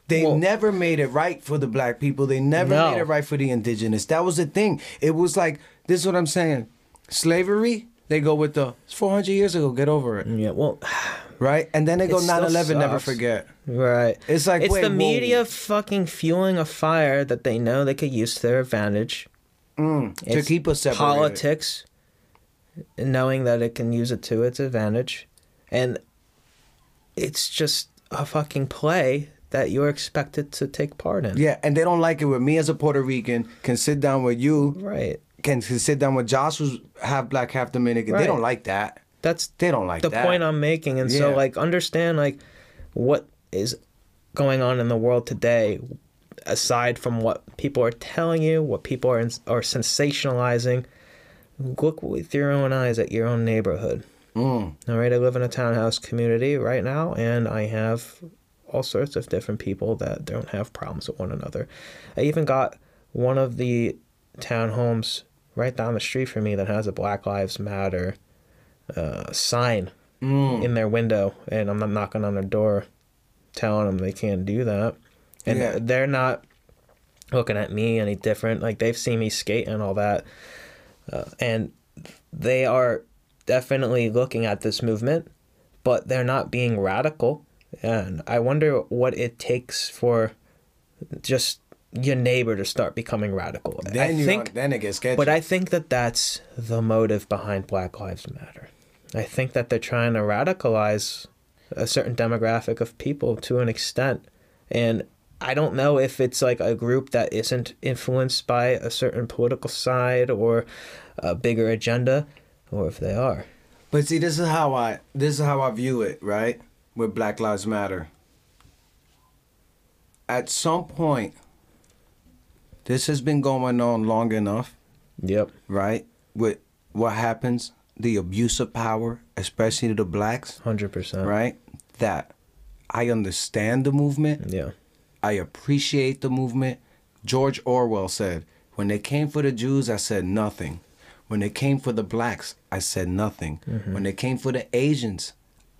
They
Well-
never made it right for the black people. They never
No.
made it right for the indigenous. That was the thing. It was like this is what I'm saying. Slavery, they go with the it's 400 years ago, get over it.
Yeah, well,
Right? And then they go
It
9/11, never forget.
right.
It's like,
it's
wait,
the
whoa.
media fucking fueling a fire that they know they could use to their advantage. Mm.
To
It's
keep us separated.
Politics, knowing that it can use it to its advantage, and it's just a fucking play that you're expected to take part in.
Yeah, and they don't like it when me as a Puerto Rican can sit down with you,
Right.
can, can sit down with Josh who's half black, half Dominican. They don't like that.
That's
They don't like
the
that.
point I'm making, and so like understand like what is going on in the world today, aside from what people are telling you, what people are are sensationalizing. Look with your own eyes at your own neighborhood.
Mm.
All right, I live in a townhouse community right now, and I have all sorts of different people that don't have problems with one another. I even got one of the townhomes right down the street from me that has a Black Lives Matter uh, sign
Mm.
in their window, and I'm not knocking on their door telling them they can't do that. And
Yeah.
they're not looking at me any different. Like they've seen me skate and all that, uh, and they are definitely looking at this movement, but they're not being radical. And I wonder what it takes for just your neighbor to start becoming radical.
Then
I
you
think,
then it gets sketchy.
but I think that that's the motive behind Black Lives Matter. I think that they're trying to radicalize a certain demographic of people to an extent. And I don't know if it's like a group that isn't influenced by a certain political side or a bigger agenda, or if they are.
But see, this is how I this is how I view it, right? With Black Lives Matter. At some point, this has been going on long enough,
Yep.
right? With what happens, the abuse of power, especially to the blacks,
100%.
right? That I understand the movement.
Yeah.
I appreciate the movement. George Orwell said, When they came for the Jews, I said nothing. When they came for the blacks, I said nothing. Mm-hmm. When they came for the Asians,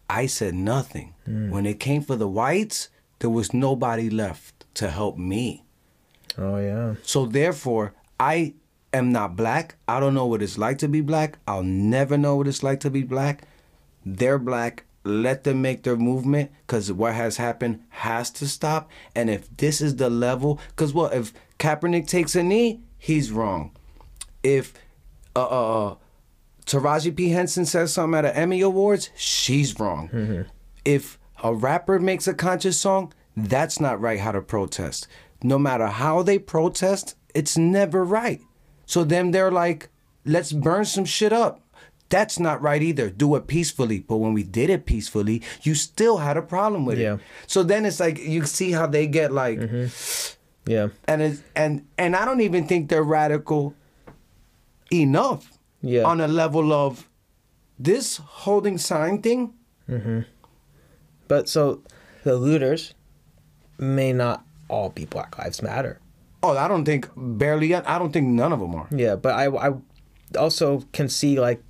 I said nothing. When it came for the whites, there was nobody left to help me.
Oh, yeah.
So therefore, I am not black. I don't know what it's like to be black. I'll never know what it's like to be black. They're black. Let them make their movement because what has happened has to stop. And if this is the level, because what if Kaepernick takes a knee, he's wrong. If uh, uh, Taraji P Henson says something at an Emmy Awards, she's wrong.
Mm-hmm.
If a rapper makes a conscious song, that's not right. How to protest? No matter how they protest, it's never right. So then they're like, let's burn some shit up. That's not right either. Do it peacefully. But when we did it peacefully, you still had a problem with
Yeah.
it. So then it's like you see how they get like
Yeah.
and it's, and and I don't even think they're radical enough
Yeah.
on a level of this holding sign thing.
But so the looters may not all be Black Lives Matter.
Oh, I don't think barely. I don't think none of them are.
Yeah, but I, I also can see like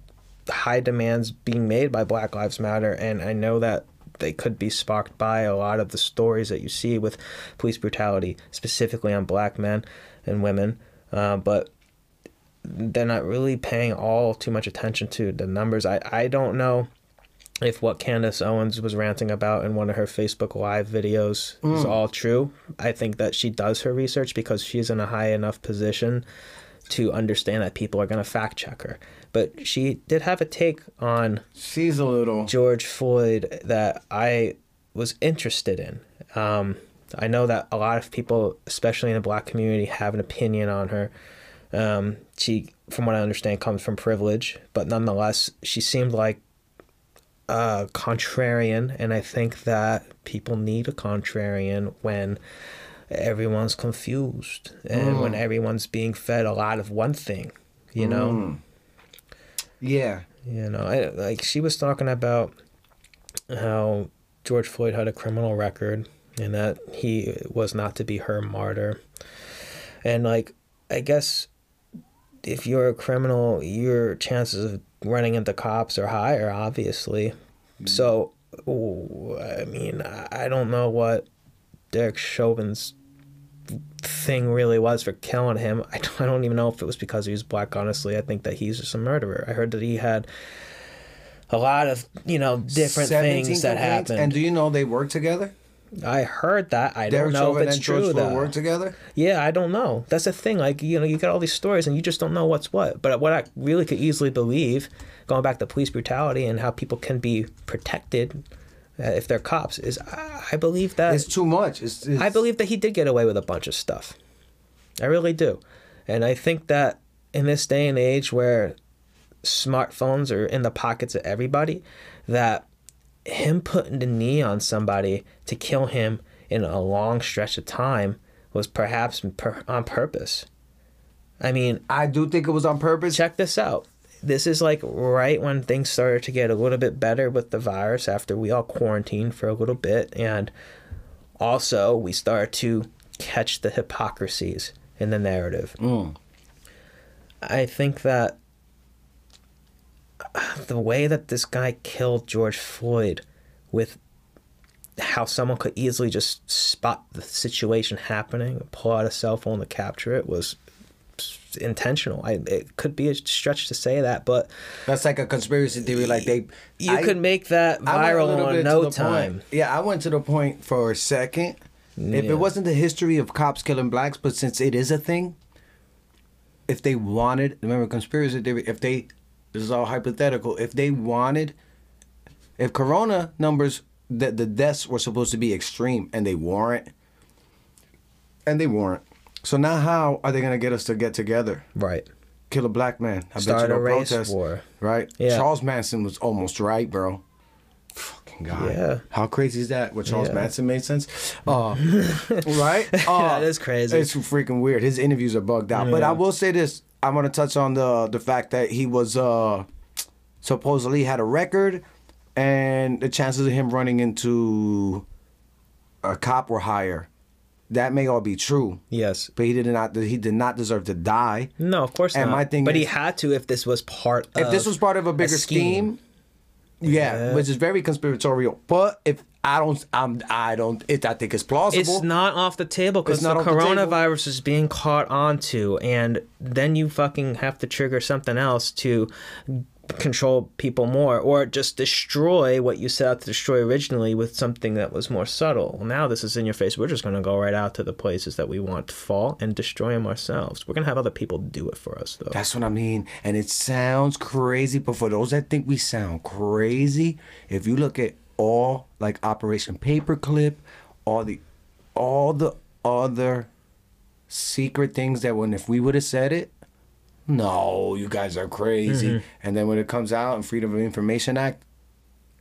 high demands being made by Black Lives Matter, and I know that they could be sparked by a lot of the stories that you see with police brutality, specifically on black men and women. Uh, but they're not really paying all too much attention to the numbers. I, I don't know if what Candace Owens was ranting about in one of her Facebook Live videos is all true. I think that she does her research because she's in a high enough position to understand that people are going to fact check her. But she did have a take on
She's a little.
George Floyd that I was interested in. Um, I know that a lot of people, especially in the black community, have an opinion on her. Um, she, from what I understand, comes from privilege, but nonetheless, she seemed like a contrarian, and I think that people need a contrarian when everyone's confused and when mm. everyone's being fed a lot of one thing, you know. Mm.
Yeah.
You know, I, like she was talking about how George Floyd had a criminal record and that he was not to be her martyr. And like, I guess if you're a criminal, your chances of running into cops are higher, obviously. Mm-hmm. So, ooh, I mean, I don't know what Derek Chauvin's thing really was for killing him. I don't, I don't even know if it was because he was black. Honestly, I think that he's just a murderer. I heard that he had a lot of you know different things that happened.
And do you know they work together?
I heard that. I
Derek
don't know
Chauvin
if it's
and George
true
Floyd
though.
work together.
Yeah, I don't know. That's the thing. Like you know, you got all these stories, and you just don't know what's what. But what I really could easily believe, going back to police brutality and how people can be protected uh, if they're cops, is I, I believe that
It's too much. It's, it's
I believe that he did get away with a bunch of stuff. I really do. And I think that in this day and age where smartphones are in the pockets of everybody, that him putting the knee on somebody to kill him in a long stretch of time was perhaps per- on purpose. I mean,
I do think it was on purpose.
check this out. This is like right when things started to get a little bit better with the virus after we all quarantined for a little bit. And also, we started to catch the hypocrisies in the narrative.
Mm.
I think that the way that this guy killed George Floyd with how someone could easily just spot the situation happening, pull out a cell phone to capture it was intentional. I it could be a stretch to say that, but
That's like a conspiracy theory. Like they,
you
I-
could make that viral in no time.
Point. Yeah, I went to the point for a second. If it wasn't the history of cops killing blacks, but since it is a thing, if they wanted, remember conspiracy theory, if they, this is all hypothetical, if they wanted, if corona numbers, that the deaths were supposed to be extreme and they weren't, and they weren't. So now how are they going to get us to get together?
Right.
Kill a black man. I
Start
bet you
a race
protest.
war.
Right?
Yeah.
Charles Manson was almost right, bro. Fucking God.
Yeah.
How crazy is that? What Charles
Yeah.
Manson made sense? Uh, right? Uh,
That is crazy.
It's freaking weird. His interviews are bugged out. But I will say this. I want to touch on the the fact that he was uh supposedly had a record and the chances of him running into a cop were higher. That may all be true.
Yes.
But he did not he did not deserve to die.
No, of course
And
not.
my thing
but he had to if this was part
if
of
this was part of a bigger scheme, yeah,
Yeah.
which is very conspiratorial. But if I don't, I'm, I don't, it, I think it's plausible.
It's not off the table because the
off the
coronavirus is being caught onto, and then you fucking have to trigger something else to control people more or just destroy what you set out to destroy originally with something that was more subtle. Well, now this is in your face. We're just going to go right out to the places that we want to fall and destroy them ourselves. We're going to have other people do it for us, though.
That's what I mean. And it sounds crazy, but for those that think we sound crazy, if you look at all like Operation Paperclip, all the all the other secret things that when if we would have said it, no, you guys are crazy.
Mm-hmm.
And then when it comes out in Freedom of Information Act,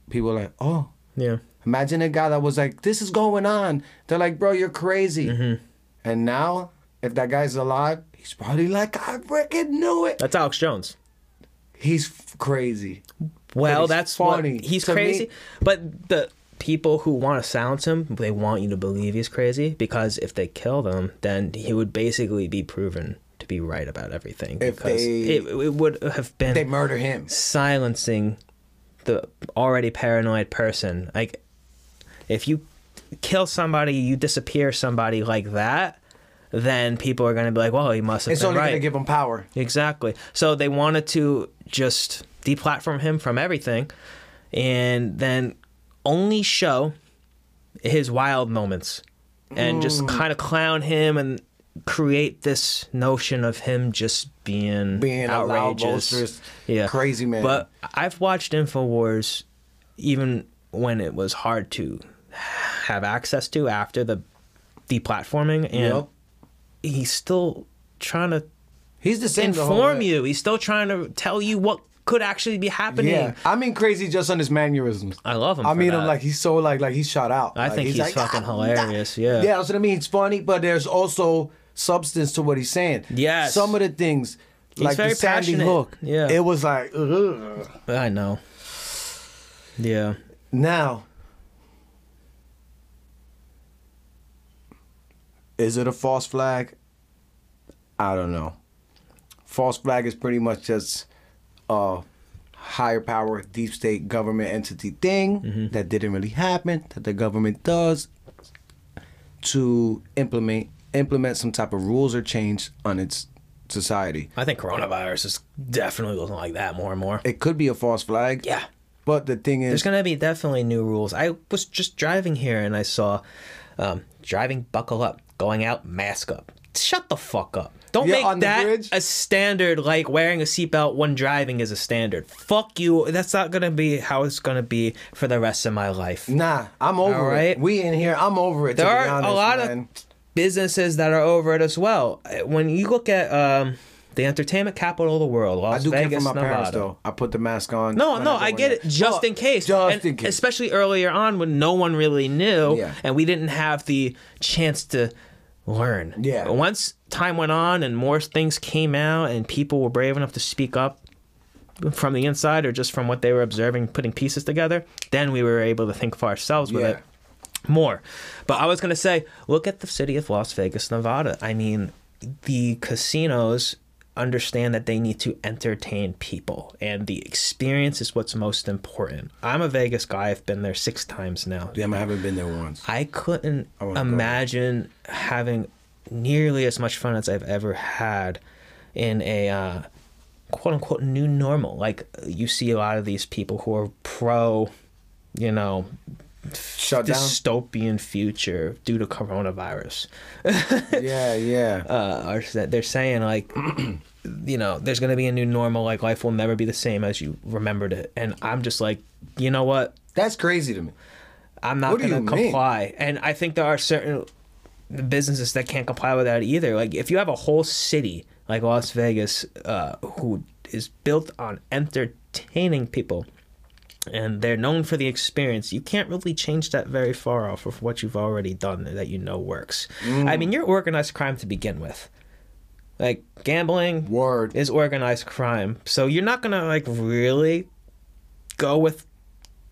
people are like, oh,
yeah.
imagine a guy that was like, this is going on. They're like, bro, you're crazy.
Mm-hmm.
And now, if that guy's alive, he's probably like, I freaking knew it.
That's Alex Jones.
He's f- crazy.
Well, that's
funny.
What, he's
To me-
crazy. But the people who want to silence him, they want you to believe he's crazy because if they kill them, then he would basically be proven to be right about everything.
If
because
they-
it, it would have been
They murder him.
silencing the already paranoid person. Like, if you kill somebody, you disappear somebody like that, then people are going to be like, well, he must have
It's only
right.
gonna give him power.
Exactly. So they wanted to just deplatform him from everything and then only show his wild moments and just
Mm.
kind of clown him and create this notion of him just being
Being loud,
outrageous. yeah.
crazy man.
But I've watched InfoWars even when it was hard to have access to after the deplatforming and
Yep.
He's still trying to
He's the same.
inform
way.
you. He's still trying to tell you what could actually be happening.
Yeah, I mean crazy just on his mannerisms.
I love him.
I
for
mean
that.
him like he's so like like he's shot out.
I
Like,
think he's,
like,
fucking
"Ah,
hilarious.
nah."
Yeah.
Yeah, that's what I mean. It's funny, but there's also substance to what he's saying.
Yes.
Some of the things, like
very
the Sandy
passionate.
Hook.
Yeah.
It was like, ugh.
I know. Yeah.
now, is it a false flag? I don't know. False flag is pretty much just a higher power, deep state government entity thing
Mm-hmm.
that didn't really happen, that the government does to implement implement some type of rules or change on its society.
I think coronavirus is definitely looking like that more and more.
It could be a false flag.
Yeah.
But the thing is
There's going to be definitely new rules. I was just driving here and I saw um, driving buckle up, going out mask up. Shut the fuck up. Don't
Yeah,
make that a standard like wearing a seatbelt when driving is a standard. Fuck you. That's not going to be how it's going to be for the rest of my life.
Nah, I'm over
All
it.
right.
We in here, I'm over it.
There are
honest,
a lot
man.
of businesses that are over it as well. When you look at um, the entertainment capital of the world, Las I
do
Vegas,
care for my
Nevada.
parents though. I put the mask on.
No, no,
go
I get it. Just
Oh,
in case.
Just
And
in case.
Especially earlier on when no one really knew
Yeah.
and we didn't have the chance to learn.
Yeah.
But once time went on and more things came out and people were brave enough to speak up from the inside or just from what they were observing, putting pieces together, then we were able to think for ourselves with
Yeah.
it more. But I was going to say, look at the city of Las Vegas, Nevada. I mean, the casinos understand that they need to entertain people and the experience is what's most important. I'm a Vegas guy. I've been there 6 times now.
Damn, I haven't been there once.
I couldn't
I
imagine having nearly as much fun as I've ever had in a uh, quote unquote new normal. Like you see a lot of these people who are pro, you know,
Shut down.
dystopian future due to coronavirus.
yeah, yeah.
Uh, are they're saying like, you know, there's gonna be a new normal. Like life will never be the same as you remembered it. And I'm just like, you know what?
That's crazy to me.
I'm not
What
going
you
to
mean?
comply. And I think there are certain businesses that can't comply with that either. Like if you have a whole city like Las Vegas uh, who is built on entertaining people and they're known for the experience, you can't really change that very far off of what you've already done that you know works.
Mm.
I mean, you're organized crime to begin with. Like gambling
Word.
is organized crime. So you're not going to like really go with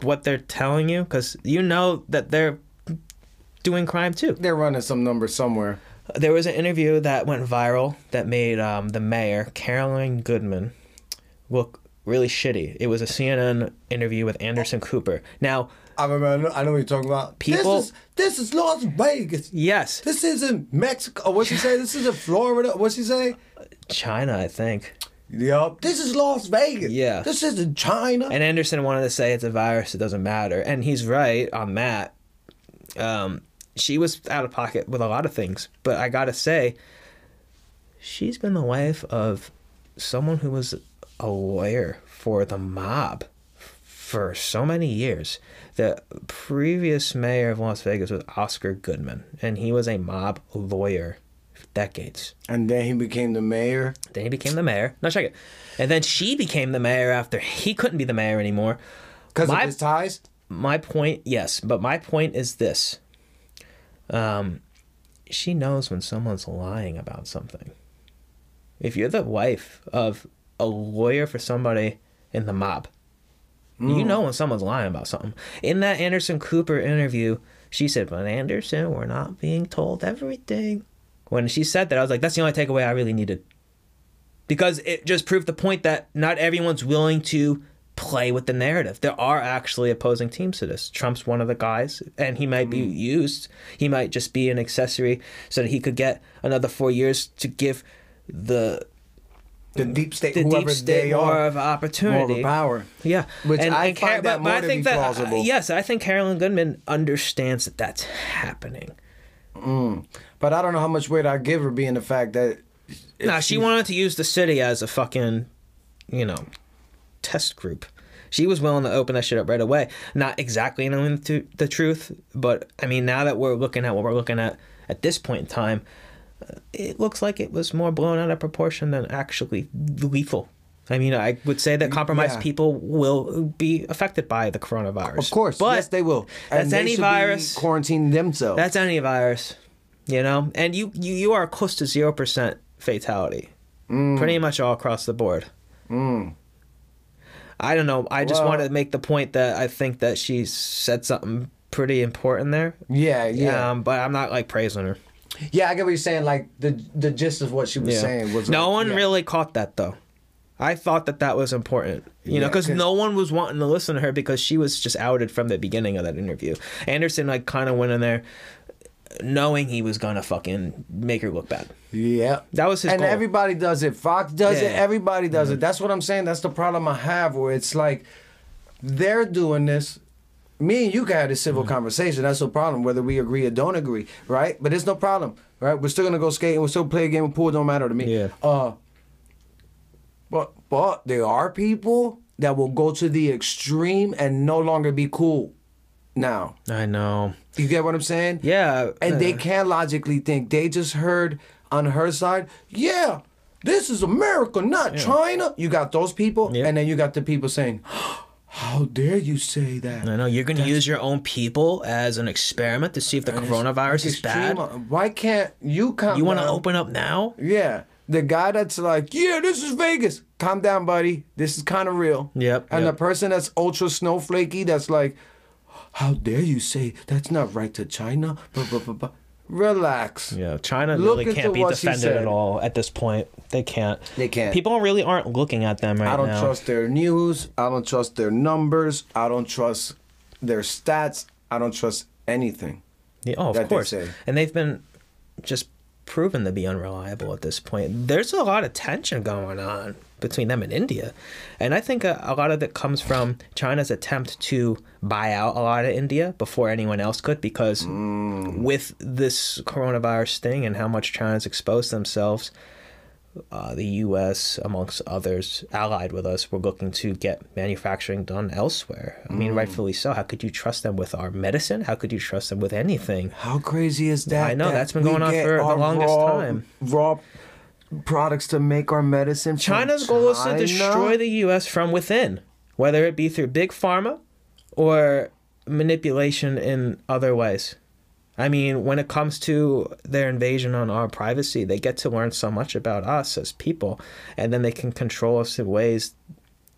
what they're telling you because you know that they're doing crime too.
They're running some numbers somewhere.
There was an interview that went viral that made um, the mayor, Carolyn Goodman, look really shitty. It was a CNN interview with Anderson Cooper. Now,
I remember. I know what you're talking about.
People-
This is, this is Las Vegas.
yes,
This isn't Mexico. What's she say? This isn't Florida. What's she say?
China, I think.
Yup. This is Las Vegas.
Yeah.
This isn't China.
And Anderson wanted to say it's a virus, it doesn't matter. And he's right on that. Um, she was out of pocket with a lot of things. But I got to say, she's been the wife of someone who was a lawyer for the mob for so many years. The previous mayor of Las Vegas was Oscar Goodman, and he was a mob lawyer for decades.
and then he became the mayor.
Then he became the mayor. No, check it. And then she became the mayor after he couldn't be the mayor anymore.
Because of his ties?
My point, yes, but my point is this. Um, she knows when someone's lying about something. If you're the wife of a lawyer for somebody in the mob, you mm. know when someone's lying about something. In that Anderson Cooper interview, she said, "But Anderson, we're not being told everything." When she said that, I was like, "That's the only takeaway I really needed," because it just proved the point that not everyone's willing to play with the narrative. There are actually opposing teams to this. Trump's one of the guys, and he might be mm. used. He might just be an accessory so that he could get another four years to give the
The deep state,
the
whoever
deep state
they
more
are,
of
more
opportunity.
of a power.
Yeah,
Which I find that more
I
to
think
be
that
plausible.
yes, I think Carolyn Goodman understands that that's happening.
But I don't know how much weight I give her being the fact that.
Nah, she wanted to use the city as a fucking, you know, test group. She was willing to open that shit up right away. Not exactly knowing the, the truth, but I mean, now that we're looking at what we're looking at at this point in time, uh, it looks like it was more blown out of proportion than actually lethal. I mean, I would say that compromised
Yeah.
people will be affected by the coronavirus.
Of course,
but
yes, they will.
That's
they
any virus.
quarantining themselves.
That's any virus, you know. And you you, you are close to zero percent fatality,
Mm.
pretty much all across the board. I don't know. I just
Well-
wanted to make the point that I think that she said something pretty important there.
yeah, yeah,
Um, but I'm not like praising her.
Yeah. I get what you're saying. Like the the gist of what she was
Yeah.
saying was
no
like,
one
yeah.
really caught that though. I thought that that was important, you know, because no one was wanting to listen to her because she was just outed from the beginning of that interview. Anderson like kind of went in there knowing he was gonna fucking make her look bad.
Yeah.
That was his
and
goal.
everybody does it. Fox does it.
Yeah. Mm-hmm.
Everybody does it. That's what I'm saying. That's the problem I have where it's like they're doing this. Me and you can have a civil
Mm-hmm.
conversation. That's no problem, whether we agree or don't agree, right? But it's no problem, right? We're still gonna go skate and we'll still play a game of pool. Don't matter to me.
Yeah.
Uh. But but there are people that will go to the extreme and no longer be cool. Now
I know.
you get what I'm saying?
Yeah,
And they
uh,
can't logically think. They just heard on her side, yeah, this is America, not China. You got those people,
Yeah.
and then you got the people saying, how dare you say that?
I know you're going to use your own people as an experiment to see if the coronavirus is bad.
Why can't you come?
You want to open up now?
Yeah. The guy that's like, yeah, this is Vegas. Calm down, buddy. This is kind of real.
Yep,
And
yep.
the person that's ultra snowflakey, that's like, how dare you say that's not right to China? Blah, blah, blah, blah. Relax.
Yeah, China
Look
really can't be defended at all at this point. They can't.
They can't.
People really aren't looking at them right now.
I don't
now.
trust their news. I don't trust their numbers. I don't trust their stats. I don't trust anything.
Yeah, oh, of
they
course.
say.
And they've been just proven to be unreliable at this point. There's a lot of tension going on between them and India. And I think a, a lot of it comes from China's attempt to buy out a lot of India before anyone else could because with this coronavirus thing and how much China's exposed themselves, uh, the U.S., amongst others, allied with us, were looking to get manufacturing done elsewhere. I mean, rightfully so. How could you trust them with our medicine? How could you trust them with anything?
How crazy is that?
I know,
that
that's been going on for the longest
raw,
time.
Raw products to make our medicine.
China's goal is to destroy the U.S. from within, whether it be through big pharma or manipulation in other ways. I mean, when it comes to their invasion on our privacy, they get to learn so much about us as people, and then they can control us in ways,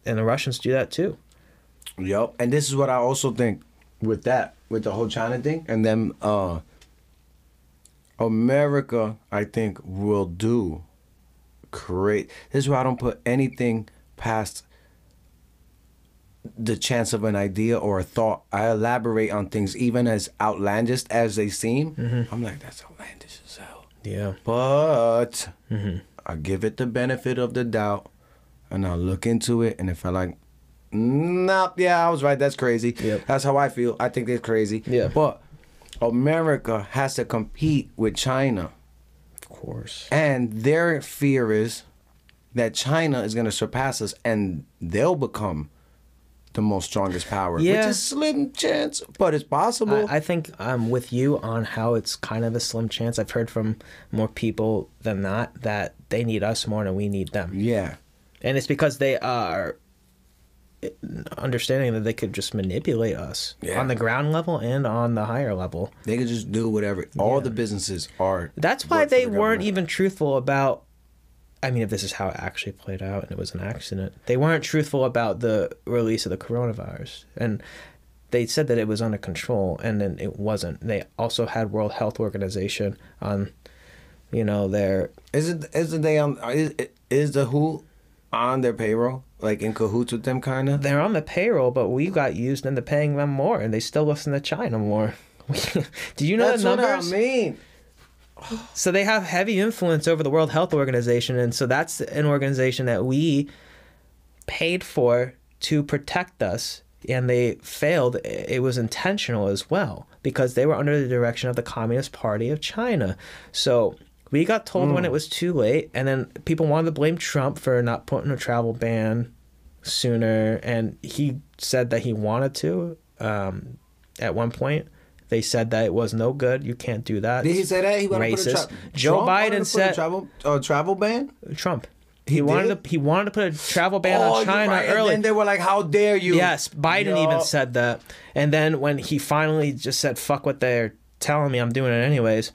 and the Russians do that too.
Yep. And this is what I also think with that, with the whole China thing, and then uh America, I think, will do create. This is why I don't put anything past the chance of an idea or a thought. I elaborate on things even as outlandish as they seem.
Mm-hmm.
I'm like, that's outlandish as hell.
Yeah.
But
Mm-hmm.
I give it the benefit of the doubt. and I'll look into it, and if I like, nah, yeah, I was right. That's crazy.
Yep.
That's how I feel. I think it's crazy.
Yeah.
But America has to compete with China,
course.
and their fear is that China is going to surpass us, and they'll become the most strongest power. Which
Yeah.
is slim chance, but it's possible.
I, I think I'm with you on how it's kind of a slim chance. I've heard from more people than not that they need us more than we need them.
yeah.
And it's because they are understanding that they could just manipulate us
Yeah.
on the ground level and on the higher level.
They could just do whatever. All
Yeah.
the businesses are.
That's why they
the
weren't even truthful about. I mean, if this is how it actually played out and it was an accident, they weren't truthful about the release of the coronavirus. And they said that it was under control, and then it wasn't. They also had World Health Organization on, you know, their.
Isn't isn't they on? Is, is the WHO on their payroll? Like in cahoots with them, kind of.
They're on the payroll, but we got used into paying them more, and they still listen to China more. Do you know
That's
the
what I mean.
So they have heavy influence over the World Health Organization, and so that's an organization that we paid for to protect us, and they failed. It was intentional as well because they were under the direction of the Communist Party of China. So we got told when mm. it was too late, and then people wanted to blame Trump for not putting a travel ban sooner, and he said that he wanted to. Um, at one point, they said that it was no good. You can't do that.
Did he say that he wanted to put a
Racist.
tra-
Joe
Trump
Biden
to put a
said-
travel uh, travel ban.
Trump. He,
He
wanted to he wanted to put a travel ban
Oh,
on China
right.
early.
And they were like, "How dare you?"
yes, Biden
Yo.
even said that. And then when he finally just said fuck what they're telling me, I'm doing it anyways.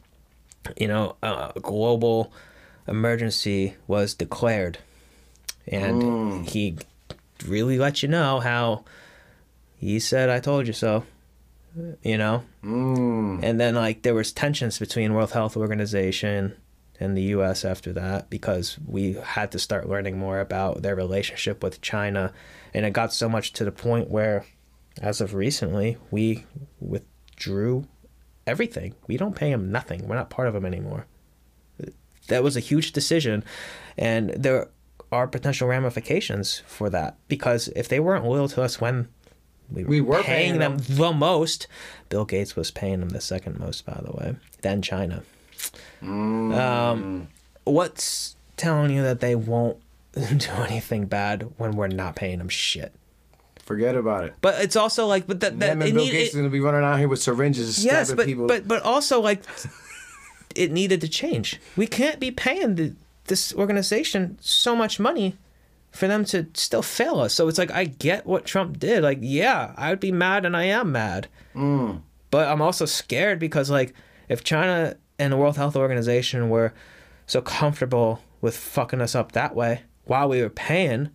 You know, a global emergency was declared. And
Mm.
he really let you know how he said I told you so. You know?
Mm.
And then like there was tensions between World Health Organization and the US after that because we had to start learning more about their relationship with China and it got so much to the point where as of recently we withdrew everything. We don't pay them nothing. We're not part of them anymore. That was a huge decision and there are potential ramifications for that because if they weren't loyal to us when we were,
We were
paying,
paying
them,
them.
the most. Bill Gates was paying them the second most, by the way. Then China.
Mm.
Um, what's telling you that they won't do anything bad when we're not paying them shit?
Forget about it.
But it's also like, but that, that
Bill
need-
Gates
it-
is gonna be running out here with syringes,
yes, but
people.
but but also like, it needed to change. We can't be paying the, this organization so much money for them to still fail us. So it's like I get what Trump did. Like, yeah, I would be mad, and I am mad.
Mm.
But I'm also scared because like if China and the World Health Organization were so comfortable with fucking us up that way while we were paying,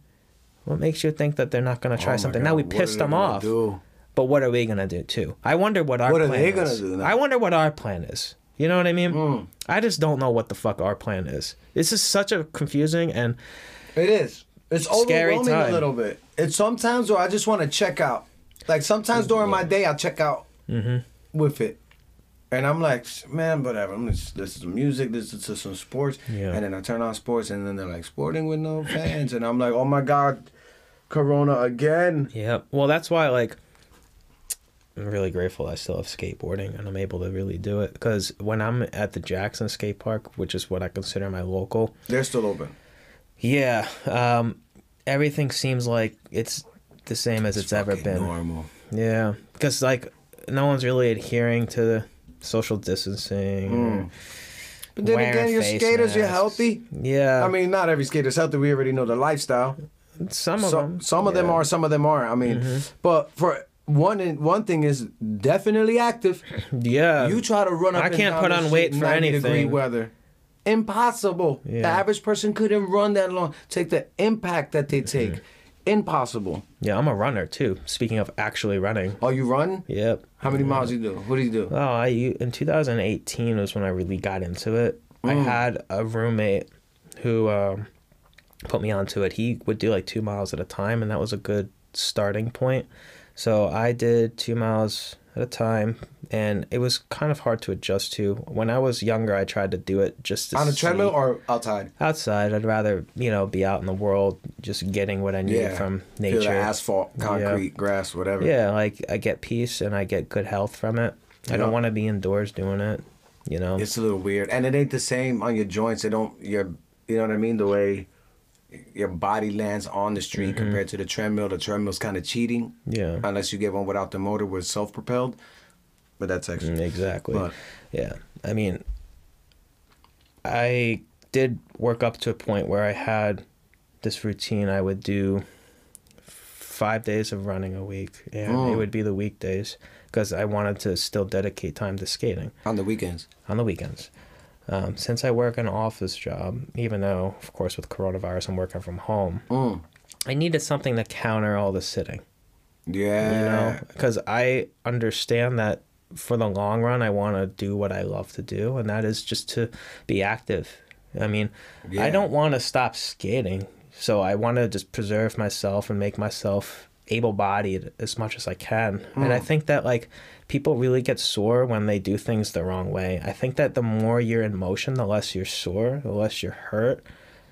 what makes you think that they're not going to try
Oh
something?
God,
Now we pissed them off.
do?
But what are we going to do too? I wonder what our
What are they gonna do now?
I wonder what our plan is. You know what I mean?
Mm.
I just don't know what the fuck our plan is. This is such a confusing and
It is. It's
Scary
overwhelming
time.
a little bit. It's sometimes where I just want to check out. Like sometimes during my day, I check out
Mm-hmm.
with it, and I'm like, man, whatever. I'm just listen to music, listen to some sports,
Yeah.
and then I turn on sports, and then they're like sporting with no fans, and I'm like, oh my god, Corona again.
Yeah. Well, that's why like I'm really grateful I still have skateboarding and I'm able to really do it because when I'm at the Jackson skate park, which is what I consider my local,
They're still open.
yeah, um, everything seems like it's the same as it's, ever been.
normal.
Yeah, because like no one's really adhering to the social distancing.
Mm. But then again, you're
face
skaters, you're healthy.
Yeah,
I mean, not every skater's healthy. We already know the lifestyle.
some of
some,
them.
Some of them
yeah. Mm-hmm.
are, some of them aren't. I mean, but for one, one thing is definitely active.
Yeah,
You try to run up.
I can't put on weight for
90 degree
anything.
weather. Impossible. The average person couldn't run that long. Take the impact that they take.
Mm-hmm.
Impossible.
yeah, I'm a runner too. Speaking of actually running,
Oh, you run?
yep.
How many miles do you do? What do you do?
Oh, I in 2018 was when I really got into it. I
Mm.
had a roommate who um, put me onto it. He would do like two miles at a time, and that was a good starting point. So I did two miles at a time, and it was kind of hard to adjust to. When I was younger, I tried to do it just
On a
see-
treadmill or outside?
outside. I'd rather you know be out in the world, just getting what I need
Yeah.
from
Feel the
nature.
asphalt, concrete, grass, whatever.
Yeah, like I get peace and I get good health from it. I don't want to be indoors doing it. You know.
It's a little weird, and it ain't the same on your joints. They don't. Your, you know what I mean. The way your body lands on the street compared to the treadmill. The treadmill's kind of cheating.
Mm-hmm. Yeah.
Unless you get one without the motor, with self propelled. But that's
Mm,
actually.
Exactly.
But-
Yeah. I mean, I did work up to a point where I had this routine. I would do five days of running a week, and it
Mm.
would be the weekdays because I wanted to still dedicate time to skating
On the weekends.
on the weekends. Um, since I work an office job, even though, of course, with coronavirus, I'm working from home,
Mm.
I needed something to counter all the sitting
Yeah.
you know because i understand that for the long run i want to do what i love to do and that is just to be active i mean
Yeah.
i don't want to stop skating so i want to just preserve myself and make myself able-bodied as much as i can and i think that like people really get sore when they do things the wrong way i think that the more you're in motion the less you're sore the less you're hurt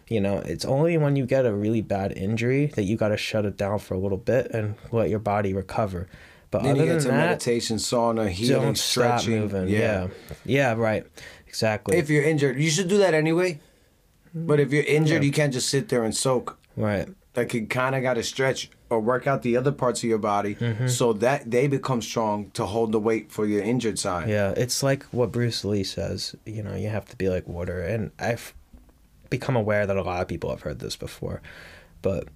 you know, it's only when you get a really bad injury that you got to shut it down for a little bit and let your body recover. But
Then
other
you get
than
to
that,
meditation, sauna, healing,
don't stop
stretching.
moving. Yeah. yeah, right, exactly.
If you're injured, you should do that anyway. But if you're injured,
Yeah.
you can't just sit there and soak.
right,
Like you kind of got to stretch or work out the other parts of your body
Mm-hmm.
so that they become strong to hold the weight for your injured side.
yeah, it's like what Bruce Lee says. You know, you have to be like water, and I've become aware that a lot of people have heard this before, but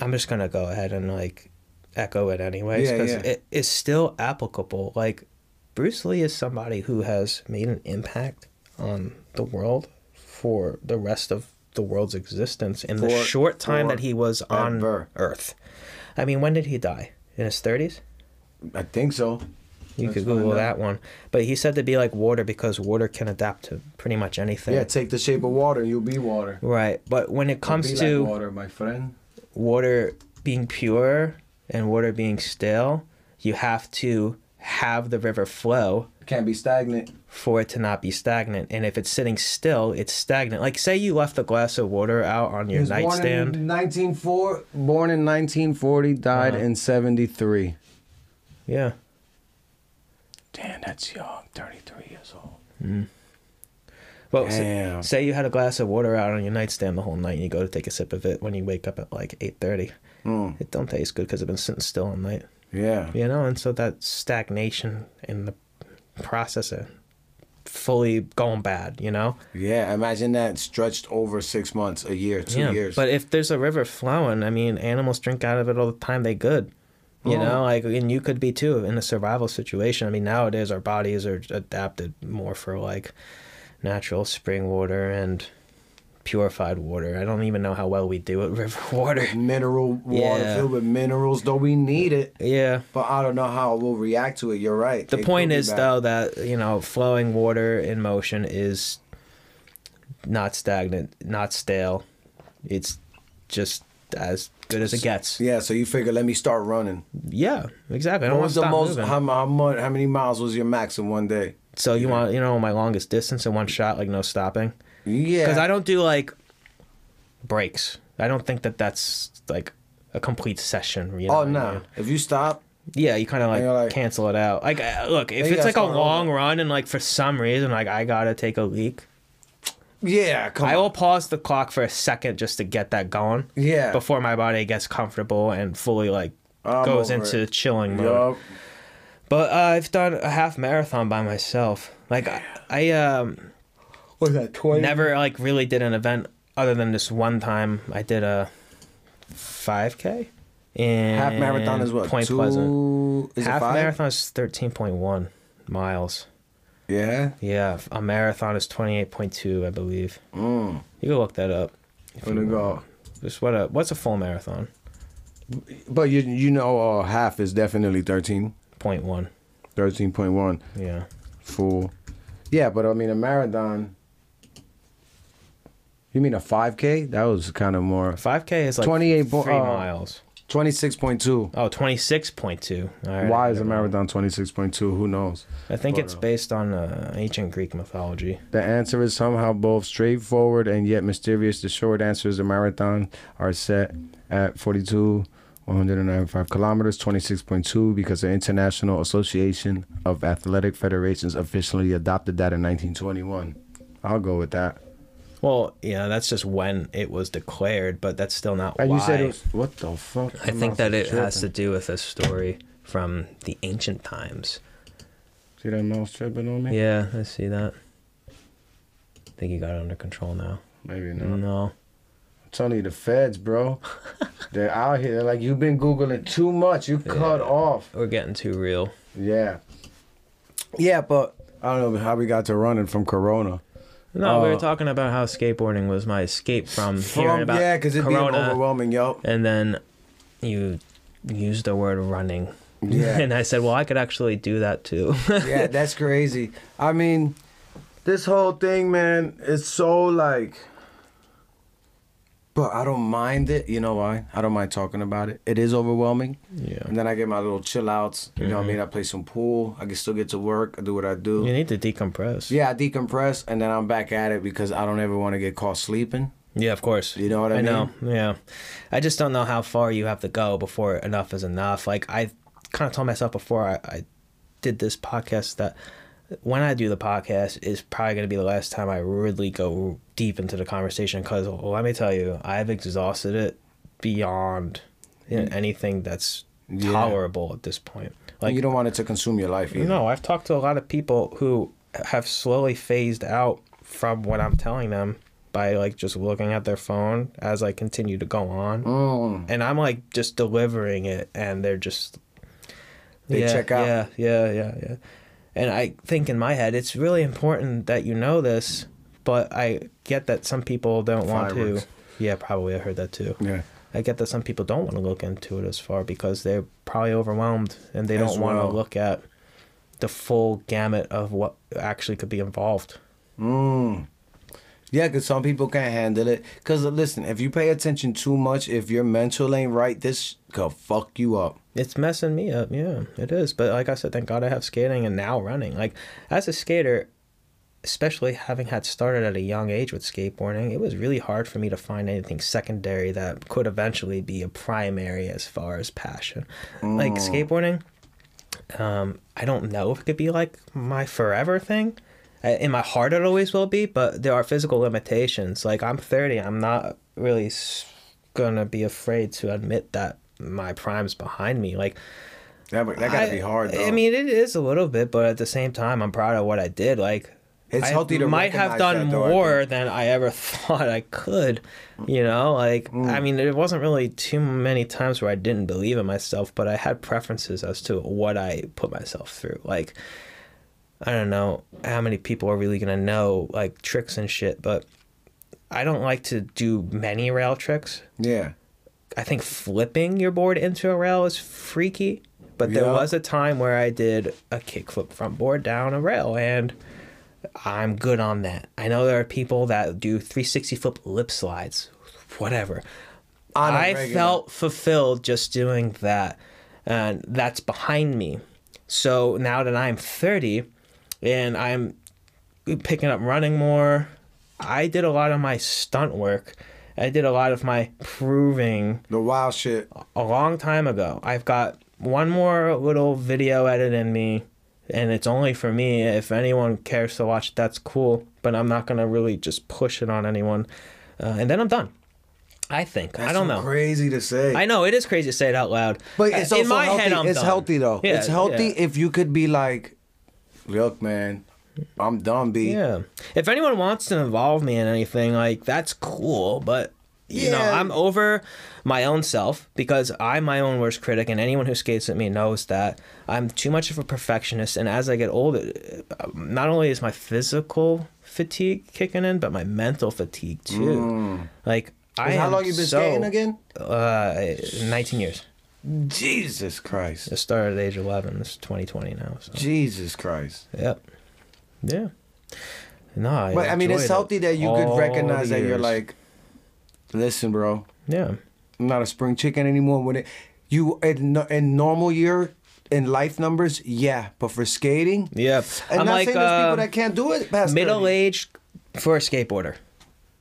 I'm just gonna go ahead and like echo it anyways because
yeah.
it is still applicable. Like Bruce Lee is somebody who has made an impact on the world for the rest of the world's existence in the short time that he was on
forever.
Earth. I mean, when did he die? In his 30s?
I think so.
You
Let's
could Google that one. But he said to be like water because water can adapt to pretty much anything.
Yeah, take the shape of water you'll be water.
Right. But when it comes to
like water, my friend.
water being pure and water being stale, you have to have the river flow
Can't be stagnant.
for it to not be stagnant. And if it's sitting still, it's stagnant. Like say you left a glass of water out on your nightstand.
Born in 1904, born in 1940, died
Uh-huh.
in 73.
Yeah.
Damn, that's young. 33 years old.
Well, say, say you had a glass of water out on your nightstand the whole night and you go to take a sip of it when you wake up at like 8:30.
Mm,
It don't taste good cuz it's been sitting still all night.
Yeah.
you know and so that stagnation in the process of fully going bad you know
Yeah, imagine that stretched over six months, a year, two
yeah
years.
but if there's a river flowing i mean animals drink out of it all the time they good you
Oh.
know like and you could be too in a survival situation i mean nowadays our bodies are adapted more for like natural spring water and purified water i don't even know how well we do with river water
Mineral water
Yeah.
filled with minerals, though we need it.
yeah
But I don't know how we'll react to it. You're right.
The
It
point is though that you know flowing water in motion is not stagnant, not stale. It's just as good as it gets.
Yeah, so you figure, let me start running.
Yeah, exactly. I don't
What
want
was
to
the most? How, how much? How many miles was your max in one day?
so you want you know my longest distance in one shot, like no stopping,
Yeah.
because I don't do like breaks. I don't think that that's like a complete session. You know
Oh
what I
no!
mean?
If you stop,
Yeah, you kind of like,
like-
cancel it out. Like, uh, look, if it's like a
start over.
long run and like for some reason like I gotta take a leak,
yeah, come
I
on.
will pause the clock for a second just to get that going.
Yeah.
Before my body gets comfortable and fully like
I'm
goes into
it.
chilling mode.
Yup.
But uh, I've done a half marathon by myself. Like I, I um
What's that? Twenty.
never like really did an event other than this one time I did a 5k in
Half marathon is what?
Point
two,
Pleasant. Half marathon is 13.1 miles.
Yeah.
Yeah, a marathon is 28.2, I believe.
Mm.
You can look that up. if you
go?
Just what a what's a full marathon?
But you you know uh, half is definitely
13.1.
13.1.
Yeah.
full. Yeah, but I mean a marathon. You mean a 5K? That was kind of more.
5K is like
28 bo-
three
uh,
miles.
26.2.
Oh, 26.2. All right.
Why is a marathon 26.2? Who knows?
I think
But,
it's based on uh, ancient Greek mythology.
The answer is somehow both straightforward and yet mysterious. The short answer is the marathon are set at 42, 195 kilometers, 26.2, because the International Association of Athletic Federations officially adopted that in 1921. I'll go with that.
Well, yeah, that's just when it was declared, but that's still not
And
why.
you said it was, what the fuck?
I think that it has to do with a story from the ancient times.
See that mouse tripping on me?
Yeah, I see that. I think you got it under control now.
Maybe not.
No.
I'm telling you, the feds, bro. They're out here. They're like, you've been Googling too much. You cut off.
We're getting too real.
Yeah. Yeah, but I don't know how we got to running from Corona.
No, we were
Uh,
talking about how skateboarding was my escape from, hearing about
yeah, because it being
Corona,
overwhelming, yo.
and then you used the word running.
Yeah.
and I said, well, I could actually do that too.
yeah, that's crazy. I mean, this whole thing, man, is so like. But I don't mind it. You know why? I don't mind talking about it. It is overwhelming.
yeah.
And then I get my little chill outs. You know what I mm-hmm. mean? I play some pool. I can still get to work. I do what I do.
You need to decompress.
Yeah, I decompress and then I'm back at it because I don't ever want to get caught sleeping.
Yeah, of course.
You know what I,
I
mean?
know. Yeah. I just don't know how far you have to go before enough is enough. Like I kind of told myself before I, I did this podcast that when I do the podcast is probably going to be the last time I really go deep into the conversation because let me tell you, I've exhausted it beyond you know, anything that's
Yeah.
tolerable at this point.
Like you don't want it to consume your life either.
No, I've talked to a lot of people who have slowly phased out from what I'm telling them by like just looking at their phone as I continue to go on.
Mm.
And I'm like just delivering it and they're just
They
yeah,
check out.
Yeah, yeah, yeah, yeah. And I think in my head it's really important that you know this, but I get that some people don't want
Fireworks.
to. Yeah, probably I heard that too.
Yeah.
I get that some people don't want to look into it as far because they're probably overwhelmed and they
As
don't want
well.
to look at the full gamut of what actually could be involved.
Mm. Yeah, because some people can't handle it. Because listen, if you pay attention too much, if your mental ain't right, this could fuck you up.
It's messing me up, yeah, it is. But like I said, thank God I have skating and now running. Like as a skater, especially having had started at a young age with skateboarding, it was really hard for me to find anything secondary that could eventually be a primary as far as passion. Like skateboarding, um, I don't know if it could be like my forever thing. In my heart, it always will be, but there are physical limitations. Like I'm 30, I'm not really gonna be afraid to admit that my prime's behind me. Like
That, that gotta be hard, though.
I mean, it is a little bit, but at the same time, I'm proud of what I did. Like,
It's
I
healthy to
might have done
though,
more
think.
than I ever thought I could. You know, like
Mm.
I mean, it wasn't really too many times where I didn't believe in myself, but I had preferences as to what I put myself through. Like, I don't know how many people are really gonna know like tricks and shit, but I don't like to do many rail tricks.
yeah.
I think flipping your board into a rail is freaky. But there
Yeah.
was a time where I did a kickflip front board down a rail, and I'm good on that. I know there are people that do 360 flip lip slides, whatever. I
regular.
felt fulfilled just doing that, and that's behind me. So now that I'm 30 and I'm picking up running more, I did a lot of my stunt work. I did a lot of my proving
The wild shit.
a long time ago. I've got one more little video edit in me, and it's only for me. If anyone cares to watch, that's cool. But I'm not gonna really just push it on anyone, uh, and then I'm done. I think
That's
I don't know.
Crazy to say.
I know it is crazy to say it out loud.
But it's also
in my
healthy.
head. I'm
it's
done.
healthy though.
Yeah,
it's healthy
yeah.
if you could be like, look, man, I'm done, B.
Yeah. If anyone wants to involve me in anything, like that's cool, but you know, I'm over my own self because I'm my own worst critic and anyone who skates with me knows that I'm too much of a perfectionist and as I get older, uh, not only is my physical fatigue kicking in, but my mental fatigue too. Like I
Mm. How long you been
so,
skating again?
Uh 19 years.
Jesus Christ.
I started at age 11. It's 2020 now, so
Jesus Christ.
Yep. Yeah. No, I
But I mean, it's healthy that you could recognize that you're like, listen, bro,
Yeah.
I'm not a spring chicken anymore. When it, you in, in normal year in life numbers, yeah, but for skating,
Yeah,
and
I'm
not
like
saying there's people
uh,
that can't do it past
middle
30.
aged for a skateboarder.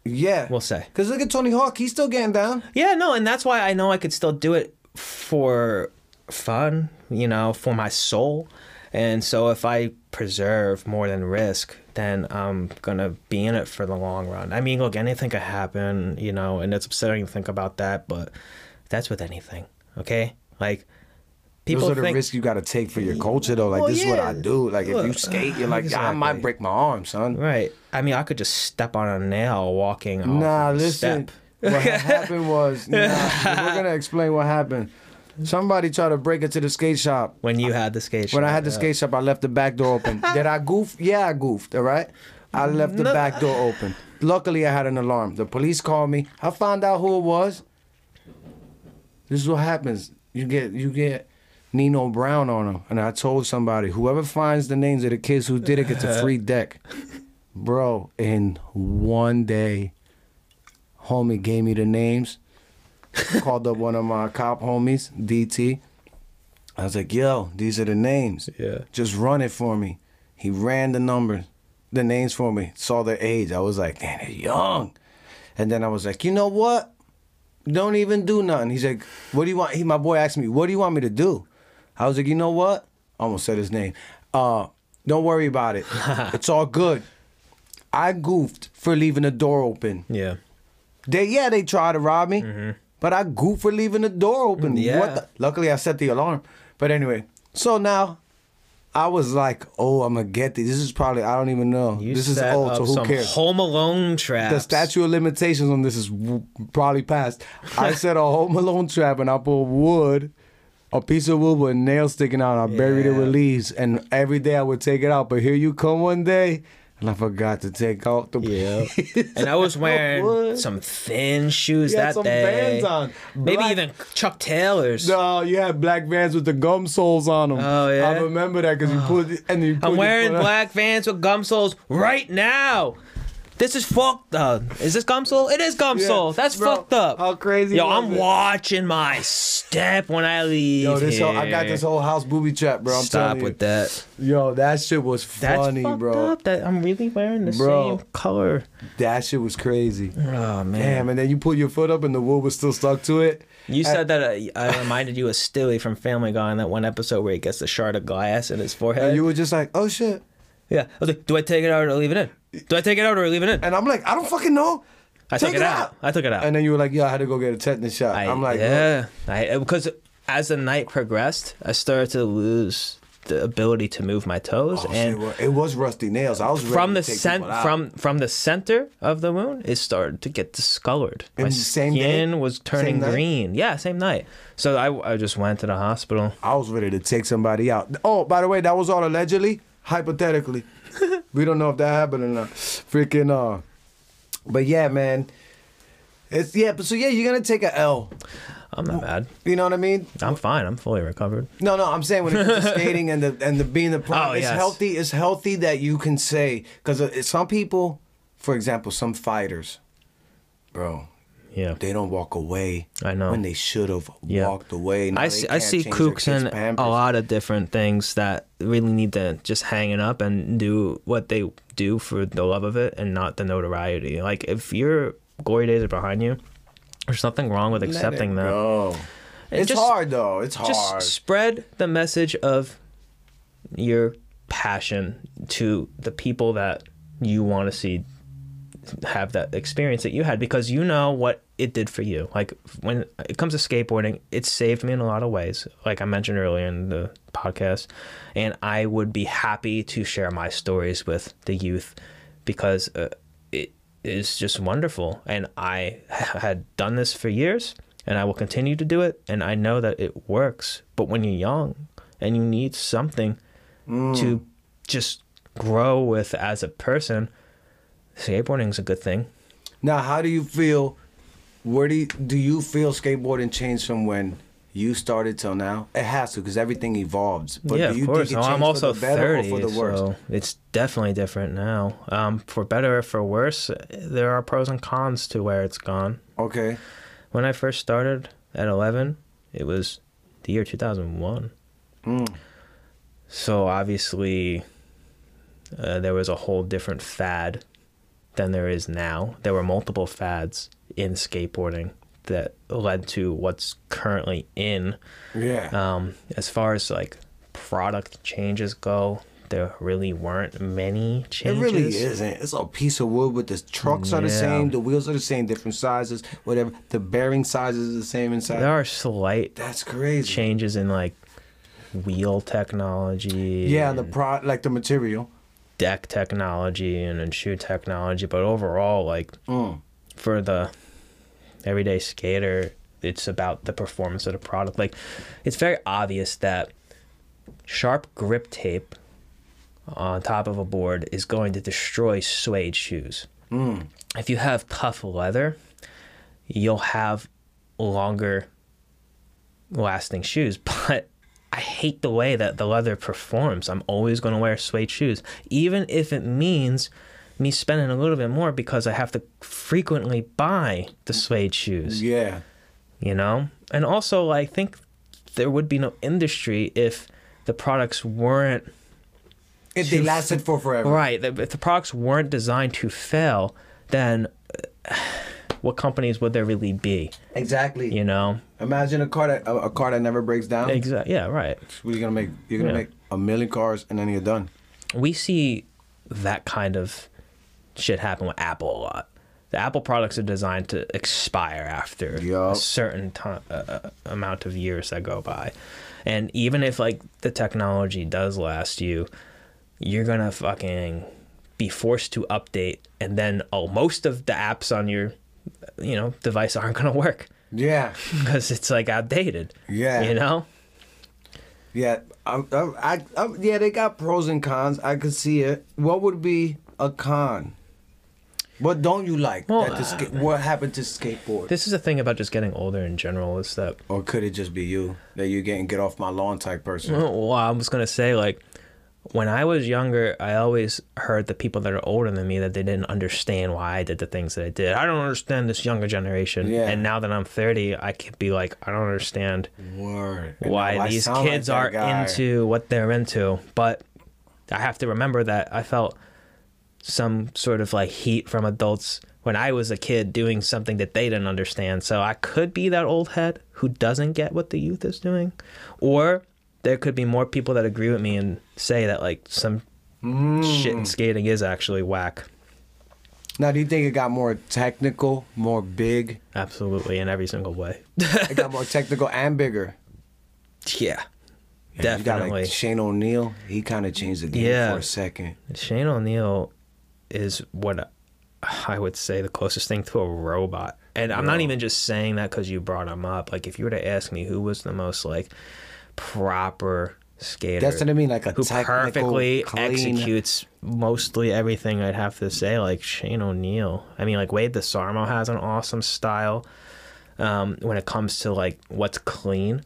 Yeah,
we'll say.
Because look at Tony Hawk, he's still getting down.
Yeah, no, and that's why I know I could still do it for fun, you know, for my soul. And so if I preserve more than risk, then I'm gonna be in it for the long run. I mean, look, anything could happen, you know, and it's upsetting to think about that, but that's with anything, okay? Like people
Those are the
think
risks you got to take for your culture, though. Like
Well,
this is what I do. Like if you skate, you're like, ah, I might break my arm, son.
right. I mean, I could just step on a nail walking. off
Nah, listen. What happened was, nah, we're gonna explain what happened. Somebody tried to break into the skate shop.
When you had the skate shop.
When I had the
yeah.
skate shop, I left the back door open. Did I goof? Yeah, I goofed. All right. I left the
No.
back door open. Luckily, I had an alarm. The police called me. I found out who it was. This is what happens. You get you get Nino Brown on them, and I told somebody whoever finds the names of the kids who did it gets a free deck. Bro, in one day, homie gave me the names. Called up one of my cop homies, DT. I was like, yo, these are the names.
Yeah.
Just run it for me. He ran the numbers, the names for me, saw their age. I was like, man, they're young. And then I was like, you know what? Don't even do nothing. He's like, what do you want? He, my boy asked me, what do you want me to do? I was like, you know what? I almost said his name. Uh, don't worry about it. it's all good. I goofed for leaving the door open.
Yeah.
They yeah, they tried to rob me, but I goofed for leaving the door open.
Mm-hmm. Yeah.
What the? Luckily, I set the alarm. But anyway, so now I was like, oh, I'm gonna get this. This is probably I don't even know.
You
this is old, so who cares?
Home Alone trap.
the statute of limitations on this is w- probably past. I set a Home Alone trap and I put wood, a piece of wood with nails sticking out. I buried it with leaves, and every day I would take it out. But here you come one day, and I forgot to take out the.
Yeah. And I was wearing some thin shoes
You had
that
some
day.
Vans on.
Maybe even Chuck Taylors.
No, you had black vans with the gum soles on them.
Oh, yeah?
I remember that because you put and you. Put
I'm wearing black Vans with gum soles right now. This is fucked up. Is this gum sole? It is gum
Yeah.
sole. That's
Bro,
fucked up.
how crazy
Yo, I'm
it?
watching my step when I leave.
Yo, this
here.
whole, I got this whole house booby trap, bro. I'm
Stop
telling you.
with that.
Yo, that shit was
That's
funny,
fucked
bro.
up. That I'm really wearing the
Bro.
same color.
That shit was crazy.
Oh man.
Damn, and then you put your foot up and the wool was still stuck to it.
You said that I, I reminded you of Stewie from Family Guy in that one episode where he gets the shard of glass in his forehead.
And you were just like, oh shit.
Yeah. I was like, do I take it out or leave it in? Do I take it out or leave it in?
And I'm like, I don't fucking know.
I
Take
took it, out. I took it out.
And then you were like, yeah, I had to go get a tetanus shot.
I,
I'm like,
yeah. I, because as the night progressed, I started to lose the ability to move my toes,
oh,
and
shit, it was rusty nails. I was
from
to
the
take
cent from from the center of the wound, it started to get discolored. My
the same
skin
day?
was turning green. Yeah, same night. So I, I just went to the hospital.
I was ready to take somebody out. Oh, by the way, that was all allegedly, hypothetically. we don't know if that happened or not. Freaking uh but yeah, man. It's yeah, but so yeah, you're gonna take a L.
I'm not bad.
You know what I mean?
I'm fine. I'm fully recovered.
No, no, I'm saying when it comes to skating and the and the being the prime,
Oh,
it's
yes.
healthy. It's healthy that you can say because some people, for example, some fighters, bro,
Yeah.
they don't walk away.
I know.
when they should have
Yeah.
walked away. Now
I see, I see kooks in a lot of different things that really need to just hang it up and do what they do for the love of it and not the notoriety. Like if your glory days are behind you, there's nothing wrong with
Let
accepting them.
go.
And
It's
just-
hard though. It's hard.
Just spread the message of your passion to the people that you want to see have that experience that you had because you know what it did for you. Like when it comes to skateboarding, it saved me in a lot of ways, like I mentioned earlier in the podcast. And I would be happy to share my stories with the youth because uh, it is just wonderful. And I had done this for years and I will continue to do it. And I know that it works. But when you're young and you need something to just grow with as a person, skateboarding is a good thing.
Now, how do you feel? Where do you, do you feel skateboarding changed from when you started till now? It has to because everything evolves. But
yeah,
do you
of course.
think it
No, I'm also
for the better
30,
or for the worse?
so it's definitely different now. Um, for better or for worse, there are pros and cons to where it's gone.
Okay.
when I first started at 11, it was the year 2001.
Mm.
So obviously, uh, there was a whole different fad than there is now. There were multiple fads in skateboarding that led to what's currently in.
Yeah.
Um, as far as like product changes go, there really weren't many changes.
It really isn't. It's a piece of wood, but the trucks are the same, the wheels are the same, different sizes, whatever. The bearing sizes are the same inside.
There are slight
That's crazy.
changes in like wheel technology.
Yeah, the pro like the material.
deck technology and, and shoe technology, but overall, like
Mm.
for the everyday skater, it's about the performance of the product. Like, it's very obvious that sharp grip tape on top of a board is going to destroy suede shoes.
Mm.
If you have tough leather, you'll have longer lasting shoes. But I hate the way that the leather performs. I'm always going to wear suede shoes, even if it means me spending a little bit more because I have to frequently buy the suede shoes
Yeah.
you know and also i think there would be no industry if the products weren't
If they lasted for forever.
right if the products weren't designed to fail then uh, what companies would there really be
Exactly.
you know
Imagine a car that a, a car that never breaks down.
exactly yeah right
you gonna make? You're gonna
Yeah.
make a million cars and then you're done.
we see that kind of shit happen with apple a lot the apple products are designed to expire after a certain time uh, uh, amount of years that go by and even if like the technology does last you you're gonna fucking be forced to update and then oh most of the apps on your you know device aren't gonna work
Yeah.
because it's like outdated
Yeah.
you know
Yeah. I, I, I, I, yeah, they got pros and cons. I could see it. What would be a con? What don't you like?
Well,
that the ska- uh, what happened to skateboard?
this is the thing about just getting older in general is that
or could it just be you that you getting get off my lawn type person?
Well, I was gonna say like when I was younger, I always heard the people that are older than me that they didn't understand why I did the things that I did. I don't understand this younger generation.
Yeah.
And now that I'm 30, I can be like, I don't understand
Word.
Why
I
these
sound like
kids are
guy.
into what they're into. But I have to remember that I felt some sort of like heat from adults when I was a kid doing something that they didn't understand. So I could be that old head who doesn't get what the youth is doing. Or there could be more people that agree with me and say that like some shit
Mm.
in skating is actually whack.
Now, do you think it got more technical, more big?
Absolutely in every single way.
It got more technical and bigger.
yeah.
Yeah, You got
Definitely.
like Shane O'Neill. He kind of changed the game
Yeah.
for a second.
Shane O'Neill is what I would say the closest thing to a robot. And I'm not even just saying that because you brought him up. Like, if you were to ask me who was the most like proper skater,
That's what I mean, like a
who perfectly
clean-
executes mostly everything, I'd have to say like Shane O'Neill. I mean, like Wade DeSarmo has an awesome style um, when it comes to like what's clean.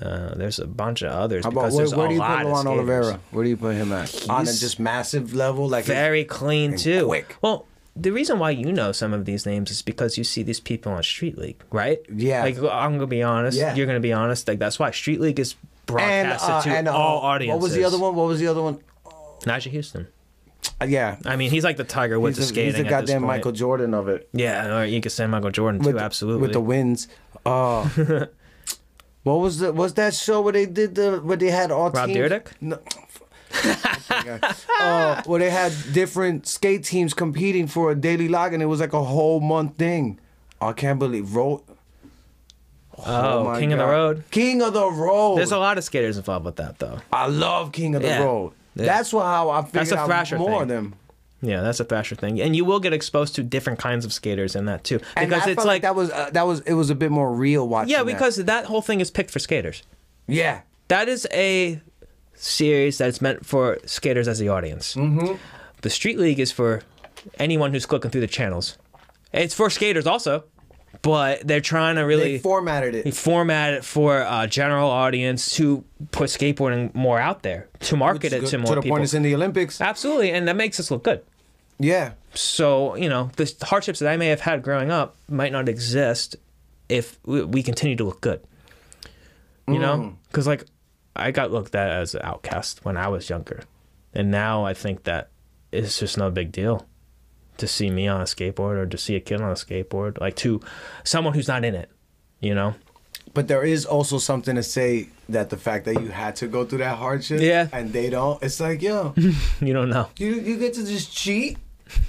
Uh, there's a bunch of others
How about where, where
a
do you put
of
Oliveira? Where do you put him at? On a just massive level, like
very clean too.
quick.
Well, the reason why you know some of these names is because you see these people on Street League, right?
Yeah.
Like I'm gonna be honest.
Yeah.
You're gonna be honest. Like that's why Street League is
and,
broadcasted
uh,
to
and, uh,
all audiences.
What was the other one? What was the other one?
Nyjah Huston.
Uh, yeah,
I mean, he's like the Tiger Woods
he's,
of
the, he's the goddamn. Michael Jordan of it.
Yeah, or you could say Michael Jordan too.
with,
absolutely.
with the wins. Oh, what was the was that show where they did the where they had all
Rob
teams?
Dyrdek?
No. uh, where they had different skate teams competing for a daily log, and it was like a whole month thing. I can't believe road.
oh,
my
King of the Road.
King of the Road.
There's a lot of skaters involved with that though.
I love King of the
Yeah.
Road.
Yeah.
That's what how I figured
That's a
out more
thing.
of them.
Yeah, that's a Thrasher thing, and you will get exposed to different kinds of skaters in that too,
And I
it's
felt
like,
that was uh, that was it was a bit more real watching.
yeah, because that whole thing is picked for skaters.
yeah,
that is a series that's meant for skaters as the audience. Mm-hmm. The Street League is for anyone who's clicking through the channels. It's for skaters also, but they're trying to
they
really
formatted it.
format it for a general audience to put skateboarding more out there, to market it to more
the
people.
point it's in the Olympics.
Absolutely, and that makes us look good.
Yeah,
So you know, the hardships that I may have had growing up might not exist if we, continue to look good. You
Mm.
know, because like I got looked at as an outcast when I was younger, and now I think that it's just no big deal to see me on a skateboard or to see a kid on a skateboard, like to someone who's not in it. You know,
But there is also something to say that the fact that you had to go through that hardship,
Yeah.
and they don't. It's like, yo,
you don't know.
you you get to just cheat,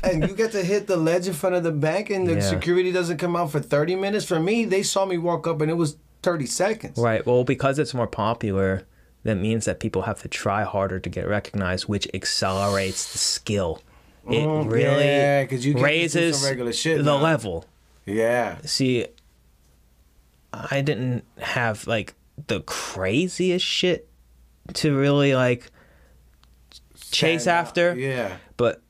and you get to hit the ledge in front of the bank, and the
Yeah.
security doesn't come out for thirty minutes. For me, they saw me walk up, and it was thirty seconds.
Right. Well, because it's more popular, that means that people have to try harder to get recognized, which accelerates the skill. It
Mm,
really
yeah, you get to do
raises
shit
the level.
Yeah.
See, I didn't have like the craziest shit to really like chase
Stand
after,
Yeah.
but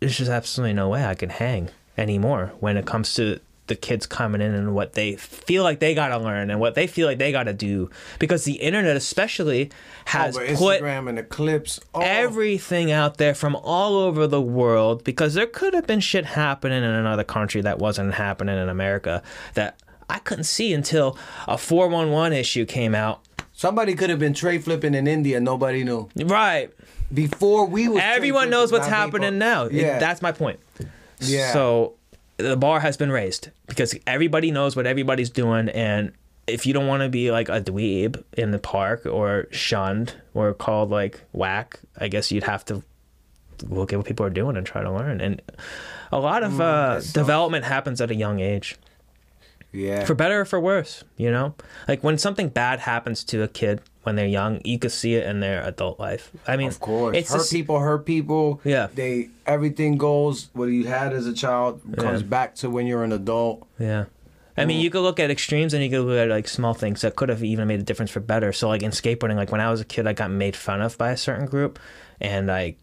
there's just absolutely no way I can hang anymore when it comes to the kids coming in and what they feel like they gotta learn and what they feel like they gotta do because the internet especially has
but
put
Instagram and the clips. Oh,
everything out there from all over the world because there could have been shit happening in another country that wasn't happening in America that I couldn't see until a 411 issue came out.
somebody could have been tre flipping in India. Nobody knew
Right.
Before we was.
Everyone knows what's happening
people.
now. It-
Yeah.
that's my point.
Yeah.
So the bar has been raised because everybody knows what everybody's doing and if you don't want to be like a dweeb in the park or shunned or called like whack, I guess you'd have to look at what people are doing and try to learn. And a lot of uh,
Mm, sucks.
development happens at a young age,
yeah.
for better or for worse. You know, like when something bad happens to a kid when they're young, you could see it in their adult life. I mean,
Of course,
it's
hurt
just-
people hurt people.
Yeah.
they everything goes what you had as a child comes
Yeah.
back to when you're an adult.
Yeah. I mean, you could look at extremes and you could look at like small things that could have even made a difference for better. So, like in skateboarding, like when I was a kid, I got made fun of by a certain group, and I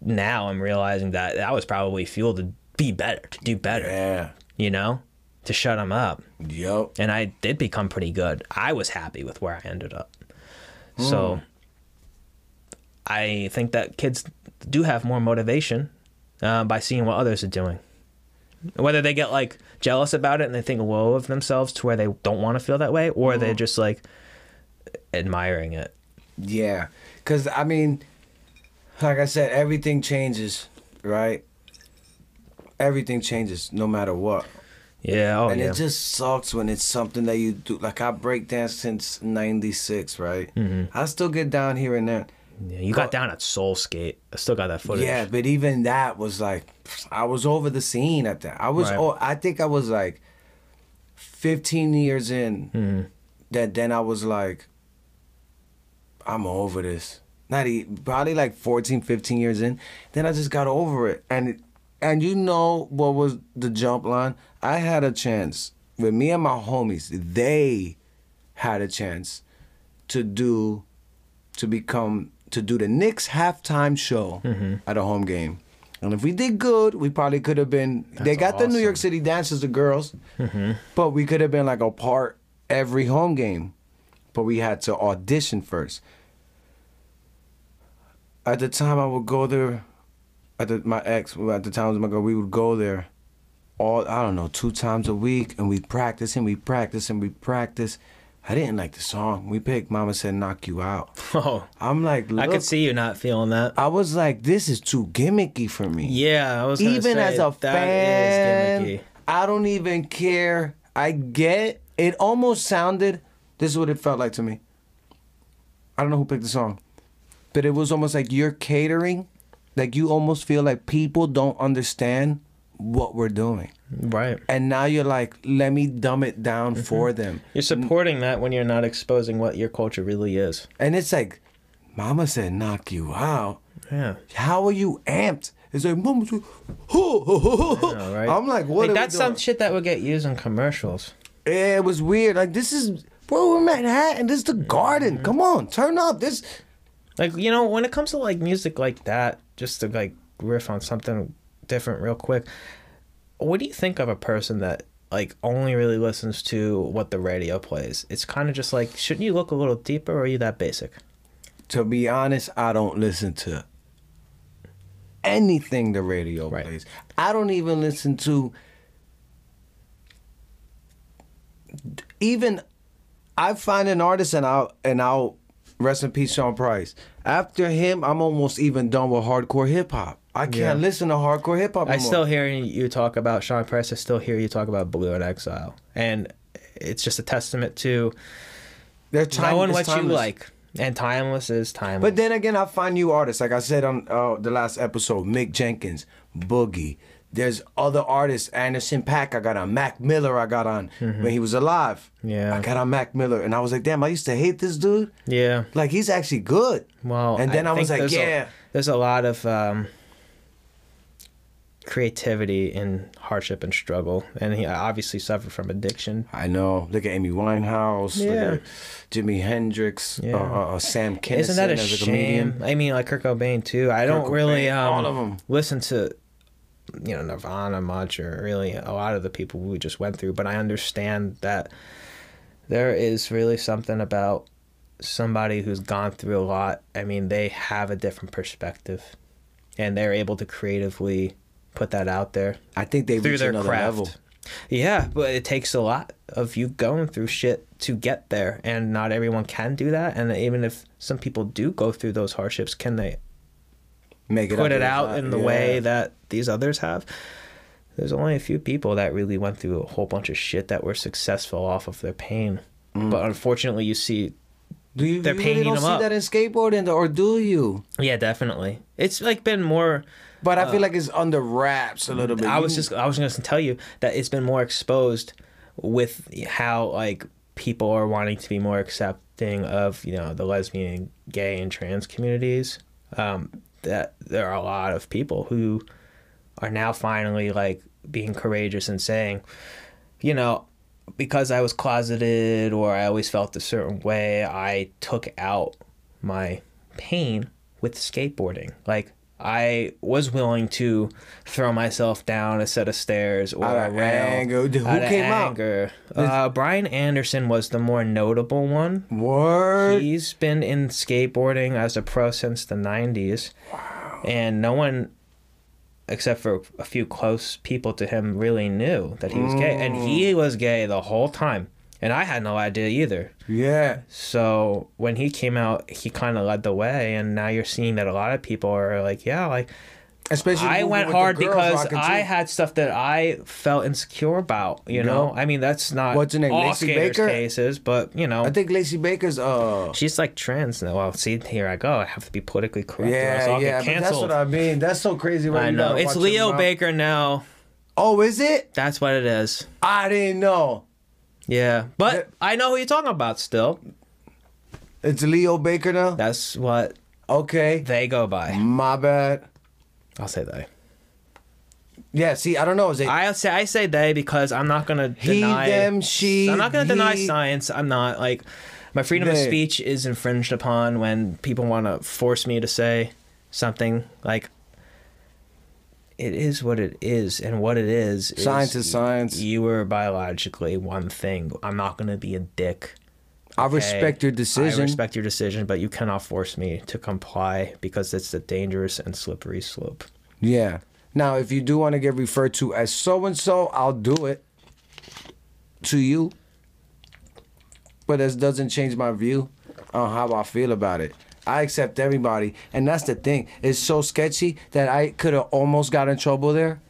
now I'm realizing that that was probably fuel to be better, to do better,
Yeah,
you know, to shut them up.
yep.
And I did become pretty good. I was happy with where I ended up. So, I think that kids do have more motivation uh, by seeing what others are doing. Whether they get like jealous about it and they think low of themselves to where they don't want to feel that way, or they're just like admiring it.
Yeah, because I mean, like I said, everything changes, right? Everything changes no matter what.
Yeah. Oh
and
yeah.
it just sucks when it's something that you do. Like I break dance since '96, right?
Mm-hmm.
I still get down here and there.
yeah, you got down at Soul Skate. I still got that footage.
Yeah, but even that was like, I was over the scene at that. I was,
Right.
oh, I think I was like 15 years in.
Mm-hmm.
That then I was like, I'm over this. Not even, probably like 14, 15 years in. Then I just got over it. And it, and you know what was the jump line? I had a chance with me and my homies. They had a chance to do to become to do the Knicks halftime show
Mm-hmm.
at a home game. And if we did good, we probably could have been. they got the New York City dancers, the girls,
Mm-hmm.
but we could have been like a part every home game. But we had to audition first. At the time, I would go there. At the, my ex, at the time my girl, we would go there all I don't know two times a week, and we practice and we practice and we practice. I didn't like the song. We picked Mama Said Knock You Out.
Oh,
I'm like,
I could see you not feeling that.
I was like, this is too gimmicky for me.
Yeah, I was
Even
say,
as a
that
fan,
is.
I don't even care. I get it. Almost sounded. This is what it felt like to me. I don't know who picked the song, but it was almost like you're catering. Like you almost feel like people don't understand what we're doing,
Right.
and now you're like, let me dumb it down
Mm-hmm.
for them.
You're supporting that when you're not exposing what your culture really is.
And it's like, Mama said, knock you out.
Yeah.
How are you amped? It's like, Mama said, ho, ho, ho, ho."
know, right?
I'm like, what?
Like, that's some shit that would get used in commercials.
Yeah, it was weird. Like this is bro, we're Manhattan. This is the
Mm-hmm.
garden. Come on, turn up. This
Like you know, when it comes to like music like that, just to like riff on something different real quick. What do you think of a person that like only really listens to what the radio plays? It's kind of just like, shouldn't you look a little deeper, or are you that basic?
to be honest, I don't listen to anything the radio
Right.
plays. I don't even listen to even I find an artist and I'll and I'll rest in peace Sean Price. After him, I'm almost even done with hardcore hip hop. I can't
Yeah.
listen to hardcore hip hop.
I
anymore.
still hear you talk about Sean Price. I still hear you talk about Blu & Exile, and it's just a testament to
They're time,
knowing what you like. And timeless is timeless.
But then again, I find new artists. Like I said on uh, the last episode, Mick Jenkins, Boogie. There's other artists, Anderson Paak. I got on Mac Miller. I got on when he was alive.
Mm-hmm. Yeah.
I got on Mac Miller, and I was like, damn, I used to hate this dude.
yeah.
Like he's actually good.
Well,
and then I, was like,
there's a-
yeah.
there's a lot of um, creativity in hardship and struggle, and he obviously suffered from addiction.
I know. Look at Amy Winehouse. Look
Yeah.
at Jimi Hendrix.
Yeah.
Uh, uh, Sam Kinison
Isn't that a
as a
shame?
comedian.
I mean, like Kurt Cobain too. I don't really
Cobain,
um,
all of 'em.
listen to you know Nirvana much, or really a lot of the people we just went through. But I understand that there is really something about somebody who's gone through a lot. I mean, they have a different perspective, and they're able to creatively put that out there
I think they
through
reach
their
another
craft.
level.
Yeah, but it takes a lot of you going through shit to get there, and not everyone can do that. And even if some people do go through those hardships, can they
Make it
put it out in the
Yeah.
way that these others have? There's only a few people that really went through a whole bunch of shit that were successful off of their pain.
Mm.
But unfortunately, you see,
Do you,
They're
you really don't
them
see
up.
that in skateboarding, or do you?
yeah, definitely, it's like been more.
But I feel like it's under wraps a little bit.
Uh, I was just I was just going to tell you that it's been more exposed with how like people are wanting to be more accepting of you know the lesbian, gay, and trans communities. Um, that there are a lot of people who are now finally like being courageous and saying, you know, because I was closeted or I always felt a certain way, I took out my pain with skateboarding. Like I was willing to throw myself down a set of stairs or
Out
a rail.
anger. Dude, who
out of
came out?
Uh, Brian Anderson was the more notable one.
Word.
He's been in skateboarding as a pro since the 90s. wow. And no one, except for a few close people to him, really knew that he was gay. And he
Mm.
was gay the whole time. And I had no idea either.
Yeah.
So when he came out, he kind of led the way. And now you're seeing that a lot of people are like, yeah, like,
Especially.
I went hard because I had stuff that I felt insecure about. You know, I mean that's not
What's her name,
all
Lacey Baker?
cases, but you know,
I think Lacey Baker's. Uh.
she's like trans now. Well, see, here I go. I have to be politically correct.
Yeah, yeah, that's what I mean. That's so crazy. Right?
I know it's Leo. Baker now.
Oh, is it?
That's what it is.
I didn't know.
Yeah, but
Yeah.
I know who you're talking about. Still,
It's Leo Baker now.
that's what
Okay,
they go by.
my bad.
I'll say they.
Yeah, see, I don't know. Is it?
I say I say they because I'm not gonna
He,
deny
them, she,
I'm not gonna deny science. I'm not like my freedom of speech is infringed upon when people want to force me to say something like it is what it is and what it is
Science is science.
you were biologically one thing i'm not going to be a dick
I respect your decision.
i respect your decision but you cannot force me to comply because it's a dangerous and slippery slope
Yeah. Now, if you do want to get referred to as so and so, I'll do it to you. But this doesn't change my view on how I feel about it. I accept everybody, and that's the thing. It's so sketchy that I could have almost got in trouble there.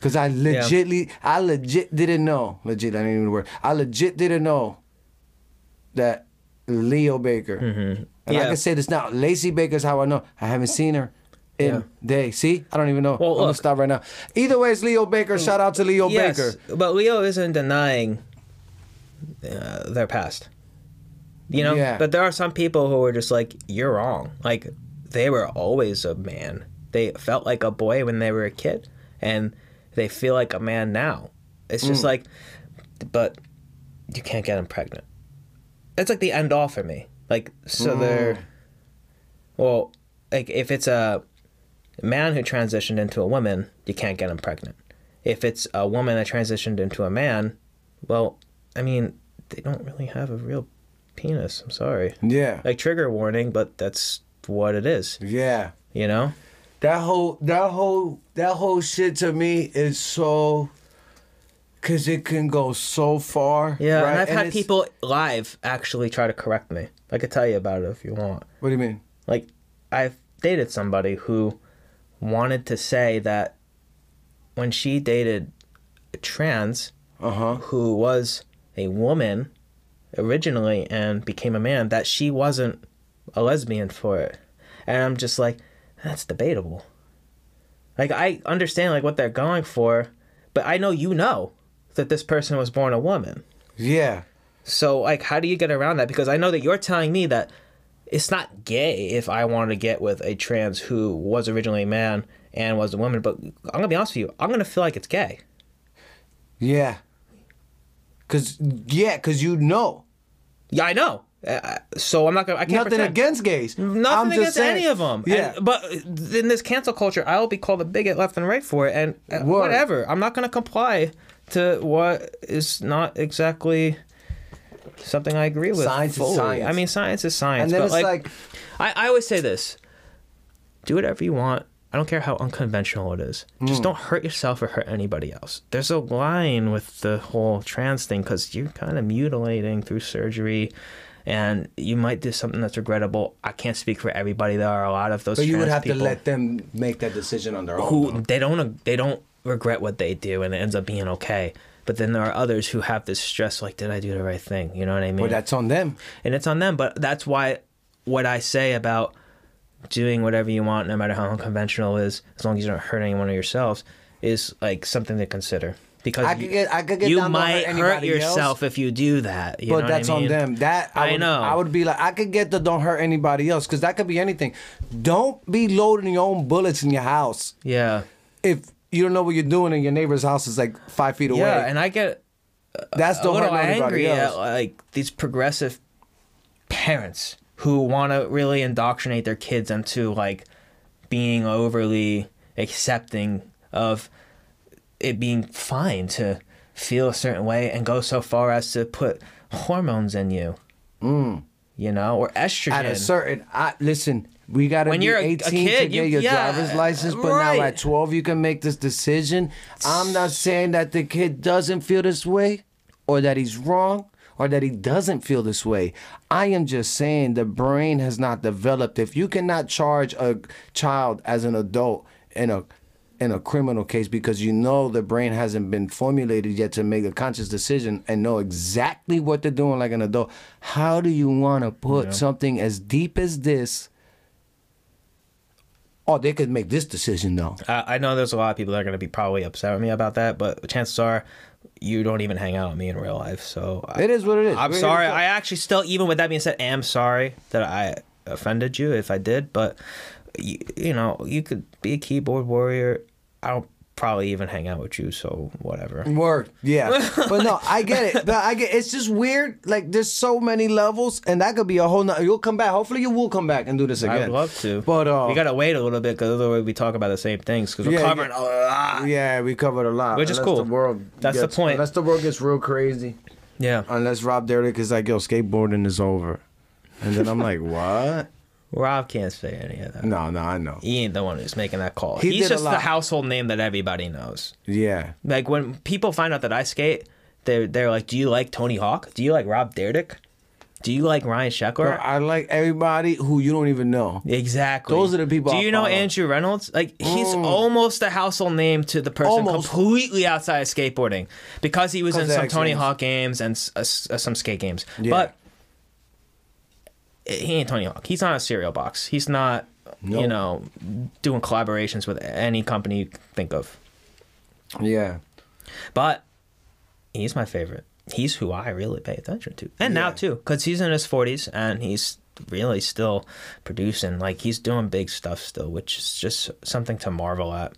Cause I legitly, I legit didn't know. Legit, I didn't even word. I legit didn't know that Leo Baker. And I
Yeah.
can say this now. Lacey Baker's how I know. I haven't seen her in
Yeah.
day. See, I don't even know.
Well,
I'm gonna stop right now. Either way, it's Leo Baker. Shout out to Leo
yes
Baker.
but leo isn't denying uh, their past you know?
Yeah.
but there are some people who are just like you're wrong. Like they were always a man. They felt like a boy when they were a kid and they feel like a man now. It's
Mm.
just like but you can't get them pregnant. That's like the end all for me. Like so
Mm.
they're well like if it's a man who transitioned into a woman you can't get him pregnant. If it's a woman that transitioned into a man well i mean they don't really have a real penis i'm sorry
Yeah,
like trigger warning but that's what it is
yeah.
you know
That whole, that whole, that whole shit to me is so. Cause it can go so far.
Yeah,
right?
and I've had
it's-
people live actually try to correct me. I could tell you about it if you want.
What do you mean?
Like, I've dated somebody who wanted to say that when she dated a trans
Uh huh.
who was a woman originally and became a man, that she wasn't a lesbian for it. And I'm just like, that's debatable. Like, I understand like what they're going for, but I know you know that this person was born a woman.
Yeah.
So, like, how do you get around that? Because I know that you're telling me that it's not gay if I want to get with a trans who was originally a man and was a woman. But I'm gonna be honest with you, I'm gonna feel like it's gay.
Yeah. Cause yeah, cause you know
Yeah, I know. Uh, so I'm not gonna. I can't
nothing
pretend.
against gays.
Nothing
I'm
against any of them.
Yeah.
And- but in this cancel culture, I will be called a bigot left and right for it, and uh, whatever. I'm not going to comply to what is not exactly something I agree with.
Science is science.
I mean, science is science.
and then
but
it's
like,
like,
I, I always say this: do whatever you want. I don't care how unconventional it is.
Hmm.
Just don't hurt yourself or hurt anybody else. There's a line with the whole trans thing because you're kind of mutilating through surgery, and you might do something that's regrettable. I can't speak for everybody. There are a lot of those.
but you would have to let them make that decision on their own.
who
though.
they don't they don't regret what they do, and it ends up being okay. But then there are others who have this stress, like, did I do the right thing? You know what I mean?
But that's on them.
and it's on them. But that's why what I say about doing whatever you want, no matter how unconventional it is, as long as you don't hurt anyone or yourselves, is like something to consider. Because
I could get- I could get
you
hurt
might hurt,
anybody
yourself if you do that. You
But that's
I
on them. That I,
I
would,
know.
I would be like, I could get the don't hurt anybody else because that could be anything. Don't be loading your own bullets in your house
Yeah,
if you don't know what you're doing and your neighbor's house is like five feet away.
yeah, and I get
that's
a
don't hurt
little
anybody
angry at
else.
like these progressive parents who want to really indoctrinate their kids into like being overly accepting of it being fine to feel a certain way and go so far as to put hormones in you. You know, or estrogen.
Mm. At a certain, I, listen, we gotta
When
be
you're a- a
18 to get
you-
your
yeah,
driver's license, but
right.
now at 12 you can make this decision. I'm not saying that the kid doesn't feel this way, or that he's wrong, or that he doesn't feel this way. I am just saying the brain has not developed. If you cannot charge a child as an adult in a in a criminal case because you know the brain hasn't been formulated yet to make a conscious decision and know exactly what they're doing like an adult. How do you want to put something as deep as this? Oh, they could make this decision though.
I I know there's a lot of people that are going to be probably upset with me about that, but chances are you don't even hang out with me in real life. So I-
It is what it is.
I'm sorry. I actually still, even with that being said, am sorry that I offended you if I did. But you, you know, you could be a keyboard warrior. I don't probably even hang out with you, so whatever.
Word, yeah, but no, I get it. But I get it's just weird. Like there's so many levels, and that could be a whole. No- you'll come back. Hopefully, you will come back and do this again.
I'd love to,
But uh,
we gotta wait a little bit because otherwise we talk about the same things because we're
Yeah,
covering a lot.
yeah, we covered a lot.
Which is cool.
The world
That's the point.
Unless the world gets real crazy,
Yeah,
unless Rob Dyrdek is like, "Yo, skateboarding is over," and then I'm like, "What?"
Rob can't say any of that.
No, no, I know.
He ain't the one who's making that call.
He
He's just the household name that everybody knows.
Yeah,
Like when people find out that I skate, they're they're like, "Do you like Tony Hawk? Do you like Rob Dyrdek? Do you like Ryan Sheckler?"
I like everybody who you don't even know.
Exactly.
Those are the people
Do
I
you know
follow.
Andrew Reynolds? Like he's
Mm.
almost a household name to the person
Almost.
completely outside of skateboarding because he was in some Tony. Hawk games and uh, some skate games.
Yeah.
But he ain't Tony Hawk. He's not a cereal box. He's not, you know, doing collaborations with any company you think of.
Yeah,
But he's my favorite. He's who I really pay attention to, and now too, because he's in his forties and he's really still producing. Like he's doing big stuff still, which is just something to marvel at.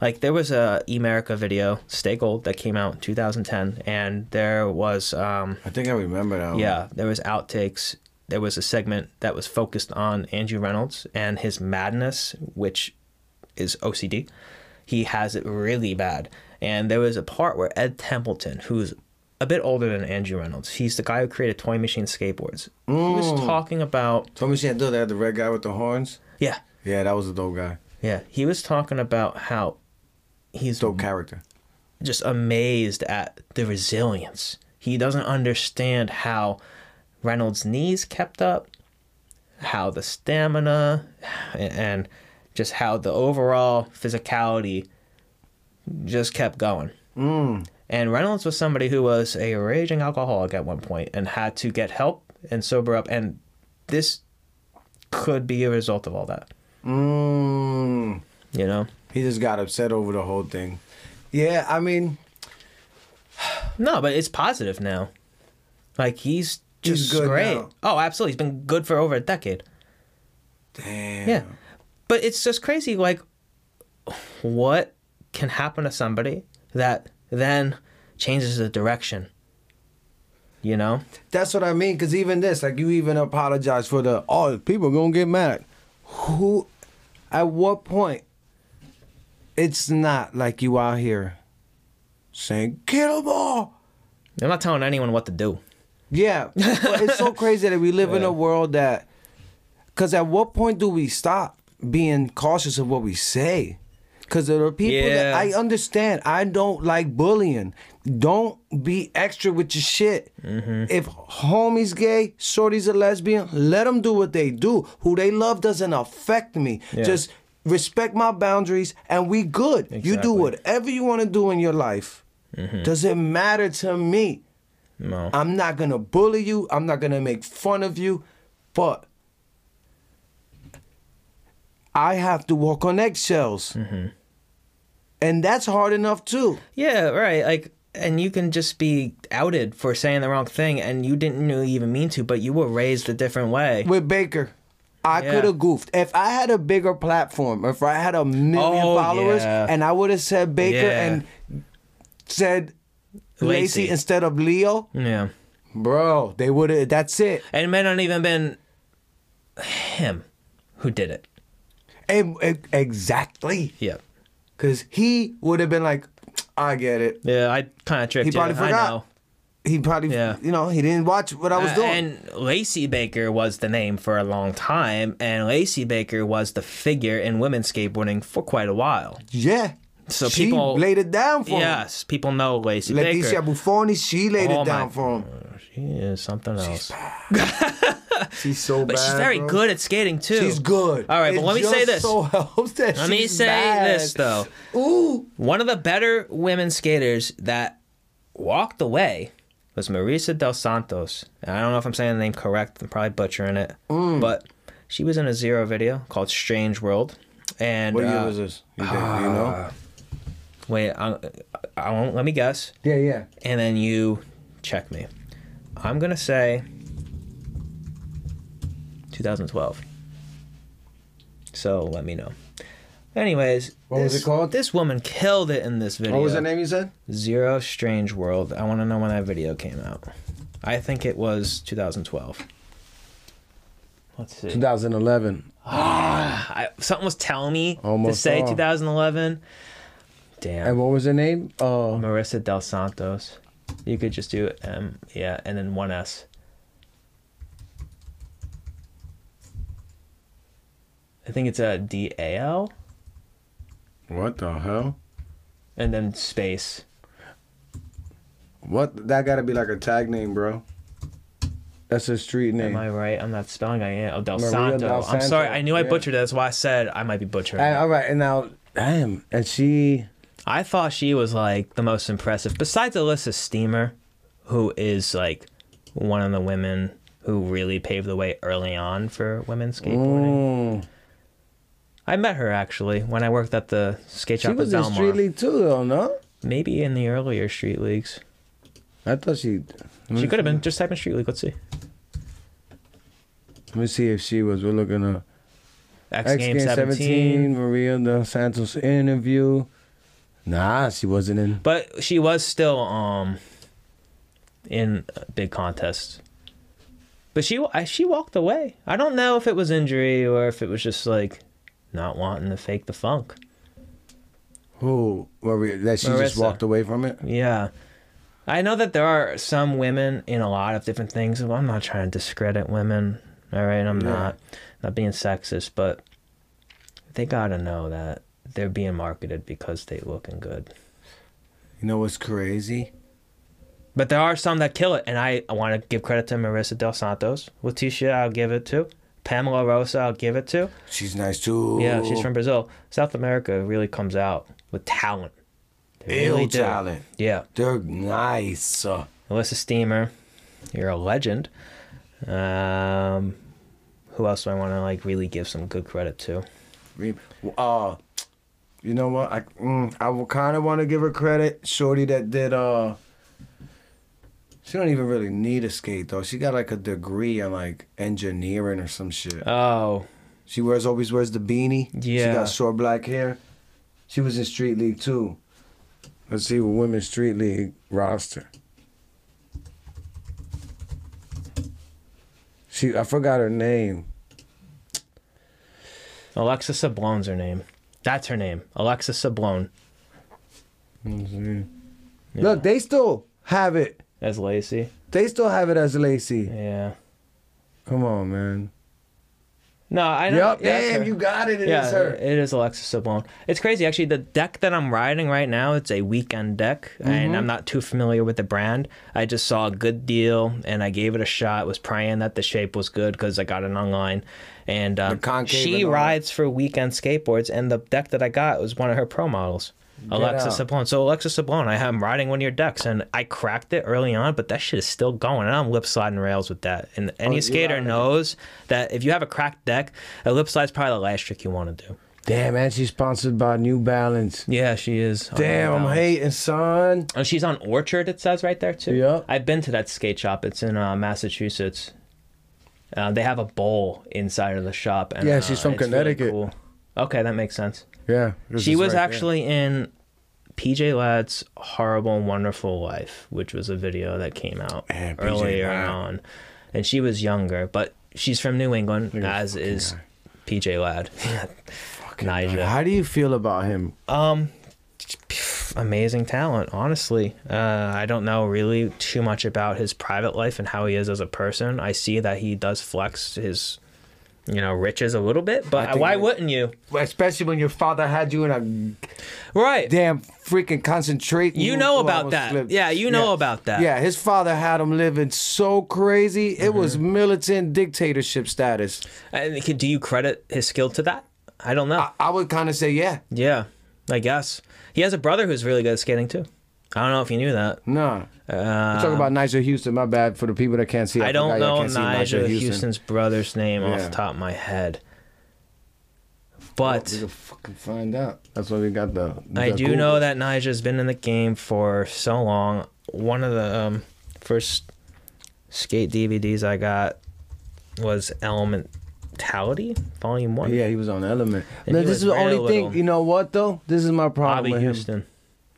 Like there was a Emerica video, Stay Gold, that came out in 2010, and there was um,
I think I remember one.
yeah, there was outtakes. There was a segment that was focused on Andrew Reynolds and his madness, which is OCD. He has it really bad. And there was a part where Ed Templeton, who's a bit older than Andrew Reynolds, he's the guy who created Toy Machine Skateboards. He was mm. talking about
Told me she had the red guy with the horns.
yeah,
Yeah, that was a dope guy.
yeah. He was talking about how he's
Dope character.
just amazed at the resilience. He doesn't understand how Reynolds' knees kept up, how the stamina, and just how the overall physicality just kept going.
Mm.
And Reynolds was somebody who was a raging alcoholic at one point and had to get help and sober up. And this could be a result of all that.
Mm.
You know?
He just got upset over the whole thing. Yeah, I mean,
No, but it's positive now. Like he's
He's
just great.
now.
Oh, absolutely. He's been good for over a decade.
damn.
Yeah. But it's just crazy like what can happen to somebody that then changes the direction. You know?
That's what I mean. Because even this, like, you even apologize for the, oh, people gonna get mad. Who, at what point, it's not like you out here saying, kill them all.
I'm not telling anyone what to do.
Yeah. but it's so crazy that we live in a world that, because at what point do we stop being cautious of what we say? Because there are people that I understand. I don't like bullying. Don't be extra with your shit.
Mm-hmm.
If homie's gay, shorty's a lesbian, let them do what they do. Who they love doesn't affect me.
Yeah.
Just respect my boundaries and we good. You do
Mm-hmm.
whatever you want to do in your life. Does it matter to me.
No.
I'm not gonna bully you. I'm not gonna make fun of you, but I have to walk on eggshells, mm-hmm. and that's hard enough too.
Yeah, right. Like, and you can just be outed for saying the wrong thing, and you didn't really even mean to, but you were raised a different way.
With Baker, I
Yeah.
could have goofed if I had a bigger platform. If I had a million
Oh,
followers,
yeah.
and I would have said Baker
Yeah.
and said Lacey
Lacey.
instead of Leo,
Yeah,
bro, they would have. That's it.
and it may not even been him who did it.
And- and- exactly,
Yeah,
because he would have been like, I get it.
yeah. I kind of tricked him.
He
you.
probably
I
forgot.
know.
He probably,
Yeah.
you know, he didn't watch what I was
Uh,
doing.
And Lacey Baker was the name for a long time, and Lacey Baker was the figure in women's skateboarding for quite a while.
yeah.
So
she
people-
laid it down for
Yes, people know Lacey
him. Leticia
Baker.
Bufoni, she laid
Oh
it down
my-
for him.
She is something else.
She's so
But
bad.
she's very
bro.
good at skating too.
She's good.
All right,
It
but let me say this.
So helps that
Let me say
bad.
this though.
Ooh.
One of the better women skaters that walked away was Marisa Del Santos. And I don't know if I'm saying the name correct. I'm probably butchering it.
Mm.
But she was in a Zero video called Strange World. And
What year
uh,
was this? You, think, do you know?
Wait, I, I won't let me guess.
Yeah, yeah.
And then you check me. I'm gonna say 2012. So let me know. Anyways,
What was
this-
it called?
This woman killed it in this video.
What was the name you said?
Zero Strange World. I want to know when that video came out. I think it was 2012. Let's see.
2011.
Ah, I, something was telling me
Almost
to say
all.
2011. Damn.
And what was her name? Uh,
Marissa Del Santos. You could just do M, yeah, and then one S. I think it's a D A L
what the hell?
and then space.
What? That gotta be like a tag name, bro. That's a street name.
Am I right? I'm not spelling. I am. Oh, Del
Maria
Santo.
Del
I'm sorry. I knew I
yeah.
butchered it. That's why I said I might be butchering.
And, all right, and now, damn, and she.
I thought she was like the most impressive, besides Elissa Steamer, who is like one of the women who really paved the way early on for women skateboarding.
Mm.
I met her actually when I worked at the skate shop.
She
was
in. Street League too, though, no?
Maybe in the earlier street leagues.
I thought she.
She could have been. Just type in street league. Let's see.
Let me see if she was. We're looking at
X,
X
Game
Game
17.
17, Maria Del Santos interview. Nah, she wasn't in.
But she was still um in a big contests. But she she walked away. I don't know if it was injury or if it was just like not wanting to fake the funk.
Who? Maria, that she just walked away from it?
Yeah. I know that there are some women in a lot of different things. I'm not trying to discredit women. All right, I'm
Yeah.
not not being sexist, but they got to know that they're being marketed because they looking good.
You know what's crazy?
But there are some that kill it, and I, I want to give credit to Marissa Del Santos. Leticia, I'll give it to. Pamela Rosa, I'll give it to.
She's nice too.
Yeah, she's from Brazil. South America really comes out with talent. They
Ill
really do.
talent.
Yeah.
They're nice.
Elissa Steamer, you're a legend. Um, who else do I want to like really give some good credit to?
uh, you know what? I mm, I will kind of want to give her credit. Shorty that did uh. She don't even really need a skate though. She got like a degree in like engineering or some shit.
Oh,
She wears always wears the beanie. She
Yeah.
got short black hair. She was in Street League too. Let's see what women's Street League roster. She I forgot her name.
Alexa Sablone's her name. That's her name, Alexa Sablone.
Look, they still have it.
As Lacey.
They still have it as Lacey.
Yeah.
Come on, man.
No, I know. Yeah,
damn, you got it. It is
yeah,
her.
it is Alexis Sablone. It's crazy, actually. The deck that I'm riding right now, it's a weekend deck,
Mm-hmm.
and I'm not too familiar with the brand. I just saw a good deal, and I gave it a shot. Was praying that the shape was good because I got it online, and um, she
and all that.
rides for weekend skateboards, and the deck that I got was one of her pro models. Alexis
out.
Sablone. So Alexis Sablone, I am riding one of your decks, and I cracked it early on, but that shit is still going, and I'm lip sliding rails with that. And any
Oh,
skater knows that if you have a cracked deck, a lip slide's probably the last trick you want to do.
Damn, man, she's sponsored by New Balance.
Yeah, she is.
Damn, I'm
Oh,
hating, son.
Oh, she's on Orchard. It says right there too.
Yeah.
I've been to that skate shop. It's in uh, Massachusetts. Uh, they have a bowl inside of the shop. And,
Yeah, she's
uh,
from
it's really
Connecticut.
cool. Okay, that makes sense.
Yeah.
she was
right there.
actually in PJ Ladd's Horrible Wonderful Life, which was a video that came out
Man,
earlier on, and she was younger, but she's from New England, as is
fucking
PJ Ladd.
Nyjah. How do you feel about him?
Um, amazing talent. Honestly, uh, I don't know really too much about his private life and how he is as a person. I see that he does flex his, you know, riches a little bit. But why wouldn't you?
Especially when your father had you in a
Right.
damn freaking concentration.
You know about that. Yeah, you know about that.
Yeah, his father had him living so crazy. It was
Mm-hmm.
militant dictatorship status.
And can- do you credit his skill to that? I don't know.
I, I would kind of say, yeah.
yeah, I guess he has a brother who's really good at skating too. I don't know if you knew that.
Nah.
Uh,
Talk about Nyjah Huston. My bad for the people that can't see.
I don't
forgot y'all
know
can't see
Nyjah Huston's brother's name off the top of my head.
But
But
we fucking find out. That's why we got the.
I
the
do
Google.
know that Nyjah's been in the game for so long. One of the um, first skate DVDs I got was Elementality Volume One.
Yeah, he was on Element.
And
Now, this is the only thing. You know what though? This is my problem
Bobby
with him.
Huston.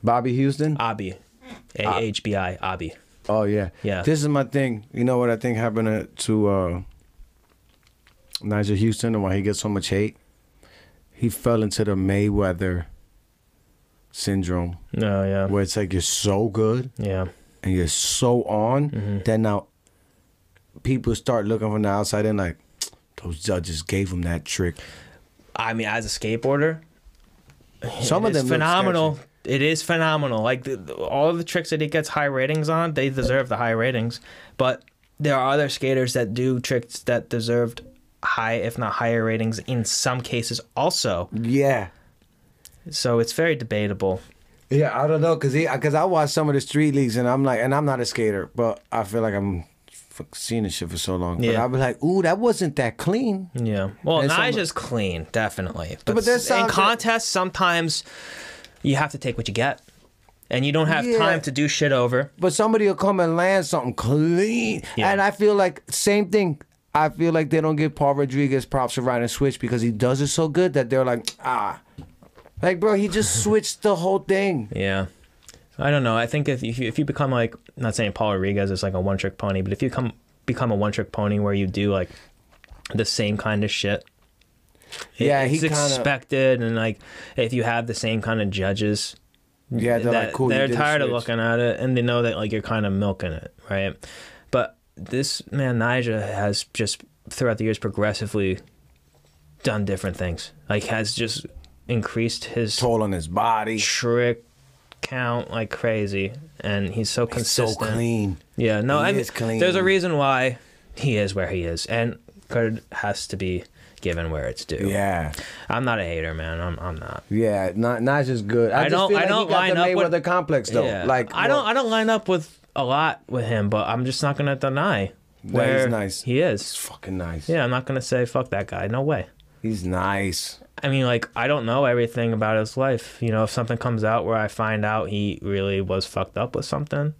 Bobby Huston.
Abby. A H B I. Abby.
Oh yeah.
Yeah.
This is my thing. You know what I think happened to, to uh, Nyjah Huston and why he gets so much hate? He fell into the Mayweather syndrome,
No, yeah.
where it's like you're so good
Yeah.
and you're so on
Mm-hmm.
that now people start looking from the outside and like those judges gave him that trick.
I mean, as a skateboarder,
Some of them
phenomenal. It is phenomenal. Like the, the- all the tricks that he gets high ratings on, they deserve the high ratings. But there are other skaters that do tricks that deserved high, if not higher ratings, in some cases also.
Yeah.
So it's very debatable.
Yeah, I don't know, cause he, cause I watch some of the street leagues and I'm like, and I'm not a skater, but I feel like I'm seeing this shit for so long. But
Yeah.
I'll be like, ooh, that wasn't that clean.
Yeah. Well,
And some-
Nyjah's clean, definitely. But,
But there's
in
that-
contests, sometimes you have to take what you get, and you don't have
Yeah.
time to do shit over.
But somebody will come and land something clean,
Yeah.
and I feel like same thing. I feel like they don't give Paul Rodriguez props for riding a switch because he does it so good that they're like, ah, like bro, he just switched the whole thing.
Yeah. I don't know. I think if you, if you become like, not saying Paul Rodriguez is like a one trick pony, but if you come become a one trick pony where you do like the same kind of shit, it-
Yeah, he
it's
kinda-
expected, and like if you have the same kind of judges,
Yeah, they're
that
like, cool.
they're tired of looking at it, and they know that like you're kind of milking it, right? But this man Nyjah has just throughout the years progressively done different things. Like has just increased his
toll on his body.
trick count like crazy, and he's so consistent.
so clean.
Yeah, no,
He
I mean, there's a reason why he is where he is, and credit has to be given where it's due.
Yeah,
I'm not a hater, man. I'm I'm not.
yeah. Not not just good. I,
I don't-
Feel
I
like
don't line
the
up with-
complex though.
Yeah.
Like
I don't I don't line up with a lot with him, but I'm just not gonna deny where he's
nice.
he is.
fucking nice.
Yeah, I'm not gonna say fuck that guy. No way.
He's nice.
I mean, like, I don't know everything about his life. You know, if something comes out where I find out he really was fucked up with something,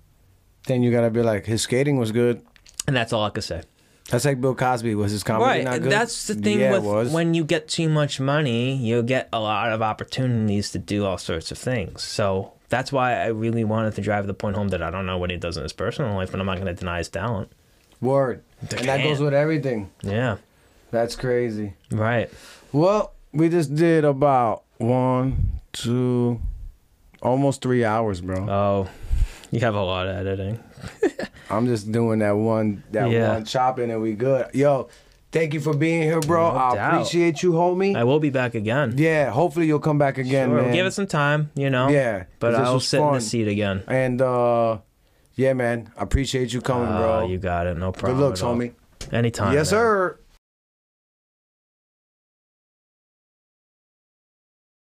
Then you gotta be like, his skating was good.
and that's all I could say.
That's like Bill Cosby. Was his comedy
right.
not
and
good?
That's the thing
yeah,
with when you get too much money, you get a lot of opportunities to do all sorts of things. So that's why I really wanted to drive the point home that I don't know what he does in his personal life, but I'm not going to deny his talent.
Word. And that goes with everything.
Yeah.
That's crazy.
Right.
Well, we just did about one, two, almost three hours, bro.
Oh, you have a lot of editing.
I'm just doing that one, that
Yeah.
one chopping, and we good. Yo, thank you for being here, bro.
No
I
doubt.
appreciate you, homie.
I will be back again.
yeah, hopefully you'll come back again,
Sure,
man.
Give it some time, you know.
Yeah,
But I'll sit in the seat again.
And uh, yeah, man, I appreciate you coming,
Oh,
bro.
you got it. No problem. Good looks,
homie.
Anytime.
yes,
man.
sir.